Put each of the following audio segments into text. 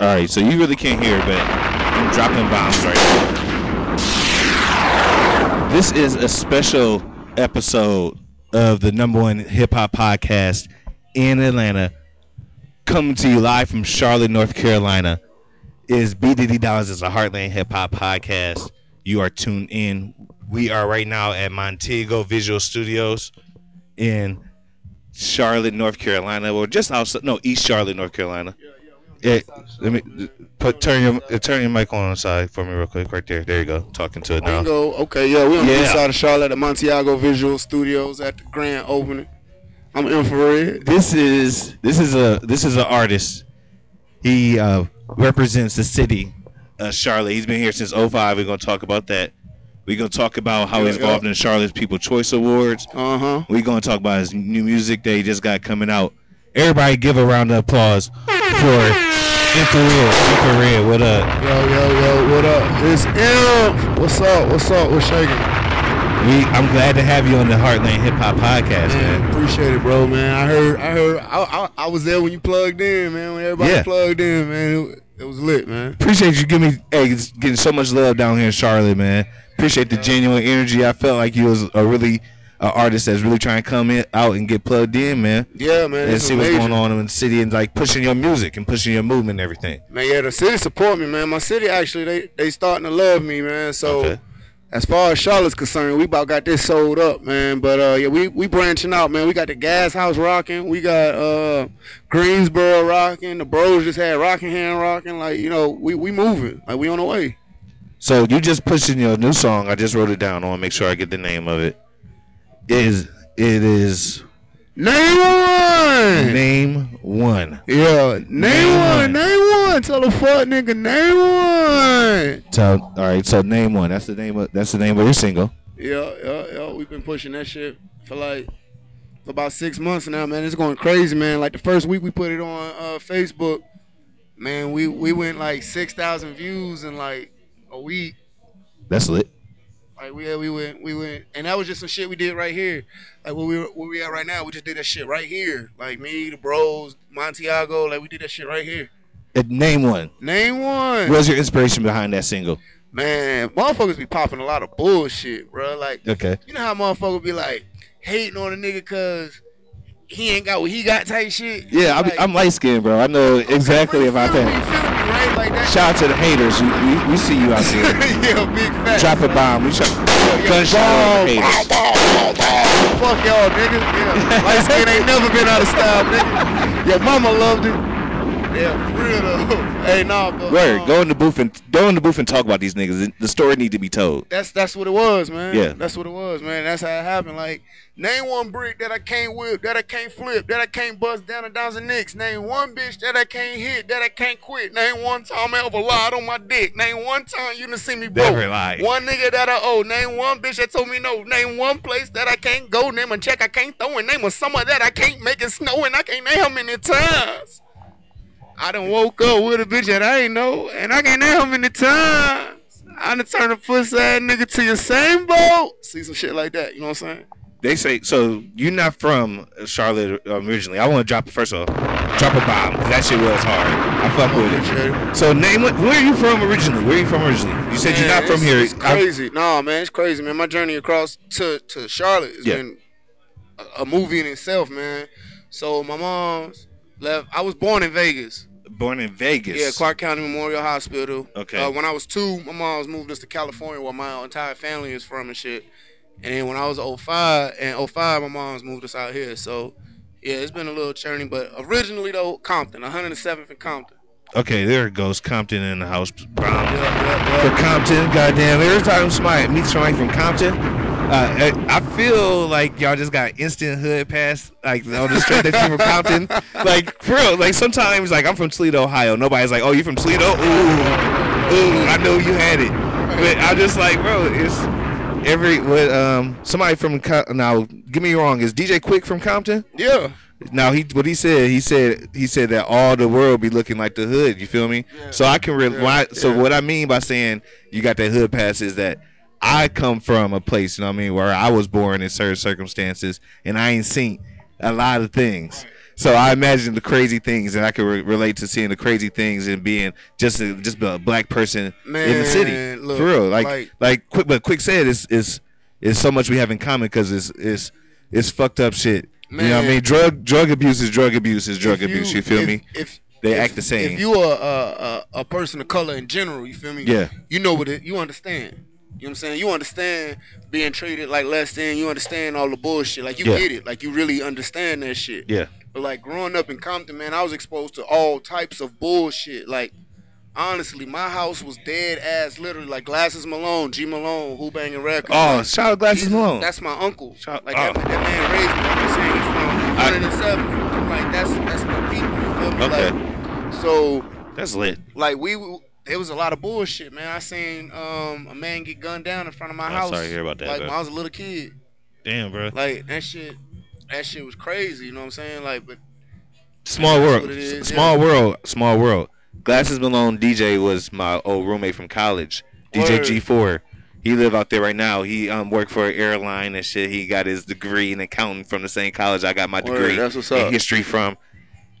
All right, so you really can't hear, but I'm dropping bombs right now. This is a special episode of the number one hip hop podcast in Atlanta, coming to you live from Charlotte, North Carolina. Is B Diddy Dollars is a Heartland hip hop podcast. You are tuned in. We are right now at Montiago Visual Studios in Charlotte, North Carolina, or just outside. No, East Charlotte, North Carolina. Yeah, let me put turn your turn your mic on the side for me real quick, right there. There you go. Talking to it now. Bingo. Okay, yeah, we're on the Yeah. east side of Charlotte at Montiago Visual Studios at the grand opening. I'm infrared. This is this is a this is an artist. He uh, represents the city of Charlotte. He's been here since 05. We're gonna talk about that. We're gonna talk about how Yeah, he's involved yeah. in Charlotte's People Choice Awards. Uh huh. We're gonna talk about his new music that he just got coming out. Everybody, give a round of applause for Infrared. Infrared, what up? Yo, yo, yo, what up? It's Imp. What's up? What's up? What's shaking? We, I'm glad to have you on the Heartland Hip Hop Podcast, Man, man. appreciate it, bro, man. I heard, I heard, I, I, I was there when you plugged in, man. When everybody Yeah. plugged in, man, it, it was lit, man. Appreciate you giving me hey, getting so much love down here in Charlotte, man. Appreciate the genuine energy. I felt like you was a really a artist that's really trying to come in out and get plugged in, man. Yeah, man. And see what's going on in the city and like pushing your music and pushing your movement and everything. Man, yeah, the city support me, man. My city actually, they they starting to love me, man. So. Okay. As far as Charlotte's concerned, we about got this sold up, man. But uh, yeah, we we branching out, man. We got the Gas House rocking. We got uh, Greensboro rocking. The Bros just had Rockingham rocking. Like you know, we we moving. Like we on the way. So you just pushing your new song. I just wrote it down. I want to make sure I get the name of it. Is it is Name one. name one. Yeah, name, Name one. one. Name one. Tell a fuck nigga name one. So all right, so name one. That's the name of that's the name of your single. Yeah, yeah, yeah. We've been pushing that shit for like for about six months now, man. It's going crazy, man. Like the first week we put it on uh, Facebook, man, we we went like six thousand views in like a week. That's lit. Like we we went we went, and that was just some shit we did right here. Like where we were, where we at right now, we just did that shit right here. Like me, the bros, Montiago, like we did that shit right here. Uh, Name one. Name one. What was your inspiration behind that single? Man, motherfuckers be popping a lot of bullshit, bro. Like, Okay. you know how motherfuckers be like hating on a nigga cause he ain't got what he got type shit. Yeah, I'm, I'm light skinned, bro. I know exactly you about feel me, you that. feel me, right? Like that. Shout out to the haters. We, we, we see you out there. yeah, big fat. Drop a bomb. We shot gunshot on the bomb, haters. Fuck y'all, nigga. Yeah, light skin ain't never been out of style, nigga. Your mama loved it. Yeah, for real though. hey, nah, but Word. um, Go in the booth and go in the booth and talk about these niggas. The story need to be told. That's that's what it was, man. Yeah. That's what it was, man. That's how it happened. Like, name one brick that I can't whip, that I can't flip, that I can't bust down and down the nicks. Name one bitch that I can't hit, that I can't quit. Name one time I ever lied on my dick. Name one time you done see me broke. Never lied. One nigga that I owe. Name one bitch that told me no. Name one place that I can't go. Name a check I can't throw. And name a summer that I can't make it snow. And I can't name how many times. I done woke up with a bitch that I ain't know, and I can't name how many times. I done turned a pussy ass nigga to your same boat. See some shit like that, you know what I'm saying? They say so. You're not from Charlotte um, originally. I want to drop first of all, drop a bomb. that shit was hard. I fuck with it. So name what? Where are you from originally? Where are you from originally? You said you're not Man, from here. It's crazy. Nah, man, it's crazy, man. My journey across to to Charlotte has Yeah. been a, a movie in itself, man. So my mom's left. I was born in Vegas. Born in Vegas. Yeah, Clark County Memorial Hospital. Okay. Uh, when I was two, my mom's moved us to California, where my entire family is from and shit. And then when I was 05, and 05, my mom's moved us out here. So, yeah, it's been a little journey. But originally, though, Compton, 107th and Compton. Okay, there it goes. Compton in the house. Bomb. Yeah, yeah, for yeah. Compton. Goddamn, every time somebody meets somebody from Compton, uh, I I feel like y'all just got instant hood pass, like on the strength that you from Compton. Like for real, like sometimes like I'm from Toledo, Ohio. Nobody's like, oh, you from Toledo? Ooh, ooh, I know you had it. But I'm just like, bro, it's every what um somebody from now. Get me wrong, is DJ Quik from Compton? Yeah. Now he what he said he said he said that all the world be looking like the hood. You feel me? Yeah, So I can re- Yeah, why, so yeah. what I mean by saying you got that hood pass is that I come from a place you know what I mean where I was born in certain circumstances and I ain't seen a lot of things. So I imagine the crazy things, and I can re- relate to seeing the crazy things and being just a, just a black person in the city look, for real. Like like- like, quick, but quick said is is is so much we have in common because it's it's it's fucked up shit. You know what I mean? Drug drug abuse is drug abuse is drug abuse. You feel if- me? If They if- act the same. If you are a, a a person of color in general, you feel me? Yeah. You know what it. You understand. You know what I'm saying? You understand being treated like less than. You understand all the bullshit. Like you Yeah. get it. Like you really understand that shit. Yeah. But like growing up in Compton, man, I was exposed to all types of bullshit. Like honestly, my house was dead ass. Literally, like Glasses Malone, G Malone, Hoo Banging Records. Oh, like, shout out Glasses Malone. That's my uncle. Shout- like oh. that, that man raised me. I'm saying he's from 107. Like that's that's my people. You feel me? Okay. Like, so That's lit. like we. There was a lot of bullshit, man. I seen um, a man get gunned down in front of my I'm house. sorry to hear about that, Like bro. when I was a little kid. Damn, bro. Like that shit. That shit was crazy. You know what I'm saying? Like, but Small world. what it is, small world. Small world. Glasses Malone DJ was my old roommate from college. DJ Word. G4. He live out there right now. He um worked for an airline and shit. He got his degree in accounting from the same college I got my Word, degree that's what's in up. history from.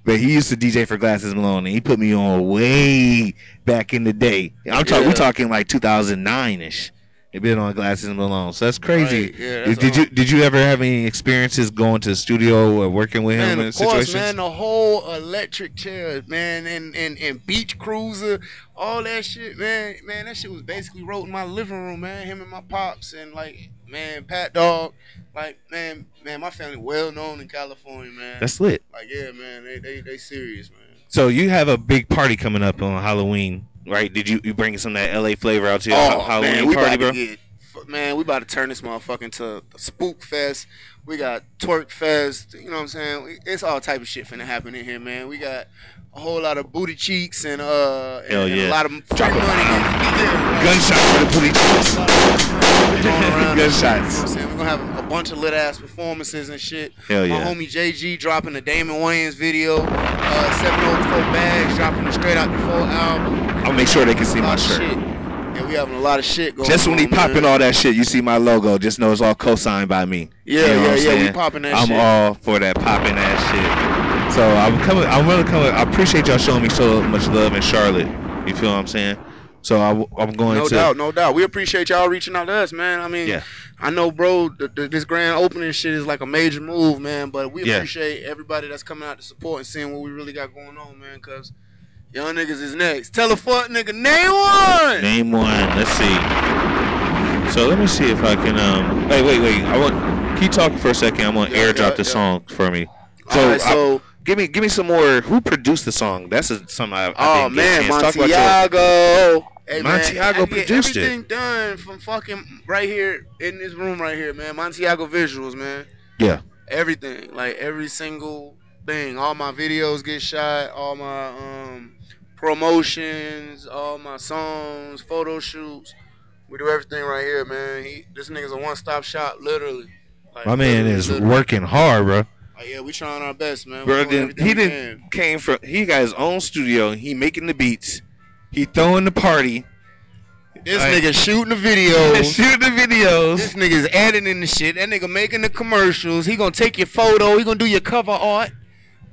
But he used to DJ for Glasses Malone and he put me on way back in the day. I'm talking Yeah. we talking like 2009 ish. They've been on Glasses and Malone. So that's crazy. Right, yeah, did, that's did you did you ever have any experiences going to the studio or working with him man, in of course, situations? man, the whole electric chair, man, and, and and beach cruiser, all that shit, man, man, that shit was basically wrote in my living room, man. Him and my pops, and like, man, Pat Dog, like, man, man, my family well known in California, man. That's lit. like, yeah, man, they they they serious, man. So you have a big party coming up on Halloween, right? Did you you bring some of that LA flavor out to your ha- Halloween Oh, man, we party, about bro? to get, man, we about to turn this motherfucker into a spook fest. We got twerk fest. You know what I'm saying? It's all type of shit finna happen in here, man. We got a whole lot of booty cheeks and uh, and, Hell and a lot of Drop money. Yeah, Gunshots for the booty like, thrown around. You know I'm saying? We're gonna have a bunch of lit ass performances and shit. Hell yeah. My homie JG dropping the Damon Wayans video. Uh, 704 Bags dropping the Straight Out the Four album. I'll make sure they can see my shirt. shit. And we having a lot of shit going Just when he on, man. popping all that shit, you see my logo. Just know it's all co-signed by me. Yeah, You know yeah, yeah, we popping that shit. I'm shit. all for that popping that shit. So I'm coming. I'm really coming. I appreciate y'all showing me so much love in Charlotte. You feel what I'm saying? So I, am going No to. doubt, no doubt. We appreciate y'all reaching out to us, man. I mean, Yeah. I know, bro, th- th- this grand opening shit is like a major move, man. But we Yeah. appreciate everybody that's coming out to support and seeing what we really got going on, man. Cause y'all niggas is next. Tell a fuck nigga, name one. Name one. Let's see. So let me see if I can. Um. Wait, wait, wait. I want. Keep talking for a second. I'm gonna Yeah, airdrop yeah, the song for me. All right, I- so- give me, give me some more. Who produced the song? That's a, something I. I Oh didn't get a man, chance. Talk Montiago. Hey, Montiago I get produced it. everything done from fucking right here in this room right here, man. Montiago visuals, man. Yeah. everything like every single thing all my videos get shot all my um promotions all my songs photo shoots we do everything right here man he this nigga's a one-stop shop literally like, My man literally, is literally. working hard, bro. Like, yeah we trying our best man Bro, then he didn't came from. He got his own studio. He making the beats. He throwing the party. this Like- nigga shooting the videos Shooting the videos. this nigga's editing the shit that nigga making the commercials he gonna take your photo he gonna do your cover art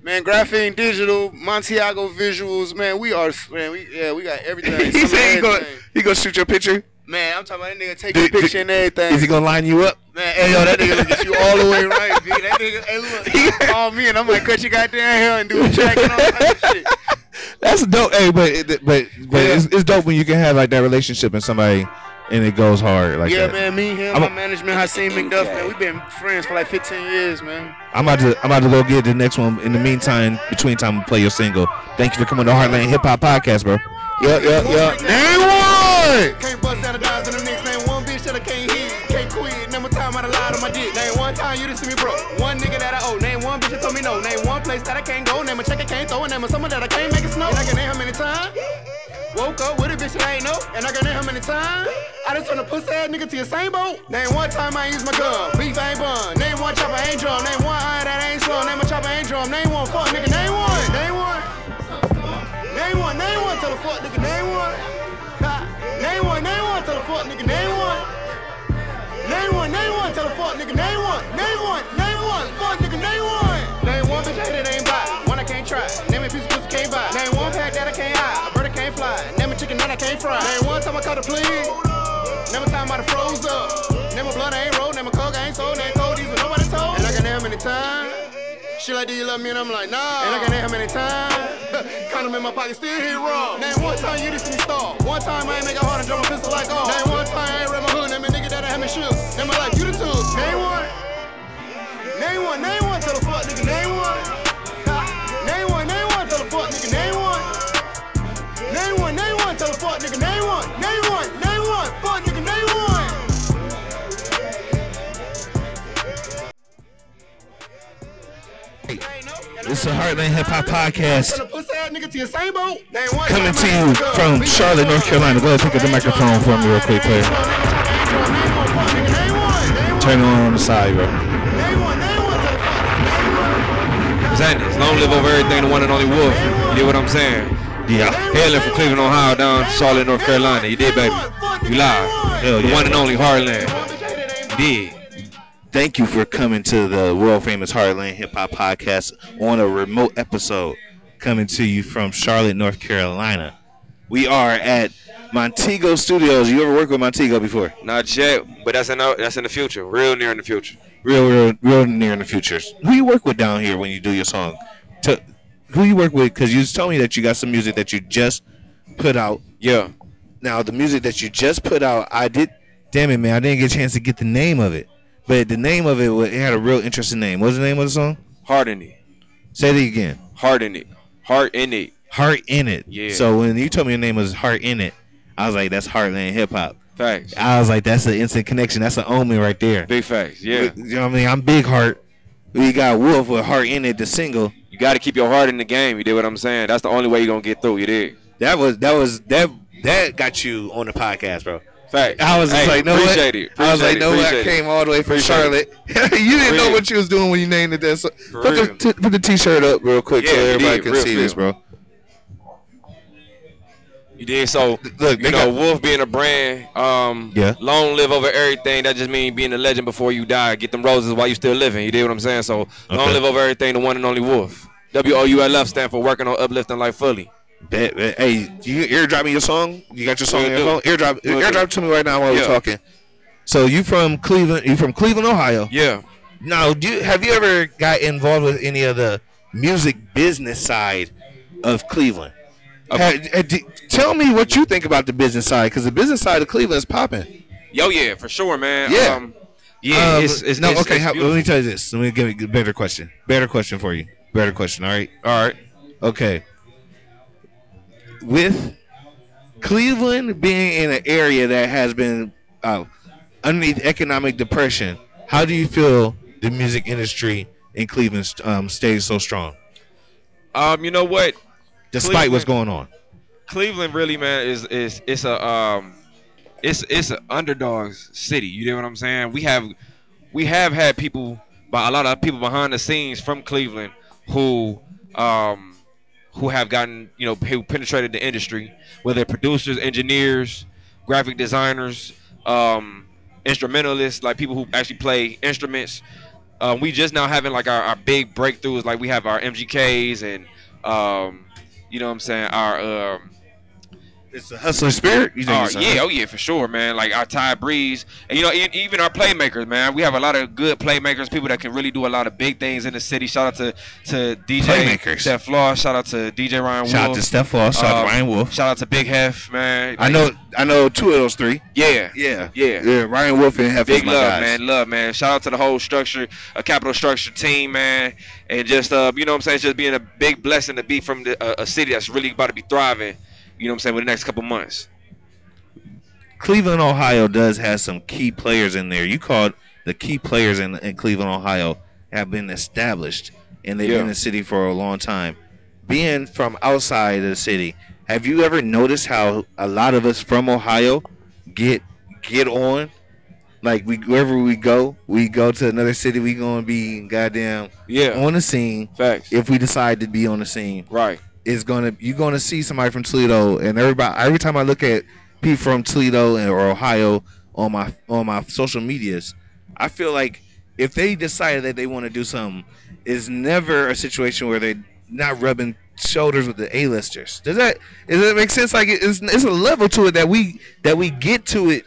Man, Graphene Digital, Montiago Visuals, man, we are, man, we, yeah, we got everything. he said he gonna he gonna shoot your picture. Man, I'm talking about that nigga Did- your picture and everything. Is he gonna line you up? man, hey, yo, that nigga look at you all the way right, B. That nigga, hey, look, he call me and I'm like, cut your goddamn hair and do a track and all that shit. That's dope. Hey, but it- but but Yeah. it's, it's dope when you can have like that relationship and somebody and it goes hard like yeah, that. man, me, him, I'm my a- management, Hakeem McDuff, man, we've been friends for like 15 years, man. I'm about to I'm about to go get the next one. In the meantime, between time, play your single. Thank you for coming to Heartland Hip Hop Podcast, bro. Yeah, yeah, yeah. Name one! Can't bust down the dimes in the mix. Name one bitch that I can't hit. Can't quit. Number time I done lied on my dick. Name one time you done see me broke. One nigga that I owe. Name one bitch that told me no. Name one place that I can't go. Name a check I can't throw. Name a someone that I can't make it snow. And I can name how many times. Woke up with a bitch that I ain't know. And I can name how many times. I just turn a pussy ass nigga to your same boat. Name one time I use my gun. Beef ain't bun. Name one chopper ain't drum. Name one iron that ain't slow. Name a chopper ain't drum. Name one fuck nigga. Name one. one. Tell a fuck nigga, name one. Name one. Name one. Fuck nigga, name one. Name one bitch that it ain't buy. One I can't try. Name a piece of pussy can't buy. Name one pack that I can't hide. A bird I can't fly. Name a chicken that I can't fry. Name one time I caught a plea. Name a time I done froze up. Name a blood I ain't rolled. Name a coke I ain't sold. Name cold these nobody told. And I can name many times. She like, do you love me? And I'm like, nah. And I can name how many times. Condom in my pocket, still hit wrong. Name one time you just see me stall. One time I ain't make a hard and drum a pistol like all. Name one time I ain't read my hood, name a nigga that I haven't shoot. Name my life, you the tools. Name one. Name one, name one, tell the fuck nigga, name one. Name one, name one, tell the fuck nigga, name one. Name one, name one, tell the fuck nigga, name one. Name one, name one, fuck nigga, name one. It's a Heartland Hip Hop Podcast Tell the pussy ass nigga to your same boat. Name one coming to you from. Charlotte, North Carolina. Go ahead, pick up the microphone for me real quick, player. Name one, fuck nigga, name one, name one. Turn on on the side, bro. Name one, name one, tell the fuck nigga, name one. Sanders, long live over everything, the one and only Wolf. You get what I'm saying? Yeah. Hailing from Cleveland, Ohio, down to Charlotte, North Carolina. You did, baby. You live. Hell The yeah. one and only Heartland. You did. Thank you for coming to the world famous Heartland Hip Hop Podcast on a remote episode coming to you from Charlotte, North Carolina. We are at Montiago Studios. You ever worked with Montiago before? Not yet, but that's in the, that's in the future, real near in the future. Real, real, real near in the future. Who you work with down here when you do your song? To, who you work with? Because you just told me that you got some music that you just put out. Yeah. Now the music that you just put out, I did. Damn it, man! I didn't get a chance to get the name of it, but the name of it, it had a real interesting name. What's the name of the song? Heart in it. Say it again. Heart in it. Heart in it. Heart in it. Yeah. So when you told me your name was Heart in it, I was like, that's Heartland Hip Hop. Facts. I was like, that's an instant connection. That's an omen right there. Big facts. Yeah. You know what I mean? I'm Big Heart. We got Wolf with Heart in it, the single. You got to keep your heart in the game. You did what I'm saying? That's the only way you're going to get through. You did. That was that was that that got you on the podcast, bro. Facts. I was just Hey, like, no, what? appreciate it. I was like, no, it. I it. came all the way from Appreciate Charlotte. you didn't know what you was doing when you named it that. So put the t- put the t-shirt up real quick Yeah, so everybody did. can see this, bro. You did so. Look, you know, got- Wolf being a brand. Um, Yeah. Long live over everything. That just means being a legend before you die. Get them roses while you still living. You did what I'm saying. So long Okay. live over everything. The one and only Wolf. W O U L F stand for working on uplifting life fully. Bet, bet. Hey, you airdrop me your song? You got your song in your phone? do. Airdrop, Will it to me right now while we're Yeah. talking. So you from Cleveland? You from Cleveland, Ohio? Yeah. Now, do you, have you ever got involved with any of the music business side of Cleveland? Of- Ha- ha- d- tell me what you think about the business side, because the business side of Cleveland is popping. Yo, yeah, for sure, man. Yeah. Um, yeah. Um, it's, it's no. it's- okay, it's how, let me tell you this. Let me give you a better question. Better question for you. Better question. All right. All right. Okay. With Cleveland being in an area that has been uh, underneath economic depression, how do you feel the music industry in Cleveland um, stays so strong, Um, you know what? Despite what's going on? Cleveland really, man, is is it's a um, it's it's an underdogs city. You know what I'm saying? We have we have had people, but a lot of people behind the scenes from Cleveland who um who have gotten you know who penetrated the industry, whether producers, engineers, graphic designers, um, instrumentalists, like people who actually play instruments. Um, we just now having like our, our big breakthroughs, like we have our MGKs and um, you know what I'm saying, our um, It's a hustling spirit. You think uh, yeah, oh yeah, for sure, man. Like our Ty Breeze, and you know, e- even our playmakers, man. We have a lot of good playmakers, people that can really do a lot of big things in the city. Shout out to to DJ Playmakers. Steph Flaw. Shout out to DJ Ryan. Wolf. Shout out to Steph Foss. Shout out to Um, Ryan Wolf. Shout out to Big Hef, man. I know. I know two of those three. Yeah, Yeah. Yeah. Yeah. Ryan Wolf and Hef Big love, guys. man. Love, man. Shout out to the whole structure, a capital structure team, man. And just, uh, you know what I'm saying? It's just being a big blessing to be from the, uh, a city that's really about to be thriving, you know what I'm saying, with the next couple months. Cleveland, Ohio does have some key players in there. You called the key players in, in Cleveland, Ohio have been established and they've Yeah. been in the city for a long time. Being from outside of the city, have you ever noticed how a lot of us from Ohio get get on? Like we wherever we go, we go to another city, we gonna be goddamn Yeah. on the scene. Facts. If we decide to be on the scene, Right. Is gonna you're gonna see somebody from Toledo, and everybody every time I look at people from Toledo or Ohio on my on my social medias, I feel like if they decided that they want to do something, it's never a situation where they're not rubbing shoulders with the A-listers. Does that does that make sense? Like it's it's a level to it that we that we get to it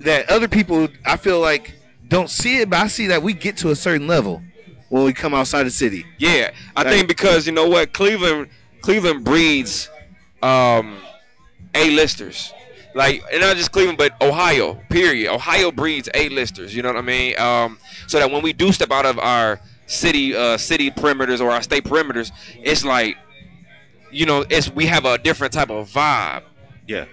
that other people I feel like don't see it, but I see that we get to a certain level when we come outside the city. Yeah, I Right. think because you know what, Cleveland, Cleveland breeds um, A-listers. Like, and not just Cleveland, but Ohio. Period. Ohio breeds A-listers. You know what I mean? Um, so that when we do step out of our city, uh, city perimeters or our state perimeters, it's like, you know, it's we have a different type of vibe. Yeah.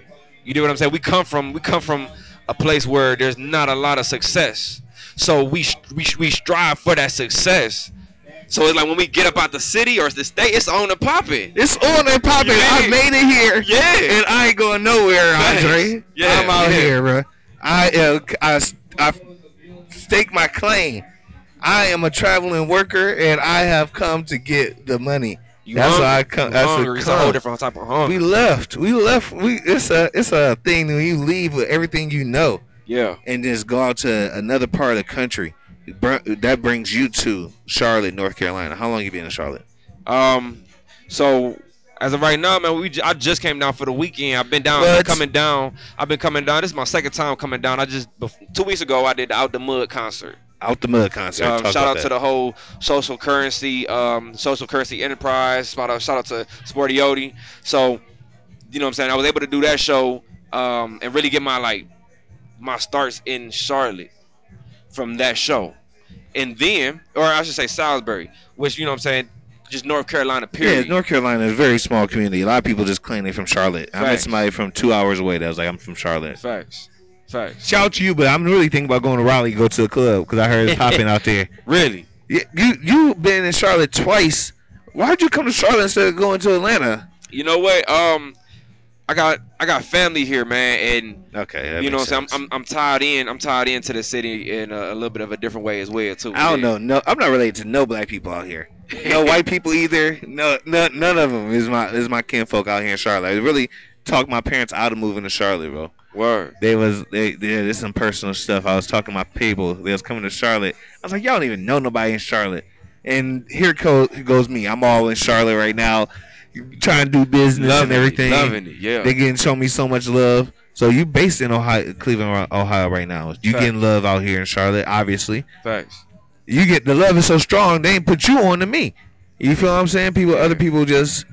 You know what I'm saying? We come from we come from a place where there's not a lot of success, so we we we strive for that success. So it's like when we get up out the city or the state, it's on and popping. It's on and popping. You I made it here. Yeah. And I ain't going nowhere, Thanks. Andre. Yeah, I'm out yeah. here, bro. I, uh, I, I stake my claim. I am a traveling worker, and I have come to get the money. You that's hungry, why I come. That's hungry. It's a whole different type of hunger. We left. We left. We it's a it's a thing when you leave with everything you know yeah, and just go out to another part of the country. That brings you to Charlotte, North Carolina. How long you been in Charlotte? Um, so as of right now, man, we j- I just came down for the weekend. I've been down, been coming down. I've been coming down. This is my second time coming down. I just bef- two weeks ago I did the Out the Mud concert. Out the mud concert. Um, shout out that. to the whole social currency, um, social currency enterprise. Shout out, shout out to Sporty Yodi. So, you know what I'm saying? I was able to do that show um, and really get my like my starts in Charlotte from that show, and then, or I should say Salisbury, which you know what I'm saying, just North Carolina. Period. Yeah, North Carolina is a very small community. A lot of people just claim they're from Charlotte. I met somebody from two hours away that was like, I'm from Charlotte. Facts. Facts. Shout out to you, but I'm really thinking about going to Raleigh go to a club because I heard it's popping out there. Really? You, you you been in Charlotte twice. Why'd you come to Charlotte instead of going to Atlanta? You know what? Um, I got I got family here, man, and Okay, you know what I'm? I'm, I'm tied in. I'm tied into the city in a, a little bit of a different way as well too. I don't know. No, I'm not related to no black people out here. No white people either. No, no, none of them is my is my kinfolk out here in Charlotte. I really talked my parents out of moving to Charlotte, bro. Word. They was they, they there's some personal stuff. I was talking to my people. They was coming to Charlotte. I was like, y'all don't even know nobody in Charlotte. And here co- goes me. I'm all in Charlotte right now, trying to do business Loving and it, everything. loving it, yeah. They getting show me so much love. So you based in Ohio, Cleveland, Ohio right now. You Fact. getting love out here in Charlotte, obviously. Facts. You get the love is so strong. They ain't put you on to me. You feel what I'm saying? People, other people just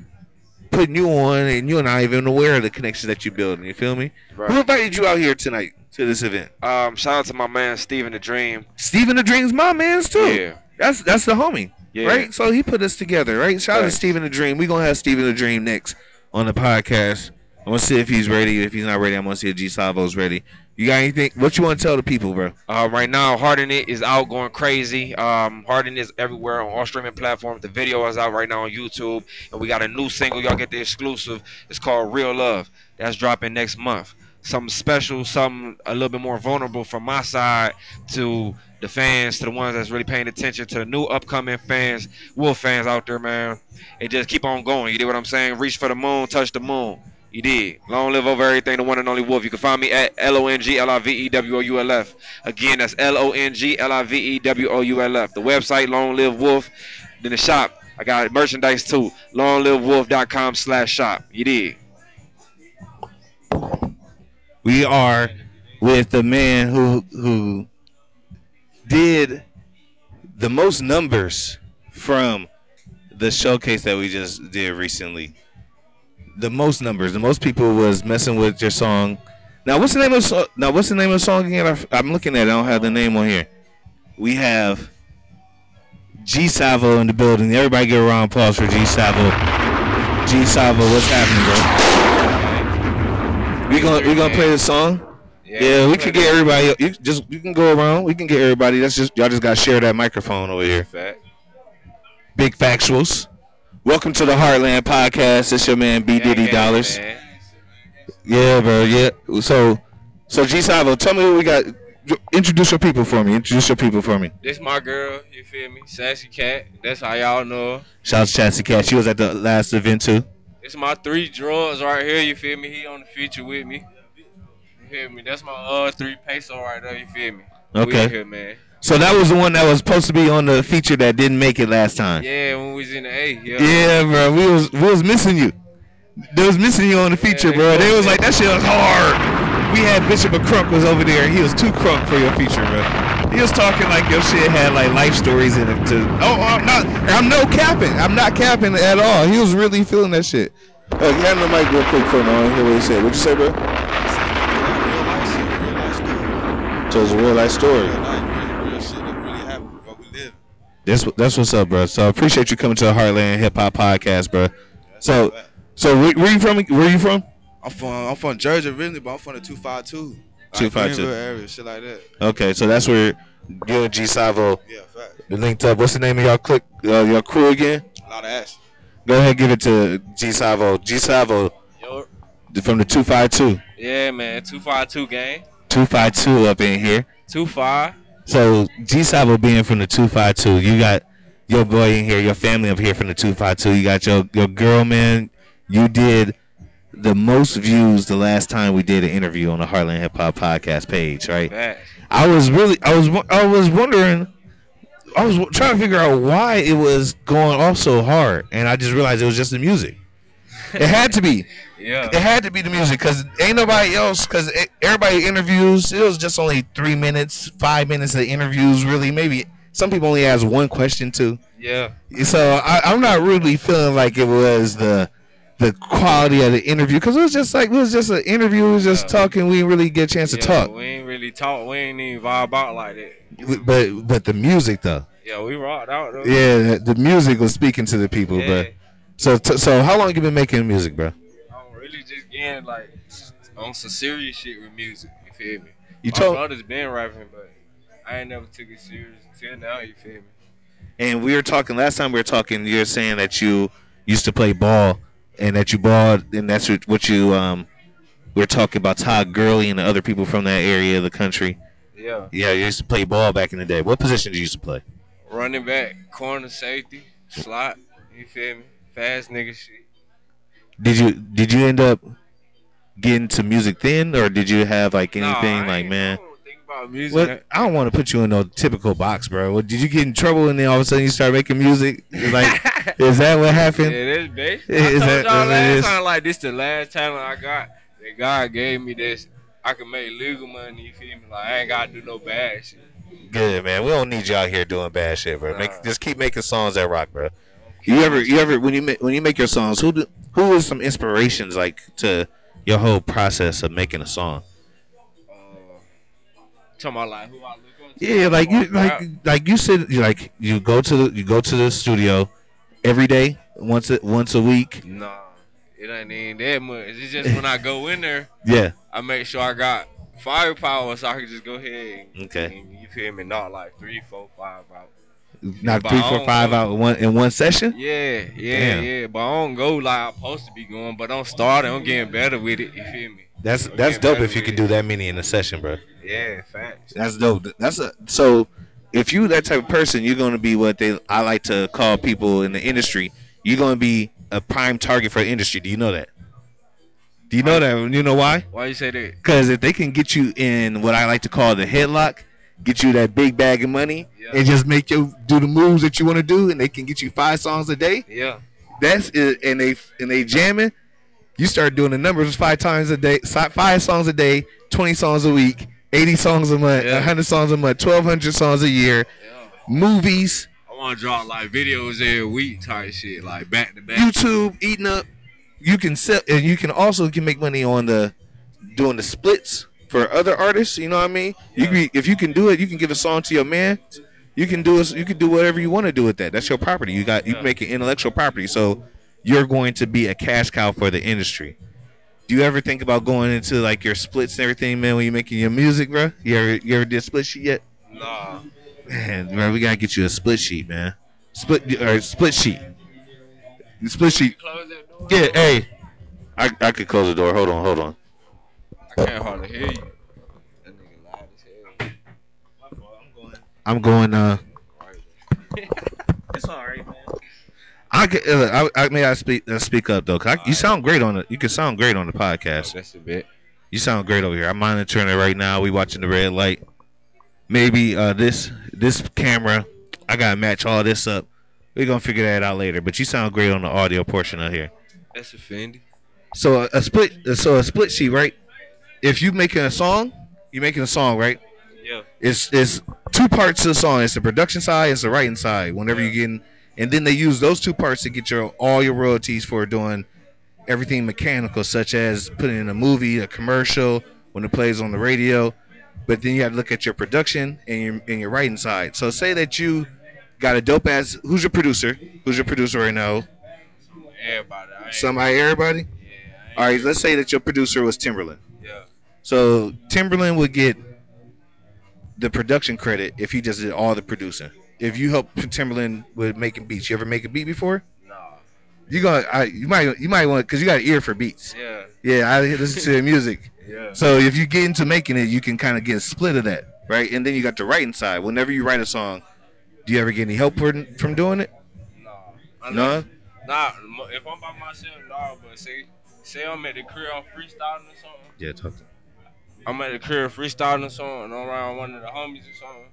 putting you on, and you're not even aware of the connections that you're building. You feel me? Right. Who invited you out here tonight to this event? Um, shout out to my man Steven the Dream. Steven the Dream's my man's too. Yeah. That's that's the homie. Yeah. Right? So he put us together, right? Shout out to Right. Steven the Dream. We're gonna have Steven the Dream next on the podcast. I'm gonna see if he's ready. If he's not ready, I'm gonna see if G Savo's ready. You got anything what you wanna tell the people, bro? Uh, right now, Harden It is out going crazy. Um, Harden is everywhere on all streaming platforms. The video is out right now on YouTube, and we got a new single. Y'all get the exclusive. It's called Real Love. That's dropping next month. Something special, something a little bit more vulnerable from my side to the fans, to the ones that's really paying attention, to the new upcoming fans, Wolf fans out there, man. And just keep on going. You did what I'm saying? Reach for the moon, touch the moon. You did. Long live over everything, the one and only Wolf. You can find me at L O N G L I V E W O U L F. Again, that's L O N G L I V E W O U L F. The website, Long Live Wolf. Then the shop, I got merchandise too. LongLiveWolf.com slash shop. You did. We are with the man who who did the most numbers from the showcase that we just did recently. The most numbers, the most people was messing with your song. Now, what's the name of now? What's the name of the song again? I'm looking at. it. I don't have the name on here. We have G Savo in the building. Everybody, give a round of applause for G Savo. G Savo, what's happening, bro? We gonna we gonna play the song. Yeah, we can get everybody. You just you can go around. We can get everybody. That's just y'all just gotta share that microphone over here. Fact. Big factuals. Welcome to the Heartland Podcast. It's your man B Diddy Dollars. Yeah, bro. Yeah. So, so G Savo, tell me what we got. Introduce your people for me. Introduce your people for me. This my girl, you feel me? Sassy Cat. That's how y'all know her. Shout out to Sassy Cat. She was at the last event too. It's my three drawers right here, you feel me? He on the feature with me. You feel me? That's my uh three peso right there, you feel me? Okay. here, man. So that was the one that was supposed to be on the feature that didn't make it last time. Yeah, when we was in the A. Yeah. Yeah, bro. We was we was missing you. They was missing you on the feature, Yeah, bro. they They was was. like that shit was hard. We had Bishop McCrunk was over there. He was too crunk for your feature, bro. He was talking like your shit had like life stories in it too. Oh, I'm not. I'm no capping. I'm not capping at all. He was really feeling that shit. Uh, hand the mic real quick for no one hear what he said. What'd you say, bro? Real life shit, real life story. So it's a real life story. Real life, real, real shit that really happened. What we live. That's that's what's up, bro. So I appreciate you coming to the Heartland Hip Hop Podcast, bro. So so where, where you from? Where you from? I'm from I'm from Jersey originally, but I'm from the 252. 252. Area, shit like that. Okay, so that's where you and G Savo Yeah, fact. linked up. What's the name of y'all click uh, your crew again? A lot of action. Go ahead, and give it to G Savo. G Savo Yo, from the two five two. yeah, man. Two five two gang. Two five two up in here. Two five. So G Savo being from the two five two, you got your boy in here, your family up here from the two five two. You got your your girl, man. You did the most views the last time we did an interview on the Heartland Hip Hop Podcast page, right? I was really, I was, I was wondering, I was trying to figure out why it was going off so hard, and I just realized it was just the music. It had to be. Yeah. It had to be the music because ain't nobody else. Because everybody interviews. It was just only three minutes, five minutes of interviews. Really, maybe some people only ask one question too. Yeah. So I, I'm not really feeling like it was the the quality of the interview because it was just like it was just an interview. We was just Yeah. talking. We didn't really get a chance to talk. We ain't really talk. We ain't even vibe out like that. But but the music though. Yeah, we rocked out though. Yeah, the music was speaking to the people, Yeah. bro. So, t- so how long you been making music, bro? I'm really just getting like on some serious shit with music. You feel me? You My told, brother's been rapping, but I ain't never took it serious until now. You feel me? and we were talking last time. We were talking. You're saying that you used to play ball, and that you balled, and that's what- what you um. We were talking about Todd Gurley and the other people from that area of the country. Yeah. Yeah, you used to play ball back in the day. What position did you used to play? Running back, corner, safety, slot. You feel me? Fast nigga shit. Did you did you end up getting to music then, or did you have like anything I like man? I don't think about music. What I don't want to put you in no typical box, bro. What, did you get in trouble and then all of a sudden you start making music? Like, is that what happened? this bitch. I Is told that- y'all last time like this the last talent I got. That God gave me this. I can make legal money. You feel me? Like I ain't gotta do no bad shit. Good man. We don't need y'all here doing bad shit, bro. Make, Nah. just keep making songs that rock, bro. You ever, you ever, when you make, when you make your songs, who do, who is some inspirations like to your whole process of making a song? Uh, talking about like who I look to. Yeah, like you, like, like you said, like you go to the, you go to the studio every day, once a, once a week. rap. Nah, it ain't even that much. It's just when I go in there, Yeah. I make sure I got firepower so I can just go ahead. And, Okay. and you feel me? Not like three, four, five out. Knock But three, four, five out in one in one session. Yeah, yeah, Damn. yeah. But I don't go like I'm supposed to be going. But I'm starting. I'm getting better with it. You feel me? That's I'm that's dope if you can do that many in a session, bro. Yeah, facts. That's dope. That's a so. If you that type of person, you're gonna be what they I like to call people in the industry. You're gonna be a prime target for the industry. Do you know that? Do you know that? You know why? Why you say that? Because if they can get you in what I like to call the headlock, get you that big bag of money, Yeah. and just make you do the moves that you want to do, and they can get you five songs a day. Yeah. That's it, and they and they jamming. You start doing the numbers five times a day, five songs a day, twenty songs a week, eighty songs a month, Yeah. hundred songs a month, twelve hundred songs a year, Yeah. movies, I want to draw like videos every week type shit, like back to back. YouTube, eating up. You can sell, and you can also can make money on the doing the splits for other artists. You know what I mean? You can, if you can do it, you can give a song to your man. You can do it. You can do whatever you want to do with that. That's your property. You got you make it intellectual property. So you're going to be a cash cow for the industry. Do you ever think about going into like your splits and everything, man? When you're making your music, bro? You ever you ever did split sheet yet? Nah. Man, bro, we gotta get you a split sheet, man. Split or split sheet. Split sheet. Close that door. Yeah, hey. I I could close the door. Hold on, hold on. I can't hardly hear you. That nigga loud as hell. My fault. I'm going. I'm going. Uh, It's all right, man. I could. Uh, I, I may I speak uh, speak up though. 'cause I, you sound great on the You can sound great on the podcast. That's a bit. You sound great over here. I'm monitoring it right now. We watching the red light. maybe uh, this this camera. I gotta match all this up. We're gonna figure that out later. But you sound great on the audio portion of here. That's offending. So a, a split, so a split sheet, right? If you making a song, you're making a song, right? Yeah. It's it's two parts to the song. It's the production side, it's the writing side. Whenever you're getting, and then they use those two parts to get your all your royalties for doing everything mechanical, such as putting in a movie, a commercial, when it plays on the radio. But then you have to look at your production and your and your writing side. So say that you got a dope ass. Who's your producer? Who's your producer right now? Everybody. Somebody, everybody. yeah, All right, let's say that your producer was Timbaland. So Timbaland would get the production credit if he just did all the producing. If you help Timbaland with making beats, you ever make a beat before? Nah. You gonna, I, you might, you might want because you got an ear for beats. Yeah. Yeah, I listen to the music. Yeah. So if you get into making it, you can kind of get a split of that, right? And then you got the writing side. Whenever you write a song, do you ever get any help from doing it? Nah. I No. Nah. If I'm by myself, nah. But say, say I'm at the crib, I'm freestyling or something. Yeah, talk to. I'm at the crib freestyling or something, and I'm around one of the homies or something.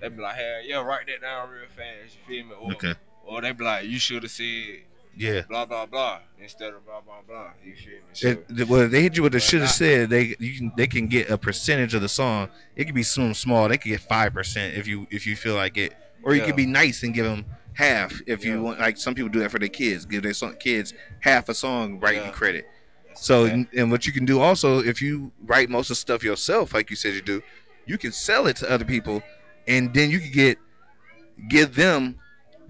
They be like, "Hey, yeah, write that down real fast." You feel me? Or, Okay. Or they be like, "You should have said Yeah. blah blah blah instead of blah blah blah." You feel me? So, It, well, they hit you with the should have said. They you can they can get a percentage of the song. It could be some small. They could get five percent if you if you feel like it, or you Yeah. could be nice and give them half if you want. Like some people do that for their kids, give their son, kids half a song writing Yeah. credit. So that. and, what you can do also if you write most of the stuff yourself, like you said you do, you can sell it to other people, and then you can get give them.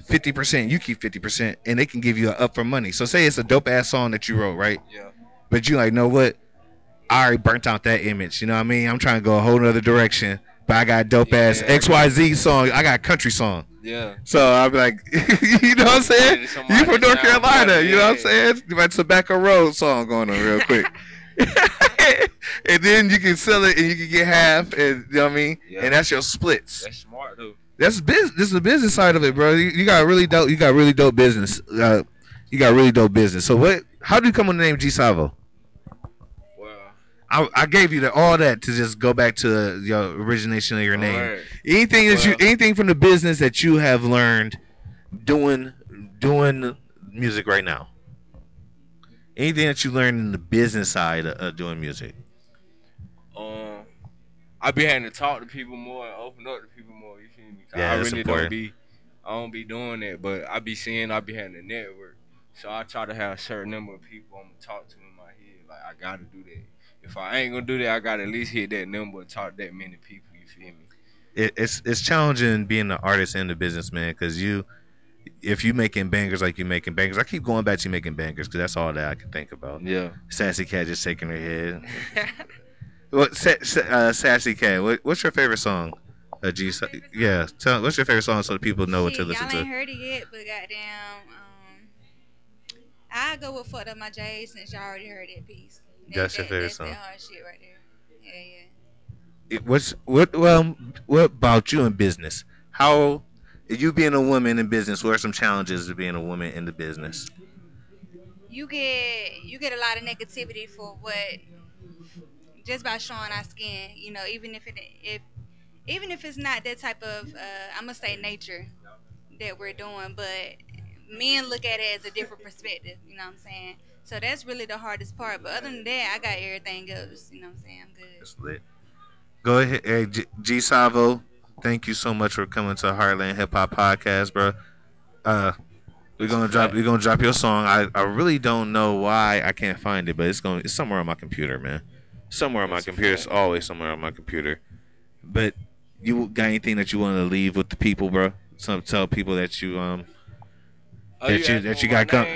Fifty percent, you keep fifty percent, and they can give you a up for money. So, say it's a dope ass song that you wrote, right? yeah, But you like, know what? I already burnt out that image. You know what I mean? I'm trying to go a whole other direction. But I got dope ass Yeah. XYZ song. I got a country song. Yeah. So I'm like, you know what I'm saying? You from North Carolina. better, You know what I'm saying? You got Tobacco Road song going on real quick. and then you can sell it and you can get half. And you know what I mean? Yeah. And that's your splits. That's smart though. That's business. This is the business side of it, bro. You, you got really dope. You got really dope business. Uh, you got really dope business. So what? How do you come with the name G Savo? I, I gave you the, all that to just go back to your origination of your name. Alright. Anything that you, anything from the business that you have learned doing, doing music right now. Anything that you learned in the business side of, of doing music. um, I be having to talk to people more and open up to people more. You feel me? Yeah, I really important. don't be, I don't be doing that. But I be seeing, I be having to network. So I try to have a certain number of people I'm gonna talk to in my head. Like I gotta do that. If I ain't gonna do that, I gotta at least hit that number and talk that many people. You feel me? It, it's it's challenging being an artist and a businessman because you, if you making bangers like you making bangers, I keep going back to you making bangers because that's all that I can think about. Yeah. Sassy cat just shaking her head. What sa- sa- uh, Sassy cat? What, what's your favorite song? Uh, G, yeah. Tell, what's your favorite song so the people know what to Shit, listen y'all ain't to? heard it yet, but goddamn, um, I go with "Fucked Up My J" since y'all already heard that piece. That- That's your favorite that's song. That hard shit right there. Yeah, yeah. It- What's what? Well, what about you in business? How you being a woman in business? What are some challenges of being a woman in the business? You get you get a lot of negativity for what just by showing our skin. You know, even if it if even if it's not that type of uh, I'm gonna say nature that we're doing, but men look at it as a different perspective. You know what I'm saying? So that's really the hardest part. But other than that, I got everything else. You know what I'm saying? I'm good. It's lit. Go ahead, hey, G, G Savo. Thank you so much for coming to Heartland Hip Hop Podcast, bro. Uh, we're gonna drop. We're gonna drop your song. I, I really don't know why I can't find it, but it's going. It's somewhere on my computer, man. Somewhere on my computer. It's always somewhere on my computer. But you got anything that you want to leave with the people, bro? Some tell people that you um. Oh, That you- asked that you got come.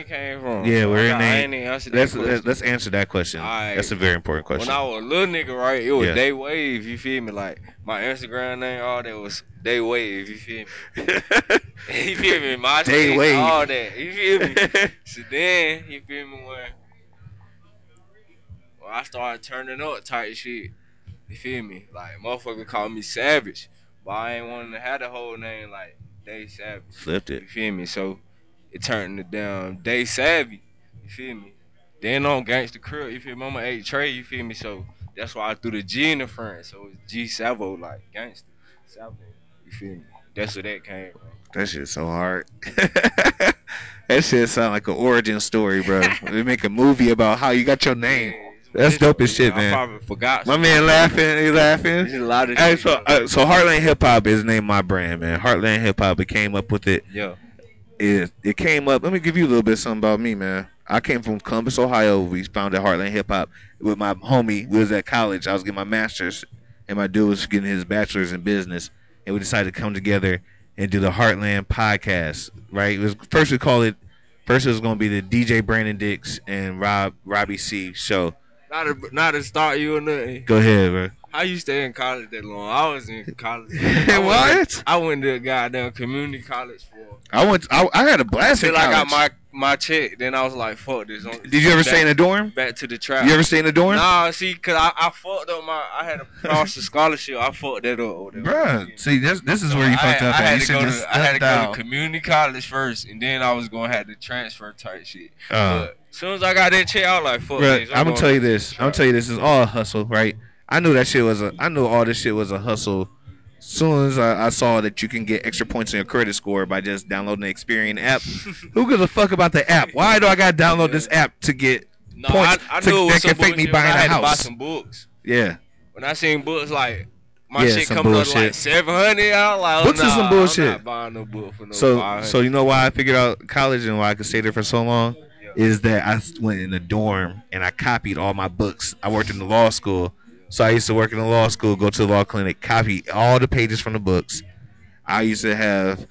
from. Yeah, where your name- ain't even answered that Let's let's answer that question. Alright. That's a very important question. When I was a little nigga, right, it was Yeah. Day Wave. You feel me? Like my Instagram name, all that was Day Wave. You feel me? you feel me? My Day Wave. all that. You feel me? so then, you feel me? When when I started turning up type shit, you feel me? Like motherfucker called me Savage, but I ain't wanting to have the whole name like Day Savage. Flipped it. You feel me? So it turned it damn Day Savvy. You feel me? Then on Gangsta Crew, you feel me? I'm a eight Trey, you feel me? So that's why I threw the G in the front. So it's G Savo like gangster. Savo, You feel me? That's where that came from. That shit's so hard. that shit sound like an origin story, bro. they make a movie about how you got your name. That's dope as shit, I man. probably forgot. My man laughing, he laughing. There's a lot of Hey, shit so uh, so Heartland Hip Hop is named my brand, man. Heartland Hip Hop. It came up with it. yeah. It it came up. Let me give you a little bit something about me, man. I came from Columbus, Ohio. We founded Heartland Hip Hop with my homie. We was at college. I was getting my master's, and my dude was getting his bachelor's in business. And we decided to come together and do the Heartland podcast. Right? It was first we called it. First it was going to be the DJ Brandon Dix and Rob Robbie C show. Not to, not to start you or nothing. Go ahead, bro. How you stay in college that long? I was in college. What? I went to a goddamn community college for. I went. I, I had a blast in Till I got my my check, then I was like, "Fuck this." Did you ever stay in a dorm? back to the trap? You ever stay in a dorm? Nah, see, cause I, I fucked up my I had a Foster scholarship. I fucked that up. Bruh, see this this is where you I, fucked up I had to go to I had to go to community college first, and then I was gonna have to transfer type shit. Uh, but as soon as I got that check, I was like, "Fuck bruh, this." I'm gonna tell you this. I'm gonna tell you this is all a hustle, right? I knew that shit was a. I knew all this shit was a hustle. Soon as I, I saw that you can get extra points in your credit score by just downloading the Experian app, who gives a fuck about the app? Why do I gotta download this app to get No, points I, I to- knew it was that can fake me buying a to buy house? some books. Yeah, When I seen books like my Yeah, shit some coming up like seven hundred, I was like, oh, Books is nah, some I'm bullshit. not buying no book for no So 500. so you know why I figured out college and why I could stay there for so long is that I went in the dorm and I copied all my books. I worked in the law school, so I used to work in the law school, go to the law clinic, copy all the pages from the books. I used to have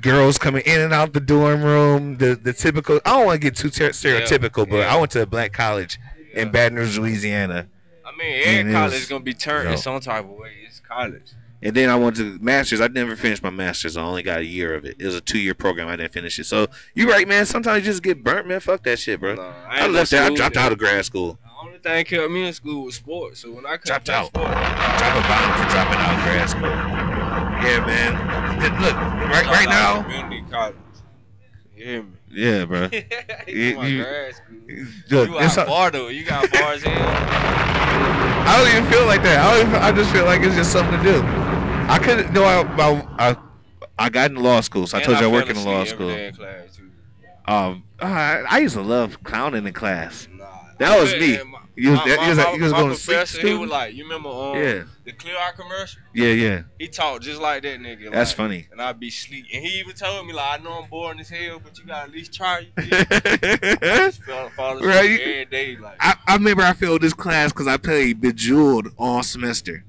girls coming in and out the dorm room. The the typical. I don't want to get too ter- stereotypical, but yeah. I went to a black college in Baton Rouge, Louisiana. I mean, every college is gonna be turned in some type of way. It's college. And then I went to masters. I never finished my masters. I only got a year of it. It was a two year program. I didn't finish it. So you're right, man. Sometimes you just get burnt, man. Fuck that shit, bro. I, no left that. I dropped out of grad school. The only thing kept me in school was sports. So when I Dropped out. sports, Drop a bomb for dropping out of grad school. Yeah, man. Look, right, right now. community college. You hear me? Yeah, bro. you, You- you- grad school. Look, you a- far though. You got bars in. I don't even feel like that. I, don't even, I just feel like it's just something to do. I could no. I, I I I got into law school, so I And told you I work in law school. in. Um, I, I used to love clowning in class. Nah. That was me. my- You was, my- you was, you was my going to professor, He was like, you remember um, Yeah. the Clear Eye commercial? Yeah, yeah. He talked just like that nigga. That's like, funny. And I'd be sleep. And he even told me like, I know I'm boring as hell, but you gotta at least try. You feel me? I fall asleep Right. every day. Like, I, I remember I failed this class because I played Bejeweled all semester.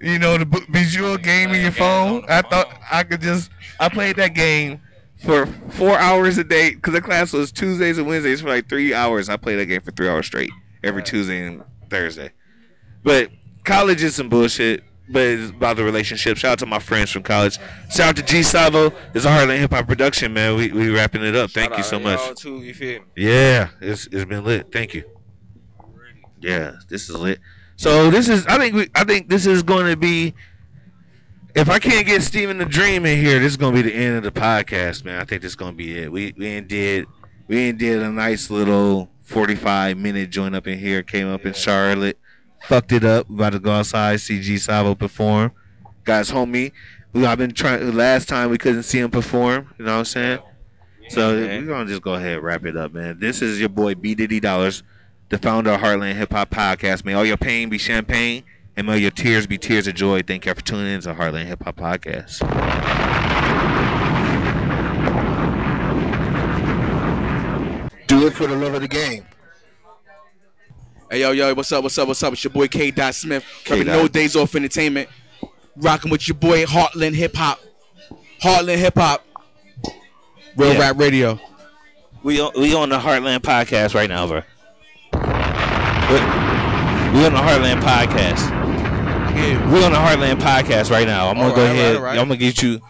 You know the Be- Bejeweled game in your phone. I thought. I could just. I played that game for four hours a day because the class was Tuesdays and Wednesdays for like three hours. I played that game for three hours straight every Tuesday and Thursday. But college is some bullshit. But it's about the relationship. Shout out to my friends from college. Shout out to G Savo. It's a Heartland Hip Hop production, man. We we wrapping it up. Thank shout you out so much. Too, you? Yeah, it's it's been lit. Thank you. Yeah, this is lit. So this is I think we I think this is going to be if I can't get Steven the Dream in here, this is going to be the end of the podcast, man. I think this is going to be it. We we did we did a nice little 45 minute joint up in here. Came up in Charlotte, fucked it up. About to go outside, see G Savo perform. Guys, homie, we I've been trying. Last time we couldn't see him perform. You know what I'm saying? So we're gonna just go ahead and wrap it up, man. This is your boy B Diddy Dollars, the founder of Heartland Hip Hop Podcast. May all your pain be champagne, and may your tears be tears of joy. Thank you for tuning in to Heartland Hip Hop Podcast. Do it for the love of the game. Hey yo yo, what's up? What's up? What's up? It's your boy K. Dot Smith. K. No Days Off Entertainment. Rocking with your boy Heartland Hip Hop. Heartland Hip Hop. Real Yeah. Rap Radio. We on, we on the Heartland Podcast right now, bro. We, we on the Heartland Podcast. Yeah. We on the Heartland Podcast right now. I'm gonna All go ahead. right, all right. I'm gonna get you.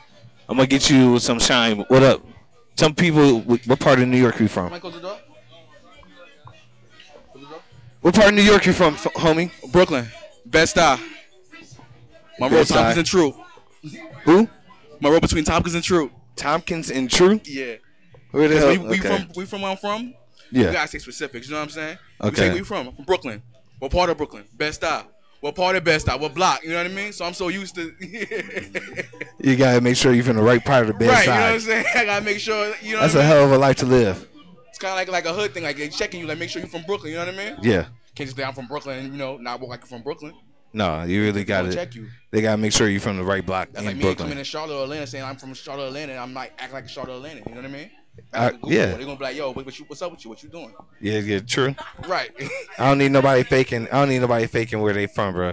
I'm gonna get you some shine. What up? Some people. What part of New York you from? What part of New York you from, f- homie? Brooklyn. Bed-Stuy. My road Bed-Stuy. Tompkins and Throop. Who? My road between Tompkins and Throop. Tompkins and Throop. Yeah. Where the 'Cause hell? we, we okay. from we from where I'm from. We yeah. gotta say specifics, you know what I'm saying? Okay. We say we from. I'm from Brooklyn. What part of Brooklyn? Bed-Stuy. What part of the best stop, what block. You know what I mean? So I'm so used to. You gotta make sure you're from the right part of the bed right, you know what I'm saying? I gotta make sure. You know, That's a mean? hell of a life to live. It's kind of like like a hood thing, like they checking you, like make sure you're from Brooklyn. You know what I mean? Yeah. Can't just say I'm from Brooklyn and you know not walk like you're from Brooklyn. No, you really Gonna gotta. check you. They gotta make sure you're from the right block That's in like me coming Brooklyn. in Charlotte Atlanta saying I'm from Charlotte, Atlanta, and I'm like act like a Charlotte, Atlanta. You know what I mean? Google, yeah. They're gonna be like, yo, what, what you, what's up with you? What you doing? Yeah, yeah, true. Right. I don't need nobody faking. I don't need nobody faking where they from, bro.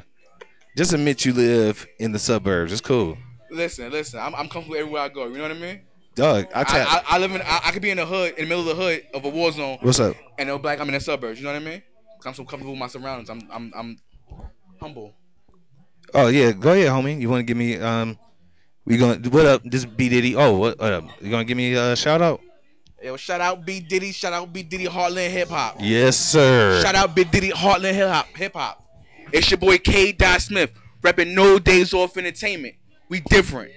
Just admit you live in the suburbs. It's cool, listen, listen. I'm, I'm comfortable everywhere I go. You know what I mean? dog. I I, tell. I, I live in. I, I could be in the hood, in the middle of the hood of a war zone, What's up? and they'll be like, I'm in the suburbs. You know what I mean? 'Cause I'm so comfortable with my surroundings. I'm, I'm, I'm humble. Oh yeah, go ahead, homie. You want to give me um? We gonna what up? This B Diddy. Oh, what up? You gonna give me a shout out? Yo, shout out B Diddy. Shout out B Diddy Heartland Hip Hop. Yes, sir. Shout out Big Diddy Heartland Hip Hop. Hip Hop. It's your boy K. Dot Smith, repping No Days Off Entertainment. We different,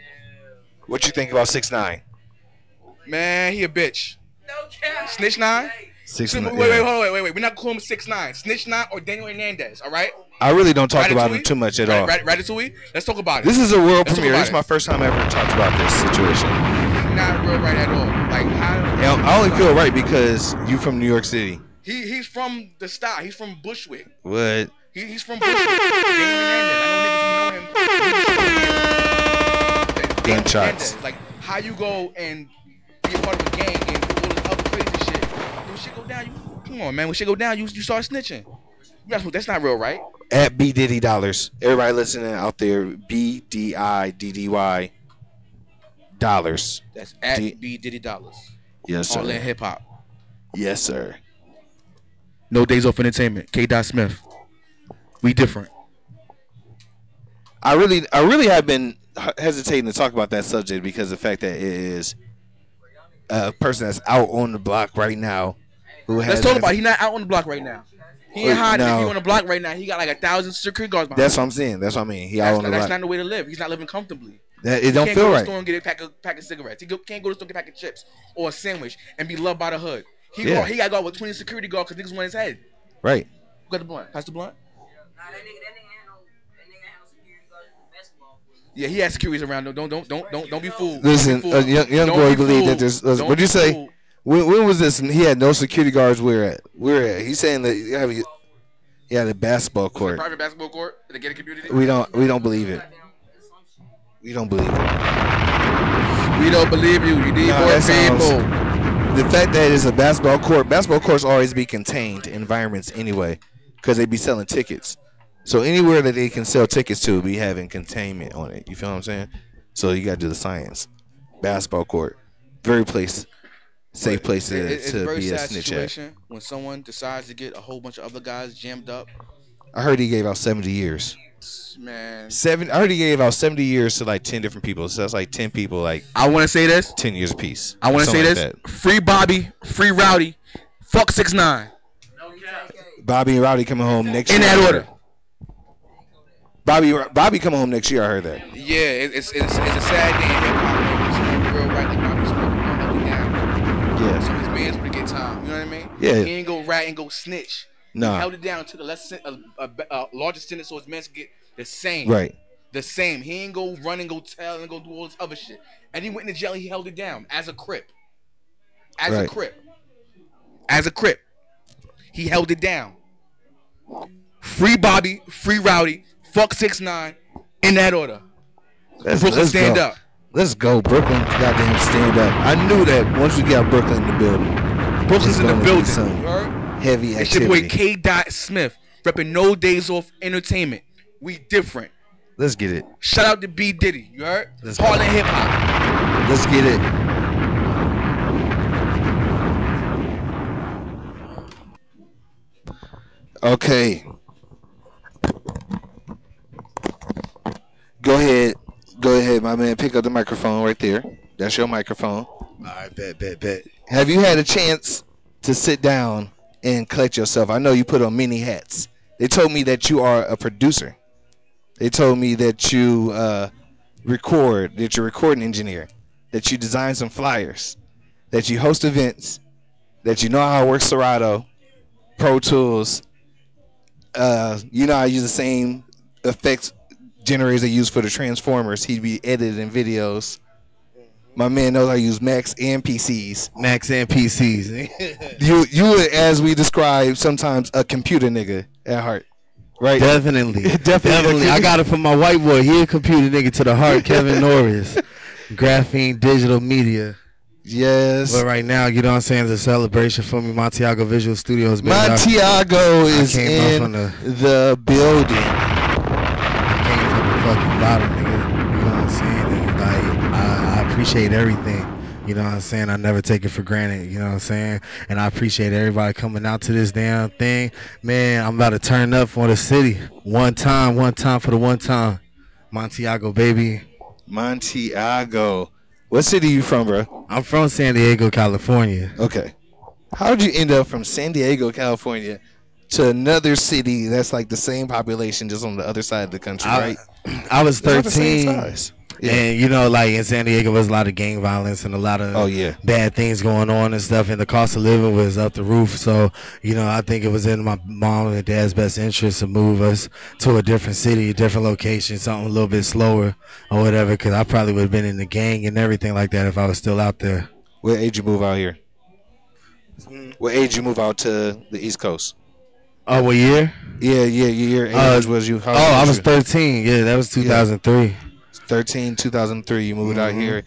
What you think about six nine? man. He a bitch. No Snitch nine. Six Wait, nine. wait, wait, yeah. hold on, wait, wait, wait. We're not calling him six nine. Snitch nine or Daniel Hernandez. All right. I really don't talk about him too much at Rat- all. Rat- Ratatouille. Let's talk about it. This is a world Let's premiere. This is my first time ever talked about this situation. Not real right at all. Like how? And I only feel right because you from New York City. He he's from the style. He's from Bushwick. What? He, he's from Bushwick. Daniel Hernandez. I know niggas know him. Game Daniel shots. Like how you go and be a part of a gang and do all this other crazy shit. When shit go down, you come on, man. When shit go down, you you start snitching. That's that's not real, right? At B Diddy dollars. Everybody listening out there, B D I D D Y dollars. That's at D- B Diddy Dollars. Yes, Heartland sir. Hip Hop. Yes, sir. No Days Off Entertainment. K. Dot Smith. We different. I really, I really have been hesitating to talk about that subject because of the fact that it is a person that's out on the block right now who has. Let's talk about. He's not out on the block right now. He ain't hiding. no. He on the block right now. He got like a thousand security guards behind. That's him. what I'm saying. That's what I mean. He That's, out on not, the that's block. That's not the way to live. He's not living comfortably. That, it He don't feel right. can't go to the store and get a pack of pack of cigarettes. He go, can't go to the store and get a pack of chips or a sandwich and be loved by the hood. He Yeah. go, he got to go with 20 security guards because niggas want his head. Right. Who got the blunt? Pass the blunt. Yeah, he has securities around. Don't don't don't don't don't be fooled. Listen, Don't be a young, young Don't boy be believed that fooled. there's. listen, uh, Don't what'd you say? fooled. When, when was this? He had no security guards. Where at? Where at? He's saying that you have a, he had a basketball court. Private basketball court in the gated community. We don't. We don't believe it. We don't believe it. We don't believe you. You need No, more that sounds- people. The fact that it's a basketball court, basketball courts always be contained environments anyway, because they be selling tickets. So anywhere that they can sell tickets to, be having containment on it. You feel what I'm saying? So you got to do the science. Basketball court, very place, safe place to, It- a to very be a sad snitch at. situation when someone decides to get a whole bunch of other guys jammed up. I heard he gave out 70 years. Man, Seven. I already gave out 70 years to like 10 different people. So that's like 10 people, like I want to say this. 10 years apiece. I want to say this. Free Bobby, free Rowdy, fuck six nine. that. Bobby and Rowdy coming home next year. In year. that order. Bobby, Bobby coming home next year. I heard that. Yeah, it's, it's it's a sad day in hip hop. real right like Bobby Smoke, you know, held it down. So his man's would get time. You know what I mean? Yeah. He ain't go rat and go snitch. Nah. He held it down to the less sen- a, a, a larger sentence so his man could get the same. Right. The same. He ain't go run and go tell and go do all this other shit. And he went into jail. He held it down as a crip. As a crip. As a crip. He held it down. Free Bobby, free Rowdy, fuck six nine, in that order. Let's, Brooklyn let's stand go. up. Let's go, Brooklyn. Goddamn, stand up. I knew that once we got Brooklyn in the building. Brooklyn's in the building. Some You heard? Heavy It's your boy activity. K. Dot Smith, repping No Days Off Entertainment. We different. Let's get it. Shout out to B Diddy. You heard? Let's. Heartland Hip Hop. Let's get it. Okay. Go ahead. Go ahead, my man. Pick up the microphone right there. That's your microphone. All right, bet, bet, bet. Have you had a chance to sit down and collect yourself? I know you put on many hats. They told me that you are a producer. They told me that you uh, record, that you're a recording engineer, that you design some flyers, that you host events, that you know how to work Serato, Pro Tools. Uh, you know I use the same effects generators they use for the Transformers. He'd be editing videos. My man knows I use Macs and PCs. Max and PCs. You you as we describe, sometimes a computer nigga at heart, right? Definitely. Definitely. Definitely. I got it from my white boy. He a computer nigga to the heart, Kevin Norris. Graphene Digital Media. Yes. But right now, you know what I'm saying, it's a celebration for me. Montiago Visual Studios. Montiago is in the- the building. I came from the fucking bottom, appreciate everything. You know what I'm saying? I never take it for granted. You know what I'm saying? And I appreciate everybody coming out to this damn thing. Man, I'm about to turn up for the city. One time, one time for the one time. Montiago, baby. Montiago. What city you from, bro? I'm from San Diego, California. Okay. How did you end up from San Diego, California, to another city that's like the same population, just on the other side of the country, I, right? I was They're the same 13. Yeah. And you know, like in San Diego, was a lot of gang violence and a lot of Oh, yeah. bad things going on and stuff. And the cost of living was up the roof. So you know, I think it was in my mom and dad's best interest to move us to a different city, a different location, something a little bit slower or whatever. Because I probably would have been in the gang and everything like that if I was still out there. What age you move out here? What age you move out to the East Coast? Oh, what year? Yeah, yeah, your age Uh, was you? Oh, I was you? 13. Yeah, that was 2003. 13, 2003. You moved out Mhm. here.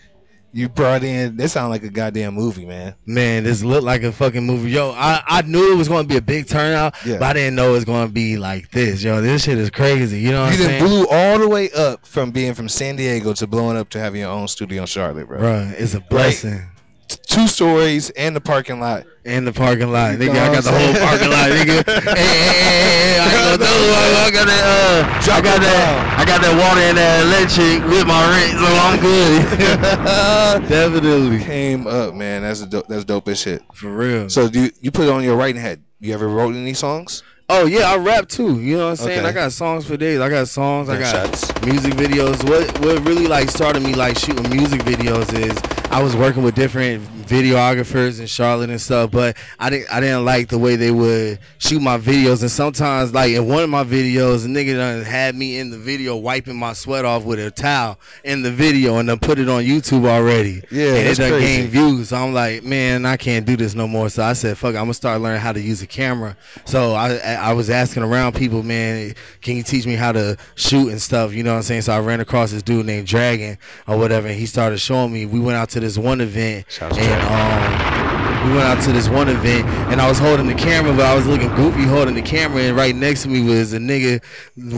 You brought in. That sound like a goddamn movie, man. Man, this looked like a fucking movie. Yo, I, I knew it was going to be a big turnout, Yeah. but I didn't know it was going to be like this. Yo, this shit is crazy. You know what You I'm saying? blew all the way up from being from San Diego to blowing up to having your own studio in Charlotte, bro. Bro, it's a blessing. Two stories and the parking lot. And the parking lot, nigga. I got the whole parking lot, nigga. hey, hey, hey, hey, I do it. I got that. Uh, I got that. I got that water and that electric with my rent, so I'm good. Definitely, Came up, man. That's a dope, that's dope as shit. for real. So do you, you put it on your writing head? You ever wrote any songs? Oh yeah, I rap too. You know what I'm saying? Okay. I got songs for days. I got songs. I got shots. music videos. What what really like started me like shooting music videos is I was working with different videographers in Charlotte and stuff, but I didn't I didn't like the way they would shoot my videos. And sometimes like in one of my videos, a nigga done had me in the video wiping my sweat off with a towel in the video and then put it on YouTube already. Yeah, and it done crazy. gained views. So I'm like, man, I can't do this no more. So I said, fuck, it, I'm gonna start learning how to use a camera. So I I was asking around people, man, can you teach me how to shoot and stuff? You know what I'm saying? So I ran across this dude named Dragon or whatever, and he started showing me. We went out to this one event, Shout out to and um, we went out to this one event, and I was holding the camera, but I was looking goofy holding the camera, and right next to me was a nigga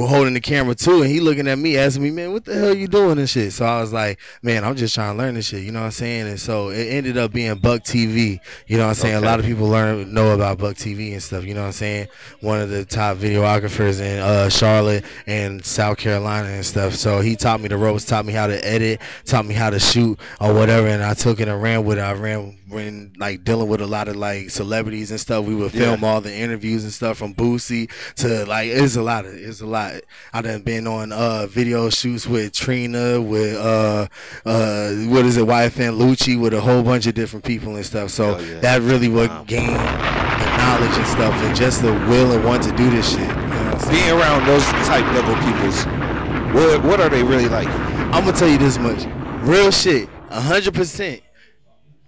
holding the camera too, and he looking at me, asking me, man, what the hell you doing and shit? So I was like, man, I'm just trying to learn this shit. You know what I'm saying? And so it ended up being Buck TV. You know what I'm saying? A lot of people learn know about Buck TV and stuff. You know what I'm saying? One of the top videographers in uh, Charlotte and South Carolina and stuff. So he taught me the ropes, taught me how to edit, taught me how to shoot or whatever, and I took it and ran with it. I ran when like dealing with a lot of like celebrities and stuff. We would film all the interviews and stuff from Boosie to like it's a lot of it's a lot. I done been on uh video shoots with Trina, with uh uh what is it, YFN Lucci, with a whole bunch of different people and stuff. So Oh, yeah. that really what gained the knowledge and stuff and just the will and want to do this shit. You know what I'm? Being around those type level peoples, what what are they really like? I'm gonna tell you this much. Real shit. a hundred percent.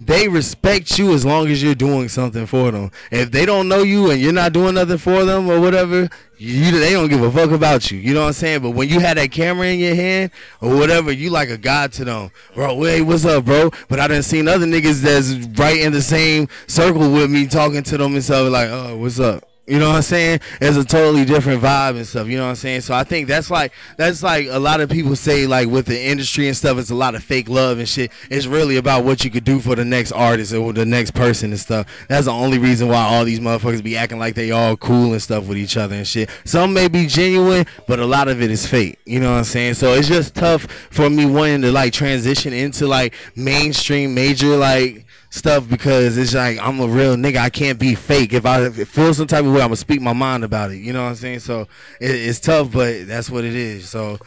They respect you as long as you're doing something for them. If they don't know you and you're not doing nothing for them or whatever, you they don't give a fuck about you. You know what I'm saying? But when you had that camera in your hand or whatever, you like a god to them. Bro, hey, what's up, bro? But I done seen other niggas that's right in the same circle with me talking to them and stuff like, oh, what's up? You know what I'm saying? It's a totally different vibe and stuff. You know what I'm saying? So I think that's like that's like a lot of people say like with the industry and stuff, it's a lot of fake love and shit. It's really about what you could do for the next artist or the next person and stuff. That's the only reason why all these motherfuckers be acting like they all cool and stuff with each other and shit. Some may be genuine, but a lot of it is fake. You know what I'm saying? So it's just tough for me wanting to like transition into like mainstream major like stuff because it's like I'm a real nigga. I can't be fake. If I feel some type of way, I'm gonna speak my mind about it. You know what I'm saying? So it, it's tough, but that's what it is. So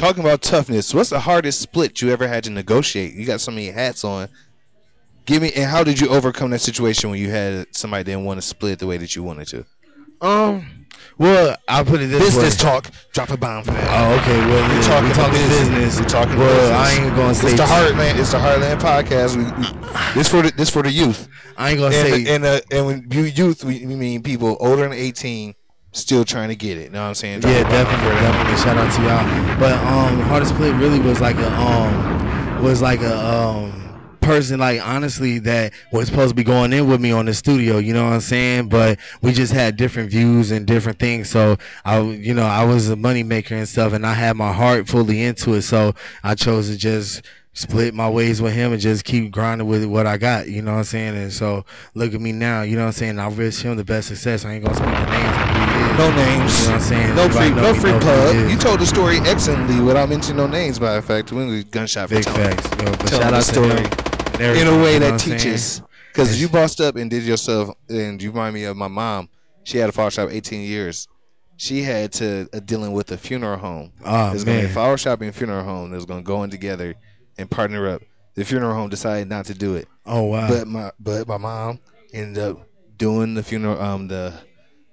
Talking about toughness, what's the hardest split you ever had to negotiate? You got so many hats on. Give me and how did you overcome that situation when you had somebody didn't want to split the way that you wanted to? Um, well, I'll put it this Business way. talk. Drop a bomb for that. Oh, okay. Well, We yeah, talking we talking business. business. We talking well, business. I ain't gonna say It's the Heartland. It's the Heartland podcast. We, we, this for the this for the youth. I ain't gonna and, say. and uh, and when you youth, we, we mean people older than eighteen, still trying to get it. You know what I'm saying? Drop Yeah, definitely, definitely. Shout out to y'all. But um, hardest play really was like a um, was like a um person like honestly that was supposed to be going in with me on the studio. You know what I'm saying? But we just had different views and different things. So I, you know, I was a money maker and stuff, and I had my heart fully into it. So I chose to just split my ways with him and just keep grinding with what I got. You know what I'm saying? And so look at me now. You know what I'm saying? I wish him the best success. I ain't gonna speak the names of who. No names. You know what I'm saying? No free, no free plug. You told the story excellently without mentioning no names. Matter of fact, when we gunshot for Big facts. Yo, but Telling shout the out story to him. In a way that teaches. Because you bossed up and did yourself, and you remind me of my mom. She had a flower shop 18 years. She had to uh, dealing with a funeral home. Oh, There's going to be a flower shop and funeral home that's going to go in together and partner up. The funeral home decided not to do it. Oh, wow. But my but my mom ended up doing the funeral um the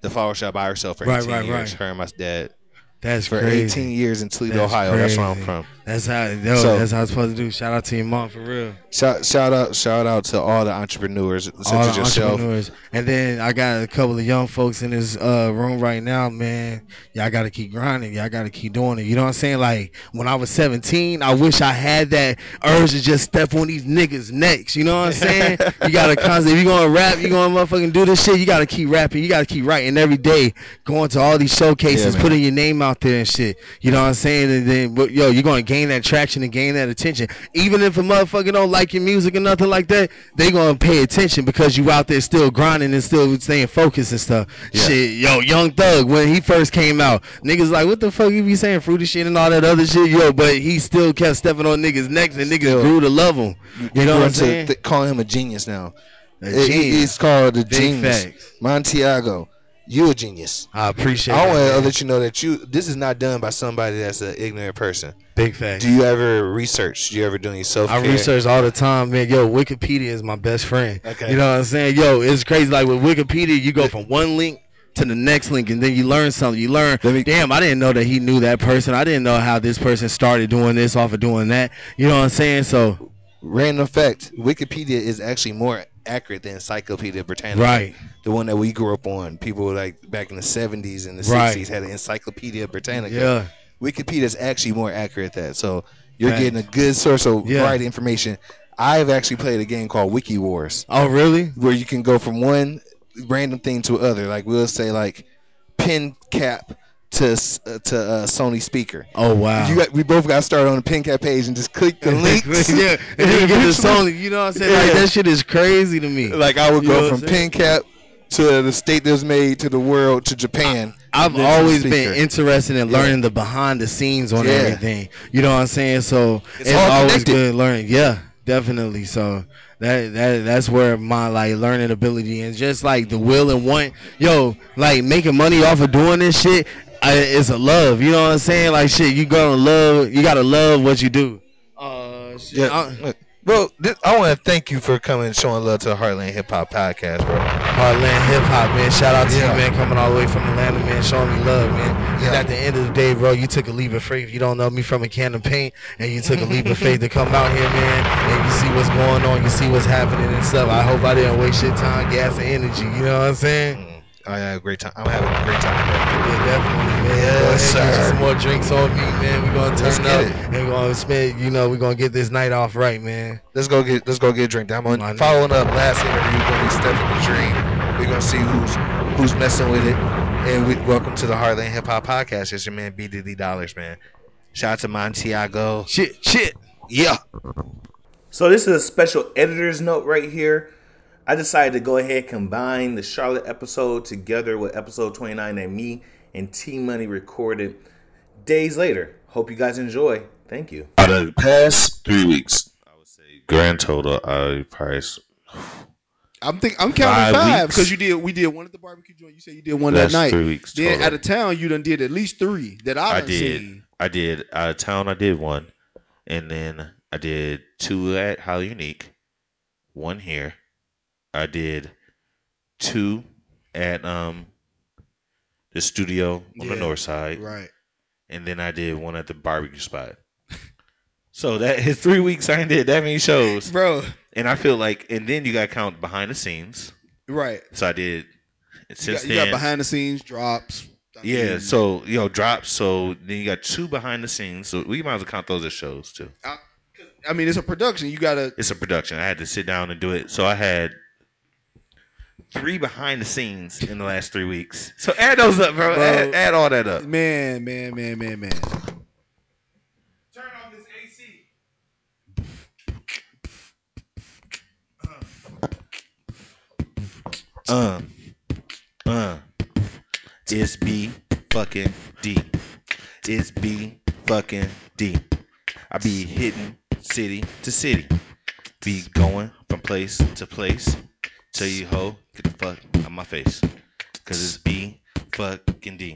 the flower shop by herself for 18 Right, right, years. right. Her and my dad. That's for crazy. 18 years in Toledo, That's Ohio. That's where I'm from. That's how. Yo, So- that's how it's supposed to do. Shout out to your mom for real. Shout shout out shout out to all the entrepreneurs such All as the yourself. entrepreneurs. And then I got a couple of young folks in this uh, room right now, man. Y'all got to keep grinding. Y'all got to keep doing it. You know what I'm saying? Like when I was 17, I wish I had that urge to just step on these niggas' necks. You know what I'm saying? you got to constantly, if you going to rap, you going to motherfucking do this shit, you got to keep rapping. You got to keep writing every day, going to all these showcases, man. putting your name out there and shit. You know what I'm saying? And then, yo, you're going to gain that traction and gain that attention. Even if a motherfucker don't like your music or nothing like that, they going to pay attention because you out there still grinding and still staying focused and stuff. Shit, yo, Young Thug, when he first came out, niggas like, what the fuck you be saying, fruity shit and all that other shit? Yo, but he still kept stepping on niggas' necks and niggas grew to love him. You know what I'm to saying? th- calling him a genius now. A It- it- genius. it's called the Big genius. facts. Montiago, you a genius. I appreciate I want to let you know that you this is not done by somebody that's an ignorant person. Big facts. Do you ever research? Do you ever do any self I research all the time, man. Yo, Wikipedia is my best friend. Okay. You know what I'm saying? Yo, it's crazy. Like with Wikipedia, you go from one link to the next link, and then you learn something. You learn, damn, I didn't know that he knew that person. I didn't know how this person started doing this off of doing that. You know what I'm saying? So, Random fact: Wikipedia is actually more accurate than Encyclopedia Britannica. Right. The one that we grew up on. People like back in the seventies and the Right. sixties had an Encyclopedia Britannica. Yeah. Wikipedia is actually more accurate than that. So you're Facts. getting a good source of Yeah. right information. I've actually played a game called Wiki Wars. oh really? where you can go from one random thing to other. Like we'll say like pin cap to uh, to uh, Sony speaker. Oh wow. You got, we both got started on the pin cap page and just click the link. yeah, and then get the Sony. You know what I'm saying? Like that shit is crazy to me. Like I would You go from I'm pin cap to the state that was made to the world to Japan. I've and then to the always been interested in Yeah. learning the behind the scenes on Yeah. everything. You know what I'm saying? So It's it's, always good learning. Yeah, definitely. So that that that's where my like learning ability and just like the will and want. Yo, like making money off of doing this shit. I, it's a love. You know what I'm saying? Like shit, you gonna love. You gotta love what you do. Uh, shit, Yeah. I- Look, Bro, this, I want to thank you for coming and showing love to the Heartland Hip Hop Podcast, bro. Heartland Hip Hop, man. Shout out to Yeah. you, man, coming all the way from Atlanta, man, showing me love, man. And Yeah. at the end of the day, bro, you took a leap of faith. You don't know me from a can of paint, and you took a leap of faith to come out here, man, and you see what's going on, you see what's happening and stuff. I hope I didn't waste your time, gas, and energy. You know what I'm saying? I had a great time. I'm having a great time. Yeah, definitely, man. Yes, Go ahead sir. get Some more drinks on me, man. We're gonna Let's turn up it. and we're gonna spend. You know, we're gonna get this night off right, man. Let's go get let's go get a drink. I'm on following up last interview. You Gonna be Stephen the Dream. We're gonna see who's who's messing with it. And we, welcome to the Heartland Hip Hop Podcast. It's your man B Diddy Dollars, man. Shout out to Montiago. Shit, shit. Yeah. So this is a special editor's note right here. I decided to go ahead and combine the Charlotte episode together with episode 29 that me and T Money recorded days later. Hope you guys enjoy. Thank you. Out of the past three weeks, I would say grand total, I probably s- I'm think I'm counting Five five because you did we did one at the barbecue joint. You said you did one That's that night. three weeks Then total. out of town, you done did at least three that I, I did. seen. I did out of town. I did one, and then I did two at Highly Unique, one here. I did two at um the studio on the north side, Right. and then I did one at the barbecue spot. so that his three weeks I did that many shows, Bro. And I feel like, and then you got to count behind the scenes. Right. So I did. You Since got, you got behind the scenes drops. I yeah. mean, So you know, drops. So then you got two behind the scenes. So we might as well count those as shows too. I mean, it's a production. You gotta. It's a production. I had to sit down and do it. So I had three behind the scenes in the last three weeks. So add those up, bro. Add, add all that up. Man, man, man, man, man. Turn on this AC. Uh, uh, it's B fucking D. It's B fucking D. I be hitting city to city. Be going from place to place. Tell you ho, get the fuck out my face. Cause it's B fucking D.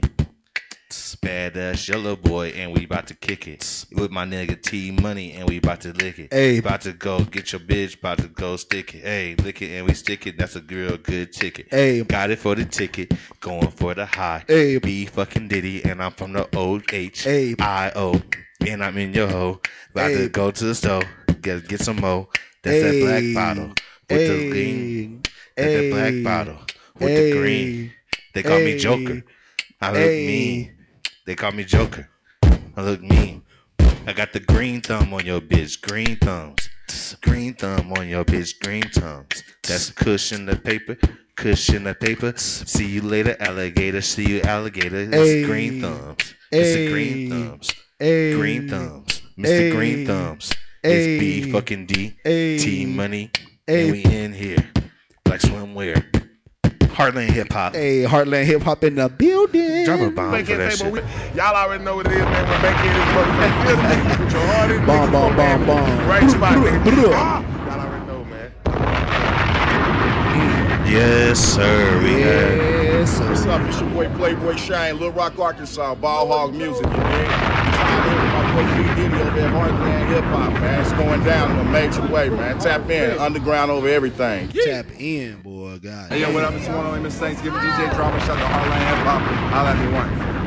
Badass yellow boy, and we about to kick it with my nigga T Money, and we about to lick it. Hey. about to go get your bitch, about to go stick it. Hey, lick it and we stick it. That's a real good ticket. Hey. got it for the ticket, going for the high. Hey. B fucking Diddy, and I'm from the O H Hey. I O, and I'm in your hoe. About Hey. to go to the store, get get some more. That's that black bottle with the green. That's that black bottle with Hey. the green. They call me Joker. I look mean. They call me Joker. I look mean. I got the green thumb on your bitch. Green thumbs. Green thumb on your bitch. Green thumbs. That's cushion the paper. Cushion the paper. See you later, alligator. See you, alligator. It's green thumbs. It's the green thumbs. Green thumbs. Mr. Green thumbs. It's B fucking D. T money. And we in here. Like swimwear. Heartland hip hop. Hey, Heartland Hip Hop in the building. Drop a bomb for that table, shit. we- Y'all already know what it is, man. When Bankhead is motherfucking feel. Put your heart in, Bomb, nigga. bomb, Come on, man. bomb, bomb. Right spot, nigga. Ah, Y'all already know, man. Yes, sir. We got. Yes, sir. What's up? It's your boy Playboy Shine, Little Rock, Arkansas, Ball Hog Music, you dig? Trying to hit with my boy P. Diddy over at Heartland Hip Hop, man. It's going down in a major way, man. Tap in, underground over everything. Tap in, boy. God. Hey, yo, what up? It's one on Miss Thanksgiving DJ Drama. Shout out to Heartland Hip Hop. Holla at me one.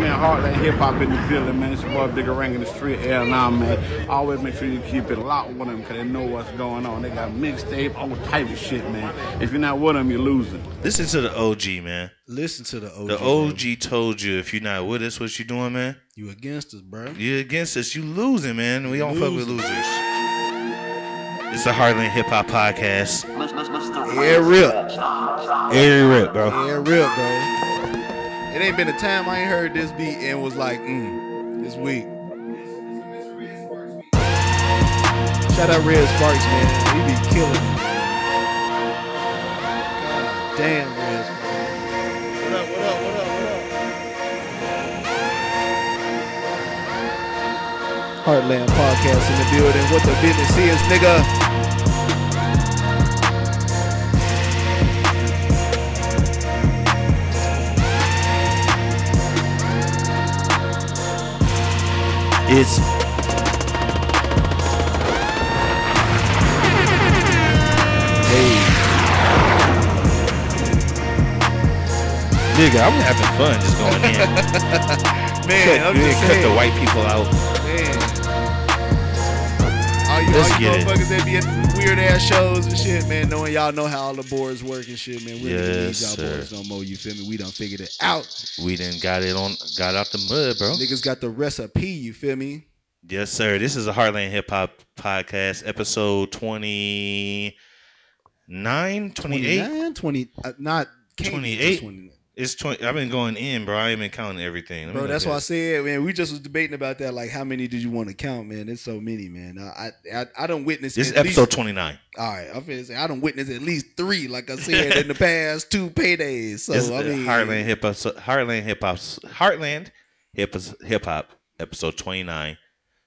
Man, Heartland Hip Hop in the building, man. It's your boy Bigger Ring in the street, L now, man. Always make sure you keep it locked with them because they know what's going on. They got mixtape, all type of shit, man. If you're not with them, you're losing. Listen to the OG, man. Listen to the OG. The bro. OG told you if you're not with us, what you doing, man? You against us, bro. You against us, you losing, man. We don't fuck with losers. It's the Heartland Hip Hop Podcast. Yeah, rip. Every rip, bro. Yeah, rip, bro. It ain't been a time I ain't heard this beat and was like, mm, this week. Shout out Red Sparks, man. He be killing it. God damn, Red Heartland Podcast in the building. What the business is, nigga. It's hey, Nigga, I'm having fun just going in. Man, cut, I'm just cut the white people out. Man. All you, Let's all you get it. that be at weird ass shows and shit, man, knowing y'all know how all the boards work and shit, man. We don't need y'all boards no more, you feel me? We done figured it out. We didn't got it on, got out the mud, bro. Niggas got the recipe, you feel me? Yes, sir. This is a Heartland Hip Hop Podcast, episode 29, 28. 29, 20, uh, not can't be just 28. 29. It's 20. I've been going in, bro. I ain't been counting everything. Bro, that's at why I said, man, we just was debating about that. Like, how many did you want to count, man? There's so many, man. I I, I don't witness This episode least- 29. All right, I'm finna say I don't witness at least three, like I said, in the past two paydays. So is I mean, Heartland Hip Hop, Heartland Hip Hop, Heartland Hip Hip Hop, episode 29,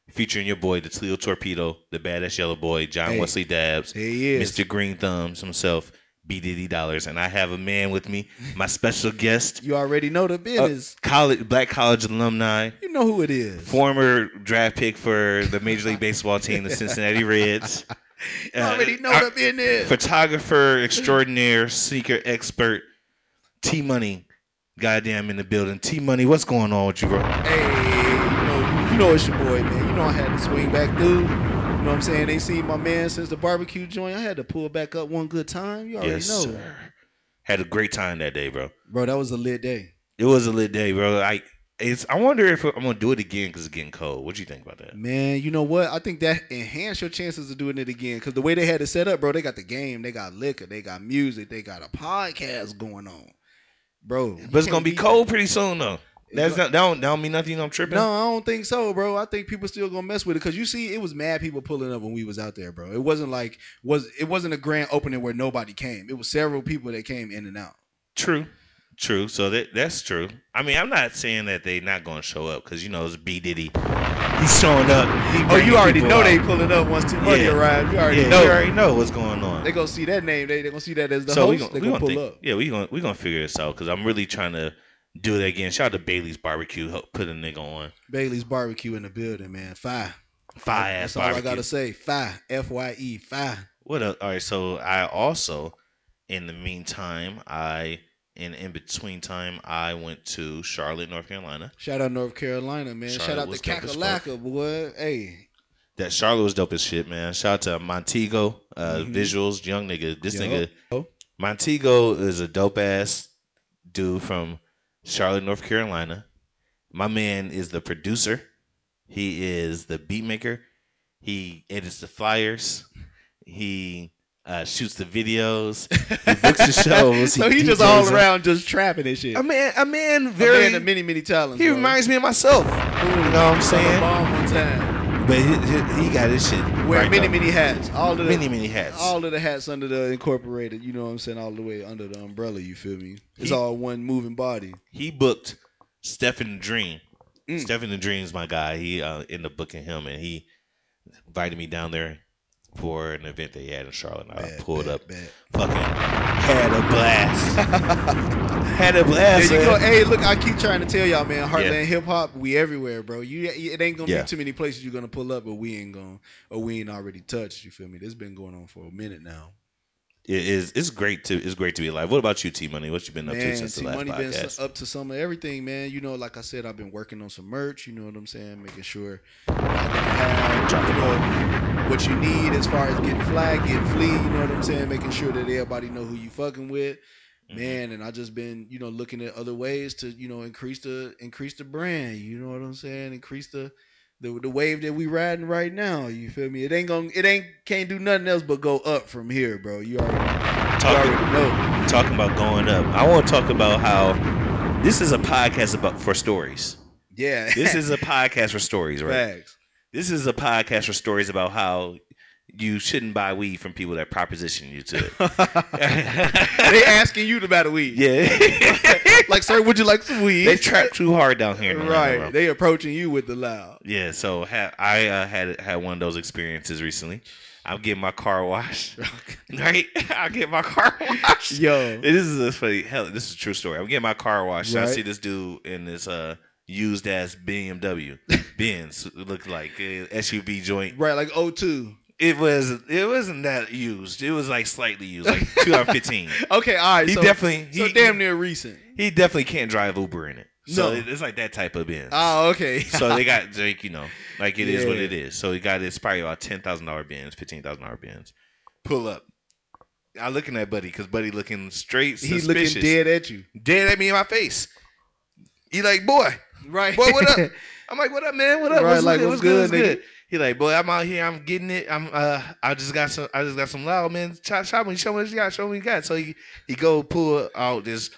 featuring your boy, the Toledo Torpedo, the badass yellow boy, John Hey. Wesley Dabbs, Mr. Green Thumbs himself, B Diddy Dollars, and I have a man with me, my special guest, You already know the uh, business. college black college alumni, you know who it is. former draft pick for the Major League Baseball team, the Cincinnati Reds. You Uh, already know our the business. Photographer extraordinaire, sneaker expert, T Money, goddamn in the building. T Money, what's going on with you, bro? Hey, you know, you know it's your boy, man. You know I had to swing back through. You know what I'm saying? They seen my man since the barbecue joint. I had to pull back up one good time. You already yes, know. sir. Had a great time that day, bro. Bro, that was a lit day. It was a lit day, bro. I it's. I wonder if I'm gonna do it again because it's getting cold. What do you think about that? Man, you know what? I think that enhanced your chances of doing it again. Cause the way they had it set up, bro, they got the game, they got liquor, they got music, they got a podcast going on. Bro. But it's gonna be cold pretty soon though. That's not, that don't that don't mean nothing. I'm tripping. No, I don't think so, bro. I think people still gonna mess with it because you see, it was mad people pulling up when we was out there, bro. It wasn't like was it wasn't a grand opening where nobody came. It was several people that came in and out. True, true. So that that's true. I mean, I'm not saying that they not gonna show up because you know it's B Diddy. He's showing up. He Oh, you already know out. they pulling up once T Money Yeah. arrives. You already yeah, know. You already know what's going on. They gonna see that name. They they gonna see that as the so we host. gonna, they we gonna gonna pull think, up. Yeah, we gonna we gonna figure this out because I'm really trying to do that again. Shout out to Bailey's Barbecue. Help put a nigga on. Bailey's barbecue in the building, man. Fire. Fire That's all I gotta say. Fire. F Y E. Fire. What else? All right, so I also, in the meantime, I in in between time, I went to Charlotte, North Carolina. Shout out North Carolina, man. Shout out to was dope as fuck. Kakalaka, boy. Hey. That Charlotte was dope as shit, man. Shout out to Montiago, uh, Mhm. visuals, young nigga. This nigga, Oh. Montiago is a dope ass dude from Charlotte, North Carolina. My man is the producer. He is the beat maker. He edits the flyers. He uh, shoots the videos. He books the shows. so he just all DJs them. around just trapping and shit. A man, a man, A very. man of many, many talents. he bro. reminds me of myself. You know what I'm saying? Bomb one time. But he, he, he got his shit. Wear right many, many hats. All of the Many, many hats. All of the hats under the incorporated. You know what I'm saying? All the way under the umbrella. You feel me? It's He- all one moving body. he booked Stephen the Dream. Mm. Stephen the Dream's my guy. He uh, ended up booking him, and he invited me down there for an event they had in Charlotte. And I pulled up, fucking had a blast. had a blast. There you go. man. Hey, look, I keep trying to tell y'all, man. Heartland Yeah. hip hop, we everywhere, bro. You, it ain't gonna Yeah. be too many places you're gonna pull up, but we ain't gonna, or we ain't already touched. You feel me? This been going on for a minute now. It is. It's great to. It's great to be alive. What about you, T Money? What you been up to Man, since the T last Money been podcast? up to some of everything, man. You know, like I said, I've been working on some merch. You know what I'm saying? Making sure gonna have you know, what you need as far as getting flagged, getting flea. You know what I'm saying? Making sure that everybody know who you fucking with, Mm-hmm. man. And I just been you know looking at other ways to you know increase the increase the brand. You know what I'm saying? Increase the the, the wave that we riding right now. You feel me? It ain't gonna it ain't can't do nothing else but go up from here, bro. You already talking, you already know. talking about going up. I want to talk about how this is a podcast about for stories. Yeah. This is a podcast for stories, right? Facts. This is a podcast for stories about how you shouldn't buy weed from people that proposition you to it. they asking you to buy the weed. Yeah. like, sir, would you like some weed? they trap too hard down here. Atlanta, right. They approaching you with the loud. Yeah, so ha- I uh, had had one of those experiences recently. I'm getting my car washed. right? I'll get my car washed. Yo. This is a funny hell, this is a true story. I'm getting my car washed. and I see this dude in this uh used ass BMW Benz it looked like SUV joint. Right, like 02. It was it wasn't that used. It was like slightly used, like 2015. Okay, all right. So he so, definitely so damn near recent. he definitely can't drive Uber in it. So No. it's like that type of Benz. Oh, okay. so they got like you know, like it is what it is. So he got it's probably about ten thousand dollar Benz, fifteen thousand dollar Benz. Pull up. I looking at Buddy because Buddy looking straight He suspicious. looking dead at you. dead at me in my face. He like, boy, Right. boy, what up? I'm like, what up, man? What up? Right, what's, like, good? what's what's good? What's good? He like, boy, I'm out here. I'm getting it. I'm uh, I just got some. I just got some loud man. Chop, chop me. Show me what you got. Show me what you got. So he he go pull out this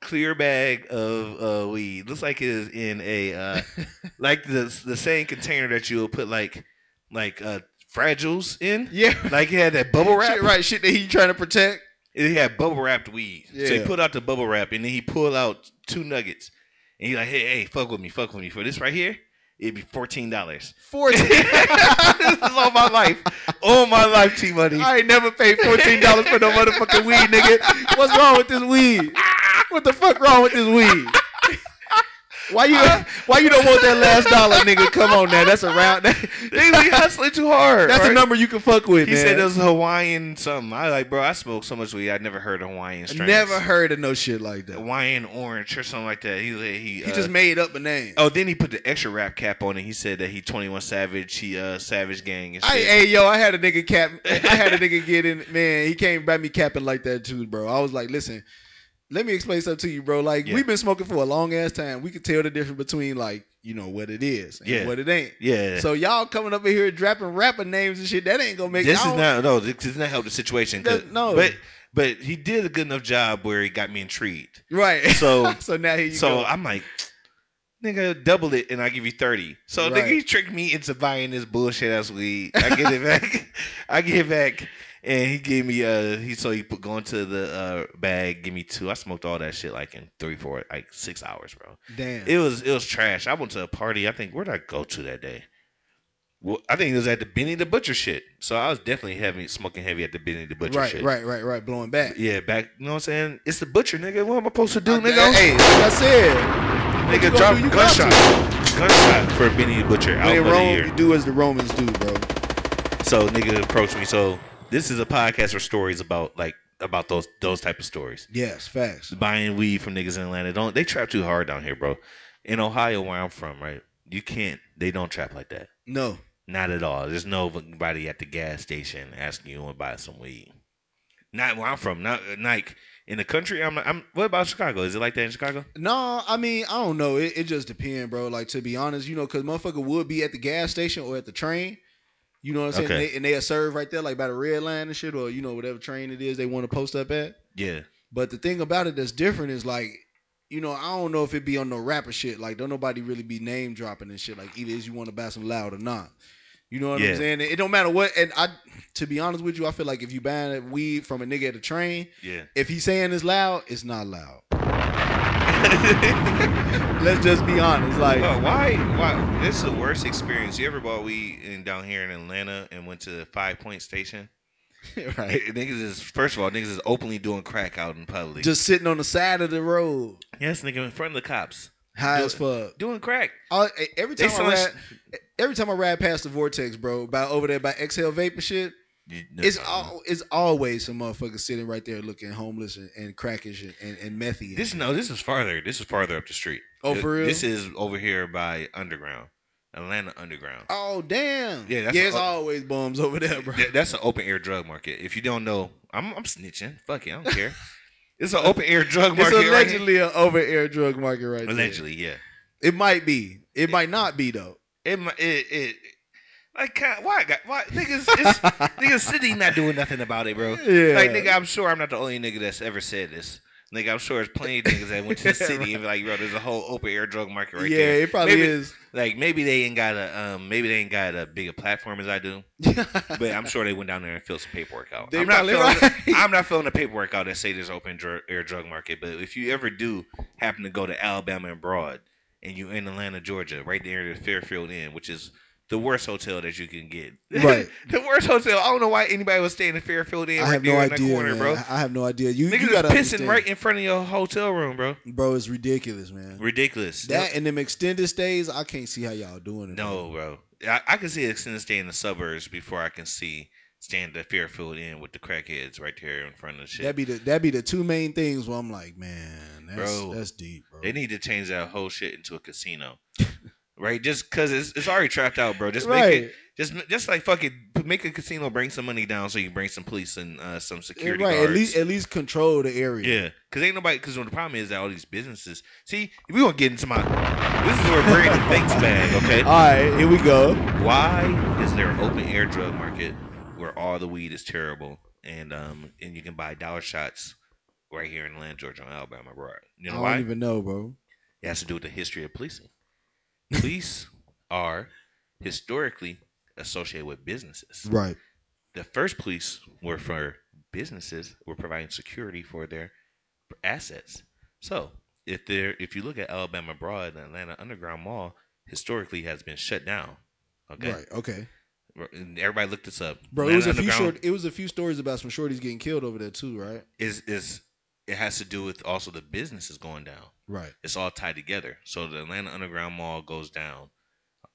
clear bag of uh weed. Looks like it is in a uh like the the same container that you'll put like like uh fragiles in. Yeah. Like he had that bubble wrap. Shit, right. Shit that he trying to protect. He had bubble wrapped weed. Yeah. So he pulled out the bubble wrap and then he pulled out two nuggets. And he like, hey, hey, fuck with me, fuck with me. For this right here, it'd be fourteen dollars. 14 this is all my life. All my life, T Money. I ain't never paid $14 for no motherfucking weed, nigga. What's wrong with this weed? What the fuck wrong with this weed? Why you why you don't want that last dollar, nigga? Come on now, that's around. That, They hustling too hard. that's a number you can fuck with, He man. said it was Hawaiian something. I like, bro. I smoked so much weed. I never heard of Hawaiian. Never heard of no shit like that. Hawaiian orange or something like that. He he He uh, just made up a name. Oh, then he put the extra rap cap on it. He said that he Twenty One Savage. He uh Savage Gang and shit. I, hey yo, I had a nigga cap. I had a nigga get in. Man, he came by me capping like that too, bro. I was like, listen, let me explain something to you, bro. Like Yeah. we've been smoking for a long ass time. We could tell the difference between like you know what it is and Yeah. what it ain't. Yeah. So y'all coming up in here dropping rapper names and shit, that ain't gonna make. this I is don't- no. This does not help the situation. No. but but he did a good enough job where he got me intrigued. right. So so now here you so go. I'm like, nigga, double it and I give you thirty. So Right. nigga, he tricked me into buying this bullshit ass weed. I get it back. I get it back. And he gave me uh he so he put going to the uh bag, give me two. I smoked all that shit like in three, four, like six hours, bro. Damn. It was it was trash. I went to a party. I think where did I go to that day? Well, I think it was at the Benny the Butcher shit. So I was definitely heavy smoking heavy at the Benny the Butcher right, shit. right, right, right. Blowing back. Yeah, back. You know what I'm saying? It's the butcher, nigga. What am I supposed to do, Uh, nigga? Hey, like I said, nigga, drop do? Gunshot, gunshot for Benny the Butcher. when Album in Rome, you do as the Romans do, bro. So nigga approached me. So this is a podcast for stories about like about those those type of stories. Yes, facts. Buying weed from niggas in Atlanta. Don't they trap too hard down here, bro? In Ohio, where I'm from, right? You can't. They don't trap like that. No. Not at all. There's nobody at the gas station asking you to buy some weed. Not where I'm from. Not like in the country. I'm. I'm. What about Chicago? Is it like that in Chicago? No, I mean, I don't know. It, it just depends, bro. Like to be honest, you know, because motherfucker would be at the gas station or at the train. You know what I'm saying? Okay. And, they, and they'll serve right there, like by the red line and shit, or you know, whatever train it is they want to post up at. Yeah. But the thing about it that's different is like, you know, I don't know if it be on no rapper shit. Like, don't nobody really be name dropping and shit. Like, either is you want to buy some loud or not. You know what Yeah. I'm saying? It don't matter what. And I, to be honest with you, I feel like if you buying weed from a nigga at a train, Yeah. if he's saying it's loud, it's not loud. Let's just be honest. Like, Bro, why? Why? This is the worst experience. You ever bought weed in, down here in Atlanta and went to the Five Point Station? right? Niggas is first of all, niggas is openly doing crack out in public. Just sitting on the side of the road, yes, nigga, in front of the cops, high Do- as fuck. doing crack. I, eh, every They time I sound like ride, every time I ride past the vortex, bro, by over there by Exhale Vape and shit, it's all it's always some motherfucker sitting right there looking homeless and, and crackish and, and, and methy. This no, this is farther. This is farther up the street. Oh, for real? This is over here by Underground, Atlanta Underground. Oh damn! Yeah, that's yeah, a- it's always bums over there, bro. Th- That's an open air drug market. If you don't know, I'm I'm snitching. Fuck it, I don't care. It's an open air drug It's market. right allegedly an over air drug market right there. Allegedly, yeah. It might be. It might not be though. It it it. Like, why, why, niggas, it's, niggas, city not doing nothing about it, bro. Yeah. Like, nigga, I'm sure I'm not the only nigga that's ever said this. Nigga, I'm sure there's plenty of niggas that went to the city and be like, bro, there's a whole open air drug market right Yeah, there. Yeah, it probably Maybe- is. Like, maybe they ain't got a, um, maybe they ain't got a bigger platform as I do. but I'm sure they went down there and filled some paperwork out. They I'm not, filling, right. I'm not filling the paperwork out that say there's open dr- air drug market. But if you ever do happen to go to Alabama and Broad, and you in Atlanta, Georgia, right there at Fairfield Inn, which is the worst hotel that you can get. Right. the worst hotel. I don't know why anybody was staying in the Fairfield Inn I right have no idea, corner, bro. I have no idea. You, Niggas you pissing understand. right in front of your hotel room, bro. bro. It's ridiculous, man. Ridiculous. That and them extended stays, I can't see how y'all doing it. No, bro. I, I can see extended stay in the suburbs before I can see staying at Fairfield Inn with the crackheads right there in front of the shit. That'd be the that'd be the two main things where I'm like, man, that's bro, that's deep, bro. They need to change that whole shit into a casino, right? Just because it's, it's already trapped out, bro. Just Right. make it, just just like fuck it, make a casino, bring some money down so you can bring some police and uh, some Yeah, security right, guards. at least at least control the area. Yeah, because ain't nobody. Because the problem is that all these businesses. See, we gonna get into my. This is where Brandon thinks bag. Okay. All right, here we go. Why is there an open air drug market where all the weed is terrible and um and you can buy dollar shots right here in Atlanta, Georgia, Alabama, right? You know I don't why? even know, bro. It has to do with the history of policing. Police are historically associated with businesses. Right. The first police were for businesses, were providing security for their assets. So if there, if you look at Alabama Broad and Atlanta Underground Mall, historically has been shut down. Okay. Right. Okay. Everybody looked this up. Bro, it was a few short. It was a few stories about some shorties getting killed over there too, right? is is it has to do with also the businesses going down. Right. It's all tied together. So the Atlanta Underground Mall goes down.